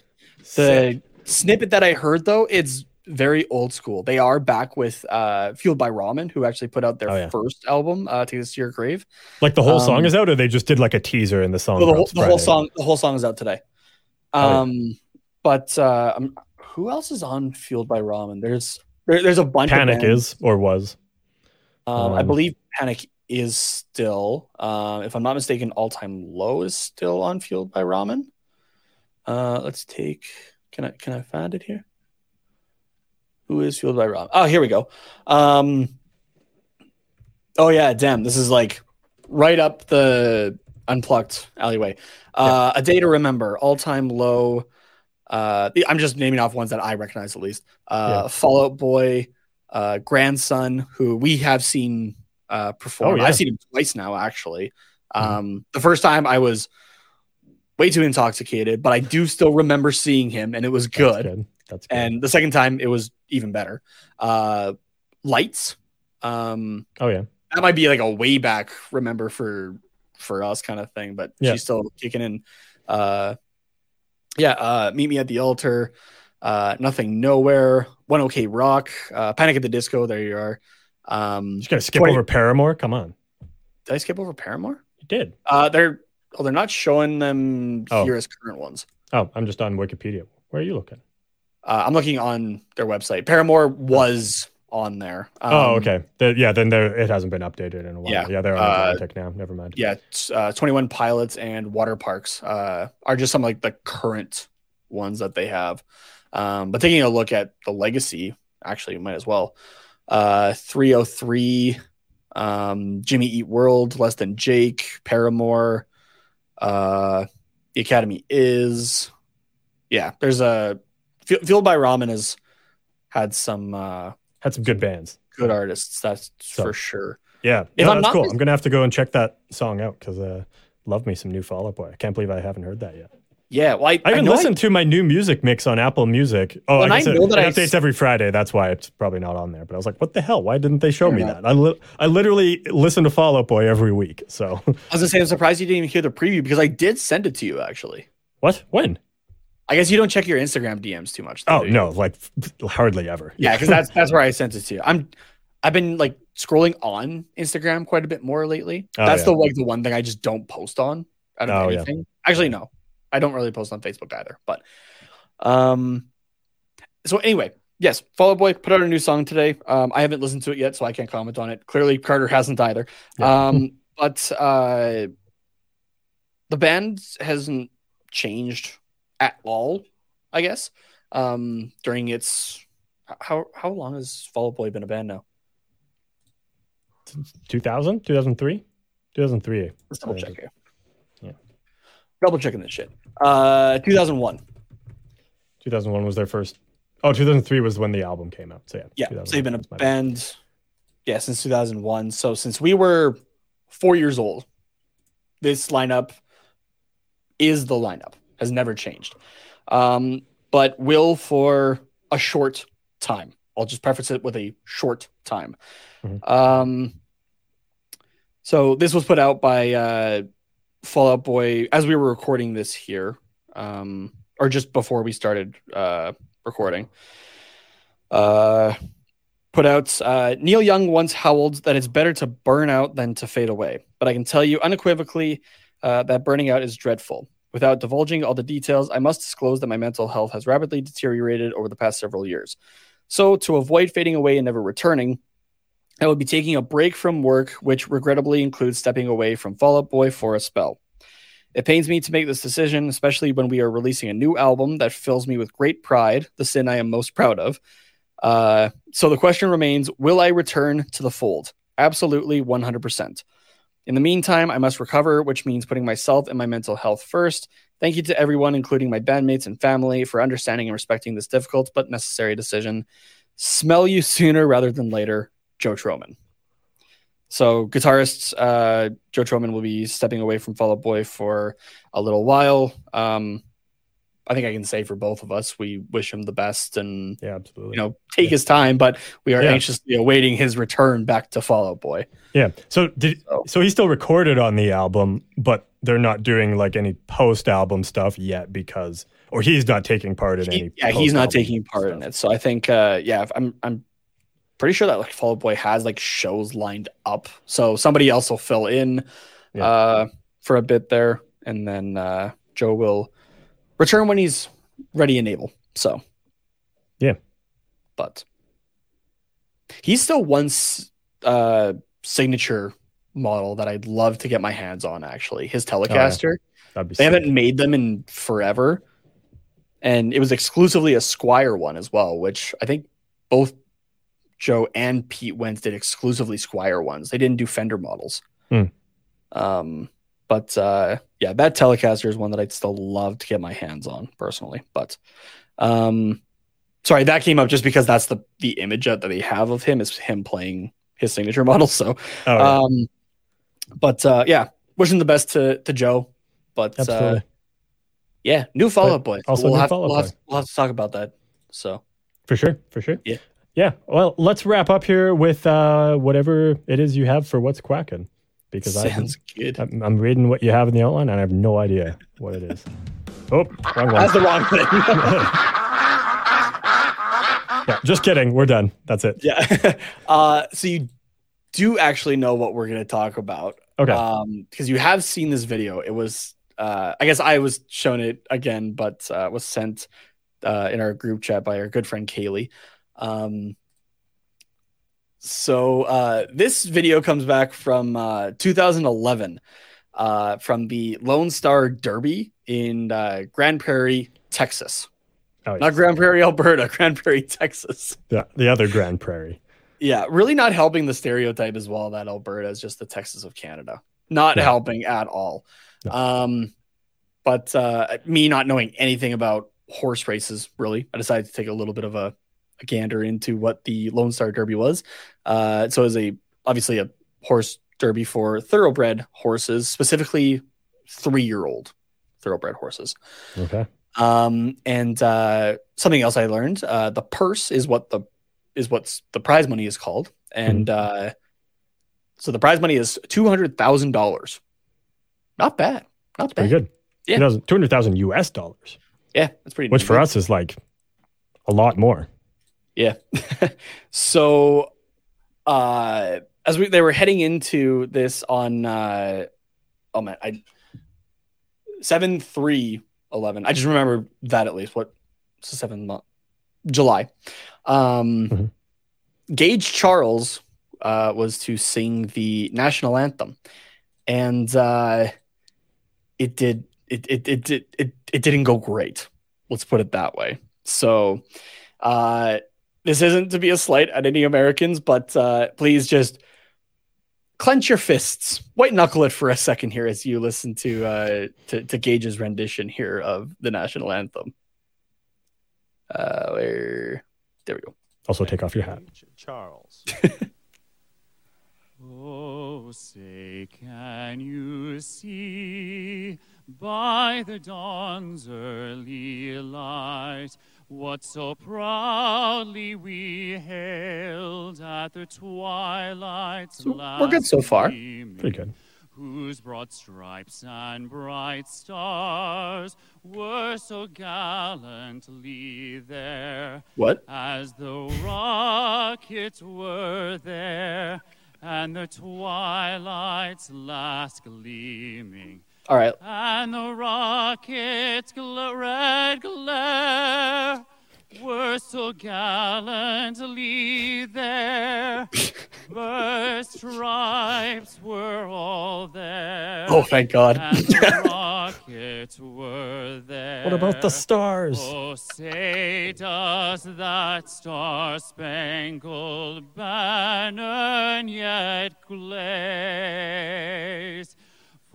Speaker 2: The snippet that I heard though, it's very old school. They are back with uh, Fueled by Ramen, who actually put out their
Speaker 1: Oh, yeah.
Speaker 2: first album, uh, "Take This to Your Grave."
Speaker 1: Like the whole song
Speaker 2: um,
Speaker 1: is out, or they just did like a teaser in the song.
Speaker 2: The, whole, the whole song the whole song is out today
Speaker 1: Oh, yeah.
Speaker 2: um but uh um, who else is on fueled by ramen? There's there, there's a bunch
Speaker 1: Panic is or was.
Speaker 2: um, i
Speaker 1: um,
Speaker 2: believe panic is still um if i'm not mistaken all time low is still on fueled by ramen. Uh let's take can i can i find it here? Who is fueled by ramen? Oh here we go. Um oh yeah damn this is like right up the unplugged alleyway uh a day to remember all time low uh i'm just naming off ones that i recognize at least uh
Speaker 1: Yeah.
Speaker 2: fallout boy uh grandson who we have seen uh perform
Speaker 1: Oh, yeah.
Speaker 2: i've seen him twice now actually
Speaker 1: Mhm.
Speaker 2: um the first time i was way too intoxicated but i do still remember seeing him and it was
Speaker 1: That's
Speaker 2: good,
Speaker 1: good. That's good.
Speaker 2: and the second time it was even better uh lights um
Speaker 1: oh yeah.
Speaker 2: that might be like a way back remember for for us kind of thing but
Speaker 1: Yeah.
Speaker 2: she's still kicking in uh yeah uh meet me at the altar uh nothing nowhere one okay rock uh panic at the disco there you are um
Speaker 1: Just gonna skip
Speaker 2: 20
Speaker 1: over Paramore. Come on,
Speaker 2: did i skip over paramore
Speaker 1: you did.
Speaker 2: uh they're oh they're not showing them
Speaker 1: Oh.
Speaker 2: here as current ones
Speaker 1: Oh, I'm just on Wikipedia. Where are you looking?
Speaker 2: uh i'm looking on their website paramore was on there
Speaker 1: oh,
Speaker 2: Um,
Speaker 1: okay. The- yeah, then there it hasn't been updated in a while.
Speaker 2: Yeah,
Speaker 1: Yeah, they're on
Speaker 2: uh,
Speaker 1: Atlantic now. Never mind.
Speaker 2: yeah, uh, 21 Pilots and Waterparks uh, are just some like the current ones that they have. Um, but taking a look at the legacy, actually, might as well. Uh, 3OH!3, um, Jimmy Eat World, Less Than Jake, Paramore, uh, The Academy is. Yeah, there's a. Fu- Fueled by Ramen has had some uh,
Speaker 1: Had some good bands.
Speaker 2: good artists, that's
Speaker 1: So-
Speaker 2: for sure.
Speaker 1: Yeah,
Speaker 2: If
Speaker 1: no,
Speaker 2: I'm
Speaker 1: that's
Speaker 2: not
Speaker 1: cool.
Speaker 2: mis-
Speaker 1: I'm gonna have to go and check that song out because uh, love me some new Fall Out Boy. I can't believe I haven't heard that yet.
Speaker 2: Yeah, well, I,
Speaker 1: I even
Speaker 2: know
Speaker 1: listened to my new music mix on Apple Music. Oh, I guess
Speaker 2: I
Speaker 1: it,
Speaker 2: know that
Speaker 1: it
Speaker 2: I
Speaker 1: updates every Friday. That's why it's probably not on there. But I was like, what the hell? Why didn't they show me
Speaker 2: Yeah.
Speaker 1: that? I, li- I literally listen to Fall Out Boy every week. So
Speaker 2: I was gonna say I'm surprised you didn't even hear the preview because I did send it to you actually.
Speaker 1: what? When?
Speaker 2: I guess you don't check your Instagram DMs too much. though,
Speaker 1: Oh no, like hardly ever.
Speaker 2: Yeah, because that's that's where I sent it to you. I'm I've been like scrolling on Instagram quite a bit more lately.
Speaker 1: Oh,
Speaker 2: that's
Speaker 1: yeah.
Speaker 2: the like the one thing I just don't post on out of
Speaker 1: Oh, yeah.
Speaker 2: anything. Actually, no, I don't really post on Facebook either. But um, so anyway, yes, Fall Out Boy put out a new song today. Um, I haven't listened to it yet, so I can't comment on it. Clearly, Carter hasn't either.
Speaker 1: Yeah.
Speaker 2: Um, but uh, the band hasn't changed at all. I guess um, during its how how long has Fall Out Boy been a band now?
Speaker 1: 2000, 2003, 2003.
Speaker 2: Let's double check here.
Speaker 1: yeah.
Speaker 2: Double checking this shit. Uh, 2001.
Speaker 1: 2001 was their first. Oh, 2003 was when the album came out. So yeah,
Speaker 2: Yeah, so they've been a band, yeah, since 2001. So since we were four years old, this lineup is the lineup. Has never changed. Um, but will for a short time. I'll just preface it with a short time.
Speaker 1: Mhm.
Speaker 2: Um, so this was put out by uh, Fall Out Boy as we were recording this here, um, or just before we started uh, recording. Uh, put out uh, Neil Young once howled that it's better to burn out than to fade away. But I can tell you unequivocally uh, that burning out is dreadful. Without divulging all the details, I must disclose that my mental health has rapidly deteriorated over the past several years. So, to avoid fading away and never returning, I will be taking a break from work, which regrettably includes stepping away from Fall Out Boy for a spell. It pains me to make this decision, especially when we are releasing a new album that fills me with great pride, the sin I am most proud of. Uh, so the question remains Will I return to the fold? Absolutely, 100%. In the meantime, I must recover, which means putting myself and my mental health first. Thank you to everyone, including my bandmates and family, for understanding and respecting this difficult but necessary decision. Smell you sooner rather than later, Joe Trohman. So, guitarist uh, Joe Trohman will be stepping away from Fall Out Boy for a little while. Um, I think I can say for both of us, we wish him the best and
Speaker 1: Yeah, absolutely.
Speaker 2: you know take his time, but we are
Speaker 1: Yeah.
Speaker 2: anxiously awaiting his return back to Fall Out Boy.
Speaker 1: Yeah. So did
Speaker 2: So-
Speaker 1: so he still recorded on the album, but they're not doing like any post album stuff yet because or he's not taking part in
Speaker 2: He-
Speaker 1: any.
Speaker 2: yeah, he's not taking part in it. So I think, uh, yeah, I'm I'm pretty sure that like Fall Out Boy has like shows lined up. So somebody else will fill in
Speaker 1: Yeah.
Speaker 2: uh, for a bit there, and then uh, Joe will return when he's ready and able. So
Speaker 1: Yeah.
Speaker 2: but he's still one uh, signature model that I'd love to get my hands on. Actually, his Telecaster.
Speaker 1: That'd be
Speaker 2: They
Speaker 1: sick.
Speaker 2: haven't made them in forever. And it was exclusively a Squier one as well, which I think both Joe and Pete Wentz did exclusively Squier ones. They didn't do Fender models.
Speaker 1: Hmm.
Speaker 2: Um, but uh, yeah, that Telecaster is one that I'd still love to get my hands on personally. But um, sorry, that came up just because that's the the image that they have of him is him playing his signature model. So
Speaker 1: Oh, yeah.
Speaker 2: um, but uh, yeah, wishing the best to to Joe. But uh, yeah, new Fall Out Boy.
Speaker 1: also
Speaker 2: we'll, have, we'll, have,
Speaker 1: Boy.
Speaker 2: we'll have to talk about that. So
Speaker 1: For sure, for sure.
Speaker 2: Yeah.
Speaker 1: Yeah. Well, let's wrap up here with uh, whatever it is you have for what's quacking, because I
Speaker 2: sounds good.
Speaker 1: I'm, I'm reading what you have in the outline, and I have no idea what it is. Oh, wrong one.
Speaker 2: That's the wrong thing.
Speaker 1: yeah, just kidding. We're done. That's it.
Speaker 2: yeah. Uh, so you do actually know what we're going to talk about.
Speaker 1: Okay.
Speaker 2: Um, because you have seen this video. It was, uh, I guess I was shown it again, but uh, was sent uh, in our group chat by our good friend Kaylee. Um, so uh, this video comes back from uh, 2011 uh, from the Lone Star Derby in uh, Grand Prairie, Texas.
Speaker 1: oh,
Speaker 2: Not. Grand Prairie, Alberta, Grand Prairie, Texas.
Speaker 1: the, the other Grand Prairie.
Speaker 2: Yeah, really not helping the stereotype as well that Alberta is just the Texas of Canada. Not
Speaker 1: No.
Speaker 2: helping at all.
Speaker 1: No.
Speaker 2: Um, but uh, me not knowing anything about horse races, really, I decided to take a little bit of a, a gander into what the Lone Star Derby was. Uh, so it was a obviously a horse derby for thoroughbred horses, specifically three year old thoroughbred horses.
Speaker 1: Okay.
Speaker 2: Um, and uh, something else I learned: uh, the purse is what the is what's the prize money is called, and uh, so the prize money is two hundred thousand dollars. Not bad, not
Speaker 1: Pretty
Speaker 2: bad.
Speaker 1: good.
Speaker 2: Yeah.
Speaker 1: 200,000 US dollars,
Speaker 2: Yeah, that's pretty.
Speaker 1: which for
Speaker 2: good.
Speaker 1: us is like a lot more.
Speaker 2: Yeah. so uh as we they were heading into this on uh oh man, I seven three eleven. I just remember that at least. What? It's the seventh month, July. Um,
Speaker 1: Mhm.
Speaker 2: Gage Charles uh, was to sing the national anthem, and uh, it did it it it did it, it didn't go great. Let's put it that way. So, uh, this isn't to be a slight at any Americans, but uh, please just clench your fists, white knuckle it for a second here as you listen to uh, to, to Gage's rendition here of the national anthem. Uh, where there we go.
Speaker 1: Also, take off your hat.
Speaker 3: Charles. oh, say, can you see by the dawn's early light what so proudly we hailed at the twilight's
Speaker 2: So, we're good so far.
Speaker 1: Pretty good.
Speaker 3: whose broad stripes and bright stars were so gallantly there
Speaker 2: What?
Speaker 3: as the rockets were there and the twilight's last gleaming
Speaker 2: All right.
Speaker 3: and the rocket's gl- red glare were so gallantly there. the stripes were all there.
Speaker 2: Oh, thank God.
Speaker 3: And the rockets were there.
Speaker 1: What about the stars?
Speaker 3: Oh, say does that star-spangled banner yet glaze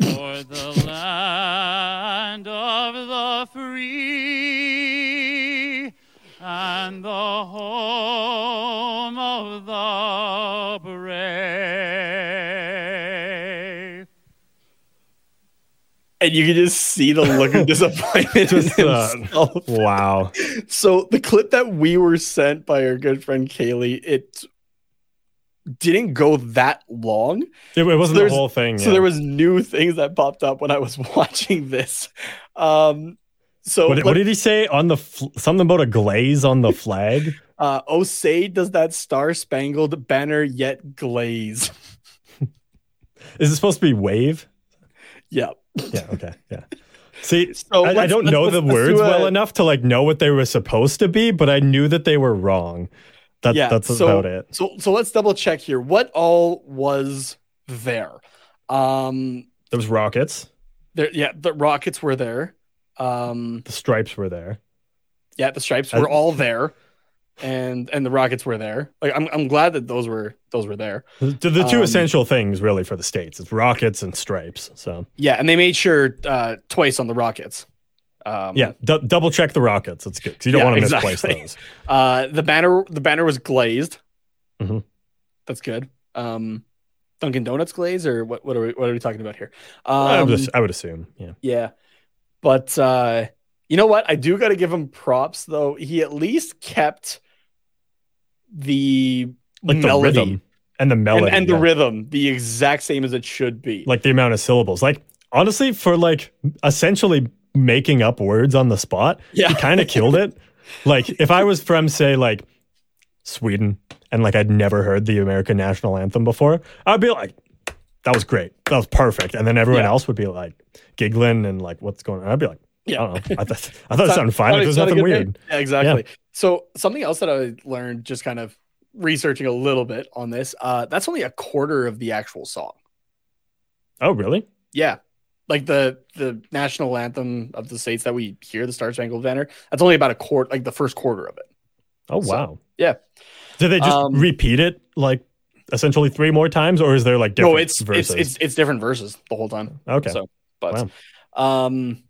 Speaker 3: for the land of the free and the home of the brave?
Speaker 2: And you can just see the look of disappointment in
Speaker 1: Just, uh,
Speaker 2: himself.
Speaker 1: Wow.
Speaker 2: So the clip that we were sent by our good friend Kaylee, it didn't go that long.
Speaker 1: It, it wasn't
Speaker 2: there's-
Speaker 1: the whole thing.
Speaker 2: So
Speaker 1: yeah.
Speaker 2: there was new things that popped up when I was watching this. Um, so
Speaker 1: What, what did he say on the fl- something about a glaze on the flag?
Speaker 2: uh, oh say does that star spangled banner yet glaze?
Speaker 1: Is it supposed to be wave?
Speaker 2: yeah.
Speaker 1: Yeah. Okay. Yeah. See,
Speaker 2: So
Speaker 1: I, I don't know the words well enough to like know what they were supposed to be, but I knew that they were wrong. That,
Speaker 2: yeah,
Speaker 1: that's
Speaker 2: so,
Speaker 1: about it.
Speaker 2: So so let's double check here. What all was there? Um
Speaker 1: There was rockets.
Speaker 2: there yeah, the rockets were there. Um
Speaker 1: The stripes were there.
Speaker 2: yeah, the stripes
Speaker 1: I-
Speaker 2: were all there. And and the rockets were there. Like I'm I'm glad that those were those were there.
Speaker 1: The, the two
Speaker 2: Um,
Speaker 1: essential things really for the states. It's rockets and stripes. So
Speaker 2: Yeah, and they made sure uh twice on the rockets. Um
Speaker 1: yeah, du- double check the rockets. It's good you don't
Speaker 2: Yeah,
Speaker 1: want to
Speaker 2: exactly.
Speaker 1: misplace those.
Speaker 2: Uh, the banner the banner was glazed.
Speaker 1: Mhm.
Speaker 2: That's good. Um, Dunkin' Donuts glaze or what? What are we, what are we talking about here?
Speaker 1: I,
Speaker 2: Um,
Speaker 1: would, ass- I would assume. Yeah.
Speaker 2: yeah, but uh, you know what? I do got to give him props though. He at least kept the
Speaker 1: Like the rhythm and the
Speaker 2: and,
Speaker 1: melody
Speaker 2: and the
Speaker 1: yeah.
Speaker 2: rhythm the exact same as it should be.
Speaker 1: like the amount of syllables. Like honestly, for like essentially making up words on the spot,
Speaker 2: Yeah.
Speaker 1: he kind of killed it. Like if I was from say like Sweden and like I'd never heard the American national anthem before, I'd be like, that was great, that was perfect, and then everyone
Speaker 2: Yeah.
Speaker 1: else would be like giggling and like, what's going on? I'd be like,
Speaker 2: Yeah.
Speaker 1: I don't know, I, th- I thought it sounded fine. There's nothing weird.
Speaker 2: Yeah, exactly. So something else that I learned just kind of researching a little bit on this, uh, that's only a quarter of the actual song.
Speaker 1: Oh really?
Speaker 2: Yeah. Like the the national anthem of the states that we hear, the Star Spangled Banner, that's only about a quarter, like the first quarter of it.
Speaker 1: Oh
Speaker 2: So,
Speaker 1: wow.
Speaker 2: yeah.
Speaker 1: Did they just
Speaker 2: Um,
Speaker 1: repeat it like essentially three more times, or is there like different
Speaker 2: no, it's
Speaker 1: verses?
Speaker 2: it's it's it's different verses the whole time.
Speaker 1: okay.
Speaker 2: So, but um,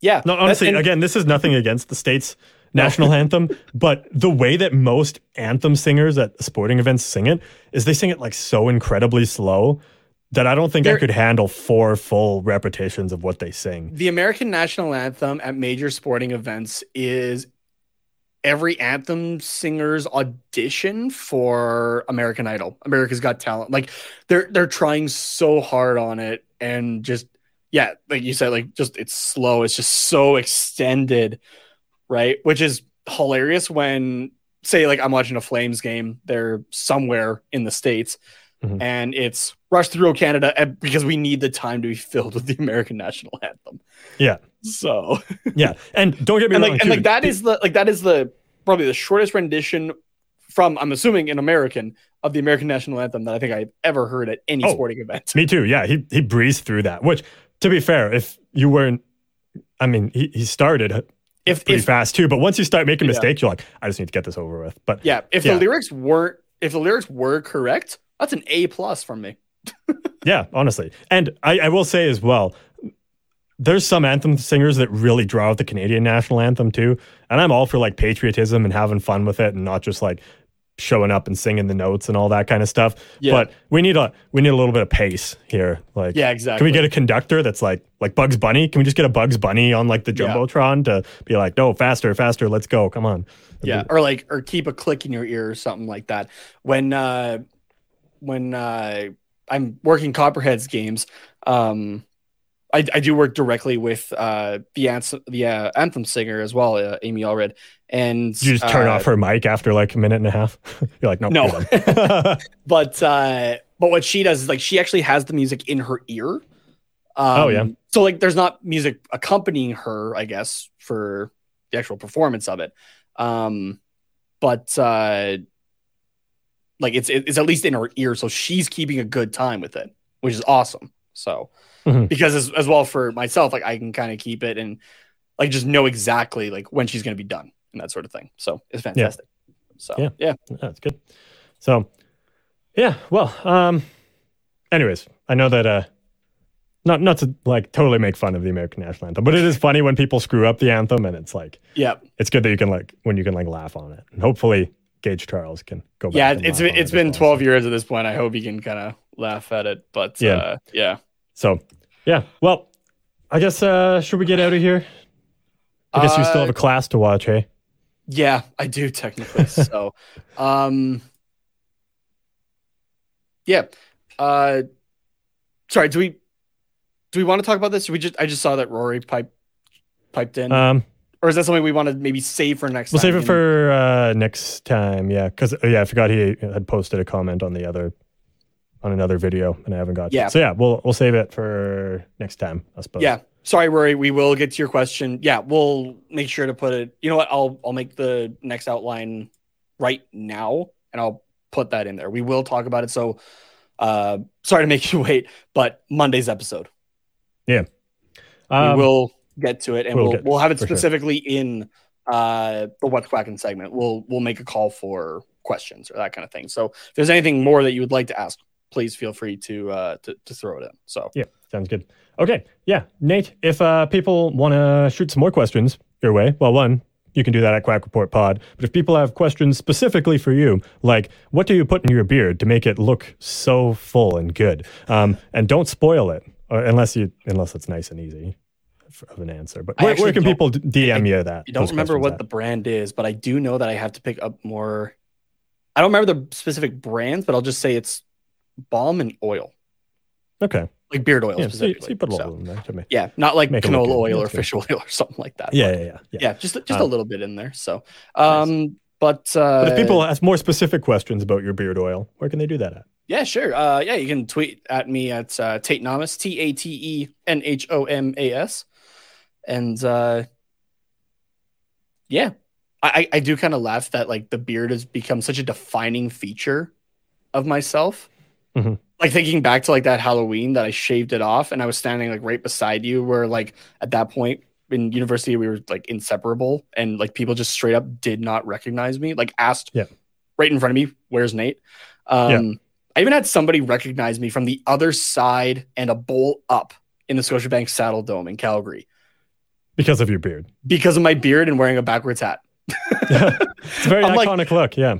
Speaker 2: yeah.
Speaker 1: No, honestly,
Speaker 2: and-
Speaker 1: again, this is nothing against the state's national anthem, but the way that most anthem singers at sporting events sing it is they sing it like so incredibly slow that I don't think I could handle four full repetitions of what they sing.
Speaker 2: the American national anthem at major sporting events is every anthem singer's audition for American Idol, America's Got Talent. Like they're they're trying so hard on it and just yeah, like you said, like just it's slow. It's just so extended, right? Which is hilarious when say like I'm watching a Flames game, they're somewhere in the states
Speaker 1: Mhm.
Speaker 2: and it's rush through Canada because we need the time to be filled with the American national anthem.
Speaker 1: Yeah.
Speaker 2: So
Speaker 1: Yeah. And don't get me
Speaker 2: and
Speaker 1: wrong.
Speaker 2: like and like that
Speaker 1: the-
Speaker 2: the like that is the probably the shortest rendition from I'm assuming an American of the American national anthem that I think I've ever heard at any
Speaker 1: Oh.
Speaker 2: sporting event.
Speaker 1: Me too. Yeah, he he breezed through that. Which, to be fair, if you weren't, I mean, he, he started
Speaker 2: If
Speaker 1: pretty
Speaker 2: if
Speaker 1: fast too. But once you start making
Speaker 2: Yeah.
Speaker 1: mistakes, you're like, I just need to get this over with. But
Speaker 2: yeah, if
Speaker 1: Yeah.
Speaker 2: the lyrics weren't if the lyrics were correct, that's an A plus from me.
Speaker 1: Yeah, honestly, and I, I will say as well, there's some anthem singers that really draw out the Canadian national anthem too, and I'm all for like patriotism and having fun with it, and not just like showing up and singing the notes and all that kind of stuff.
Speaker 2: Yeah.
Speaker 1: But we need a we need a little bit of pace here. Like,
Speaker 2: Yeah, exactly.
Speaker 1: Can we get a conductor that's like like Bugs Bunny? Can we just get a Bugs Bunny on like the
Speaker 2: Yeah.
Speaker 1: jumbotron to be like, no, faster, faster, let's go, come on.
Speaker 2: Yeah, or like or keep a click in your ear or something like that. When uh when uh I'm working Copperheads games, um I, I do work directly with uh the anthem, the uh, anthem singer as well, uh, Amy Allred. And
Speaker 1: Did you just turn
Speaker 2: uh,
Speaker 1: off her mic after like a minute and a half? You're like, no,
Speaker 2: No. but uh but what she does is like she actually has the music in her ear. Um,
Speaker 1: Oh, yeah.
Speaker 2: So like there's not music accompanying her, I guess, for the actual performance of it. Um but uh like it's it's at least in her ear, so she's keeping a good time with it, which is awesome. So
Speaker 1: Mhm.
Speaker 2: because as, as well for myself, like I can kind of keep it and like just know exactly like when she's gonna be done and that sort of thing. So it's fantastic. So
Speaker 1: Yeah.
Speaker 2: yeah.
Speaker 1: That's good. So, yeah. Well, um, anyways, I know that uh, not not to like totally make fun of the American national anthem, but it is funny when people screw up the anthem, and it's like
Speaker 2: Yeah.
Speaker 1: it's good that you can like when you can like laugh on it, and hopefully Gage Charles can go. Back
Speaker 2: yeah it's been it's been
Speaker 1: well.
Speaker 2: 12 years at this point i hope you can kind of laugh at it but
Speaker 1: Yeah.
Speaker 2: uh yeah
Speaker 1: So, yeah. Well, I guess uh, should we get out of here? I guess you still have a
Speaker 2: Uh,
Speaker 1: class to watch, hey?
Speaker 2: yeah i do technically so um yeah uh sorry do we do we want to talk about this we just i just saw that rory pipe piped in
Speaker 1: Um,
Speaker 2: or is that something we want to maybe save for next
Speaker 1: we'll
Speaker 2: time
Speaker 1: save it for uh, next time. Yeah, because yeah, I forgot he had posted a comment on the other on another video, and I haven't got. it.
Speaker 2: Yeah.
Speaker 1: So yeah, we'll we'll save it for next time, I suppose.
Speaker 2: yeah sorry rory we will get to your question yeah we'll make sure to put it you know what i'll i'll make the next outline right now and i'll put that in there we will talk about it so uh sorry to make you wait but monday's episode
Speaker 1: Um,
Speaker 2: we will get to it and
Speaker 1: we'll
Speaker 2: we'll we'll have it
Speaker 1: for sure.
Speaker 2: specifically in uh the what's quacking segment we'll we'll make a call for questions or that kind of thing so if there's anything more that you would like to ask please feel free to uh to, to throw it in so
Speaker 1: Yeah, sounds good. Okay, yeah, Nate. If uh, people want to shoot some more questions your way, well, one, you can do that at Quack Report Pod. But if people have questions specifically for you, like what do you put in your beard to make it look so full and good, um, and don't spoil it uh, unless you unless it's nice and easy of an answer. But where, where can people DM you that?
Speaker 2: I don't remember what
Speaker 1: at?
Speaker 2: the brand is, but I do know that I have to pick up more. I don't remember the specific brands, but I'll just say it's balm and oil,
Speaker 1: okay.
Speaker 2: like beard oil
Speaker 1: Yeah, so
Speaker 2: specifically.
Speaker 1: so you put a
Speaker 2: So,
Speaker 1: little in there to me.
Speaker 2: yeah, not like
Speaker 1: Make
Speaker 2: canola oil or
Speaker 1: good.
Speaker 2: fish oil or something like that.
Speaker 1: Yeah, yeah, yeah. yeah.
Speaker 2: yeah, just just a
Speaker 1: Um,
Speaker 2: little bit in there. So, um, but uh,
Speaker 1: But if people ask more specific questions about your beard oil, where can they do that at?
Speaker 2: Yeah, sure. Uh, yeah, you can tweet at me at uh, Tate Nomas, T A T E N H O M A S, and uh, yeah, I I do kind of laugh that like the beard has become such a defining feature of myself.
Speaker 1: Mhm.
Speaker 2: Like thinking back to like that Halloween that I shaved it off, and I was standing like right beside you, where like at that point in university we were like inseparable, and like people just straight up did not recognize me. Like asked
Speaker 1: Yeah.
Speaker 2: right in front of me, "Where's Nate?" Um, I even had somebody recognize me from the other side and a bowl up in the Scotiabank Saddledome in Calgary
Speaker 1: Because of your beard.
Speaker 2: because of my beard and wearing a backwards hat.
Speaker 1: It's a very
Speaker 2: I'm like-
Speaker 1: iconic look. Yeah.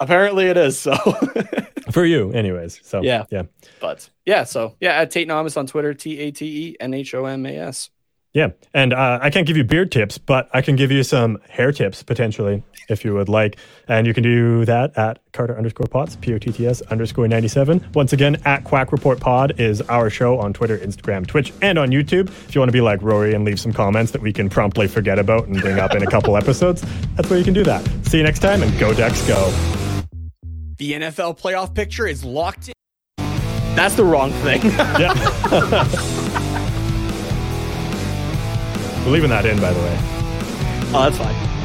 Speaker 2: Apparently it is so.
Speaker 1: For you, anyways. So,
Speaker 2: Yeah.
Speaker 1: Yeah.
Speaker 2: but yeah, so yeah, at Tate Nomas on Twitter, T A T E N H O M A S.
Speaker 1: Yeah. And uh, I can't give you beard tips, but I can give you some hair tips potentially if you would like. And you can do that at Carter underscore Potts, P O T T S underscore 97. Once again, at Quack Report Pod is our show on Twitter, Instagram, Twitch, and on YouTube. If you want to be like Rory and leave some comments that we can promptly forget about and bring up in a couple episodes, that's where you can do that. See you next time and go Dex go.
Speaker 2: The NFL playoff picture is locked in. That's the wrong thing.
Speaker 1: Yeah. We're leaving that in, by the way.
Speaker 2: oh, that's fine.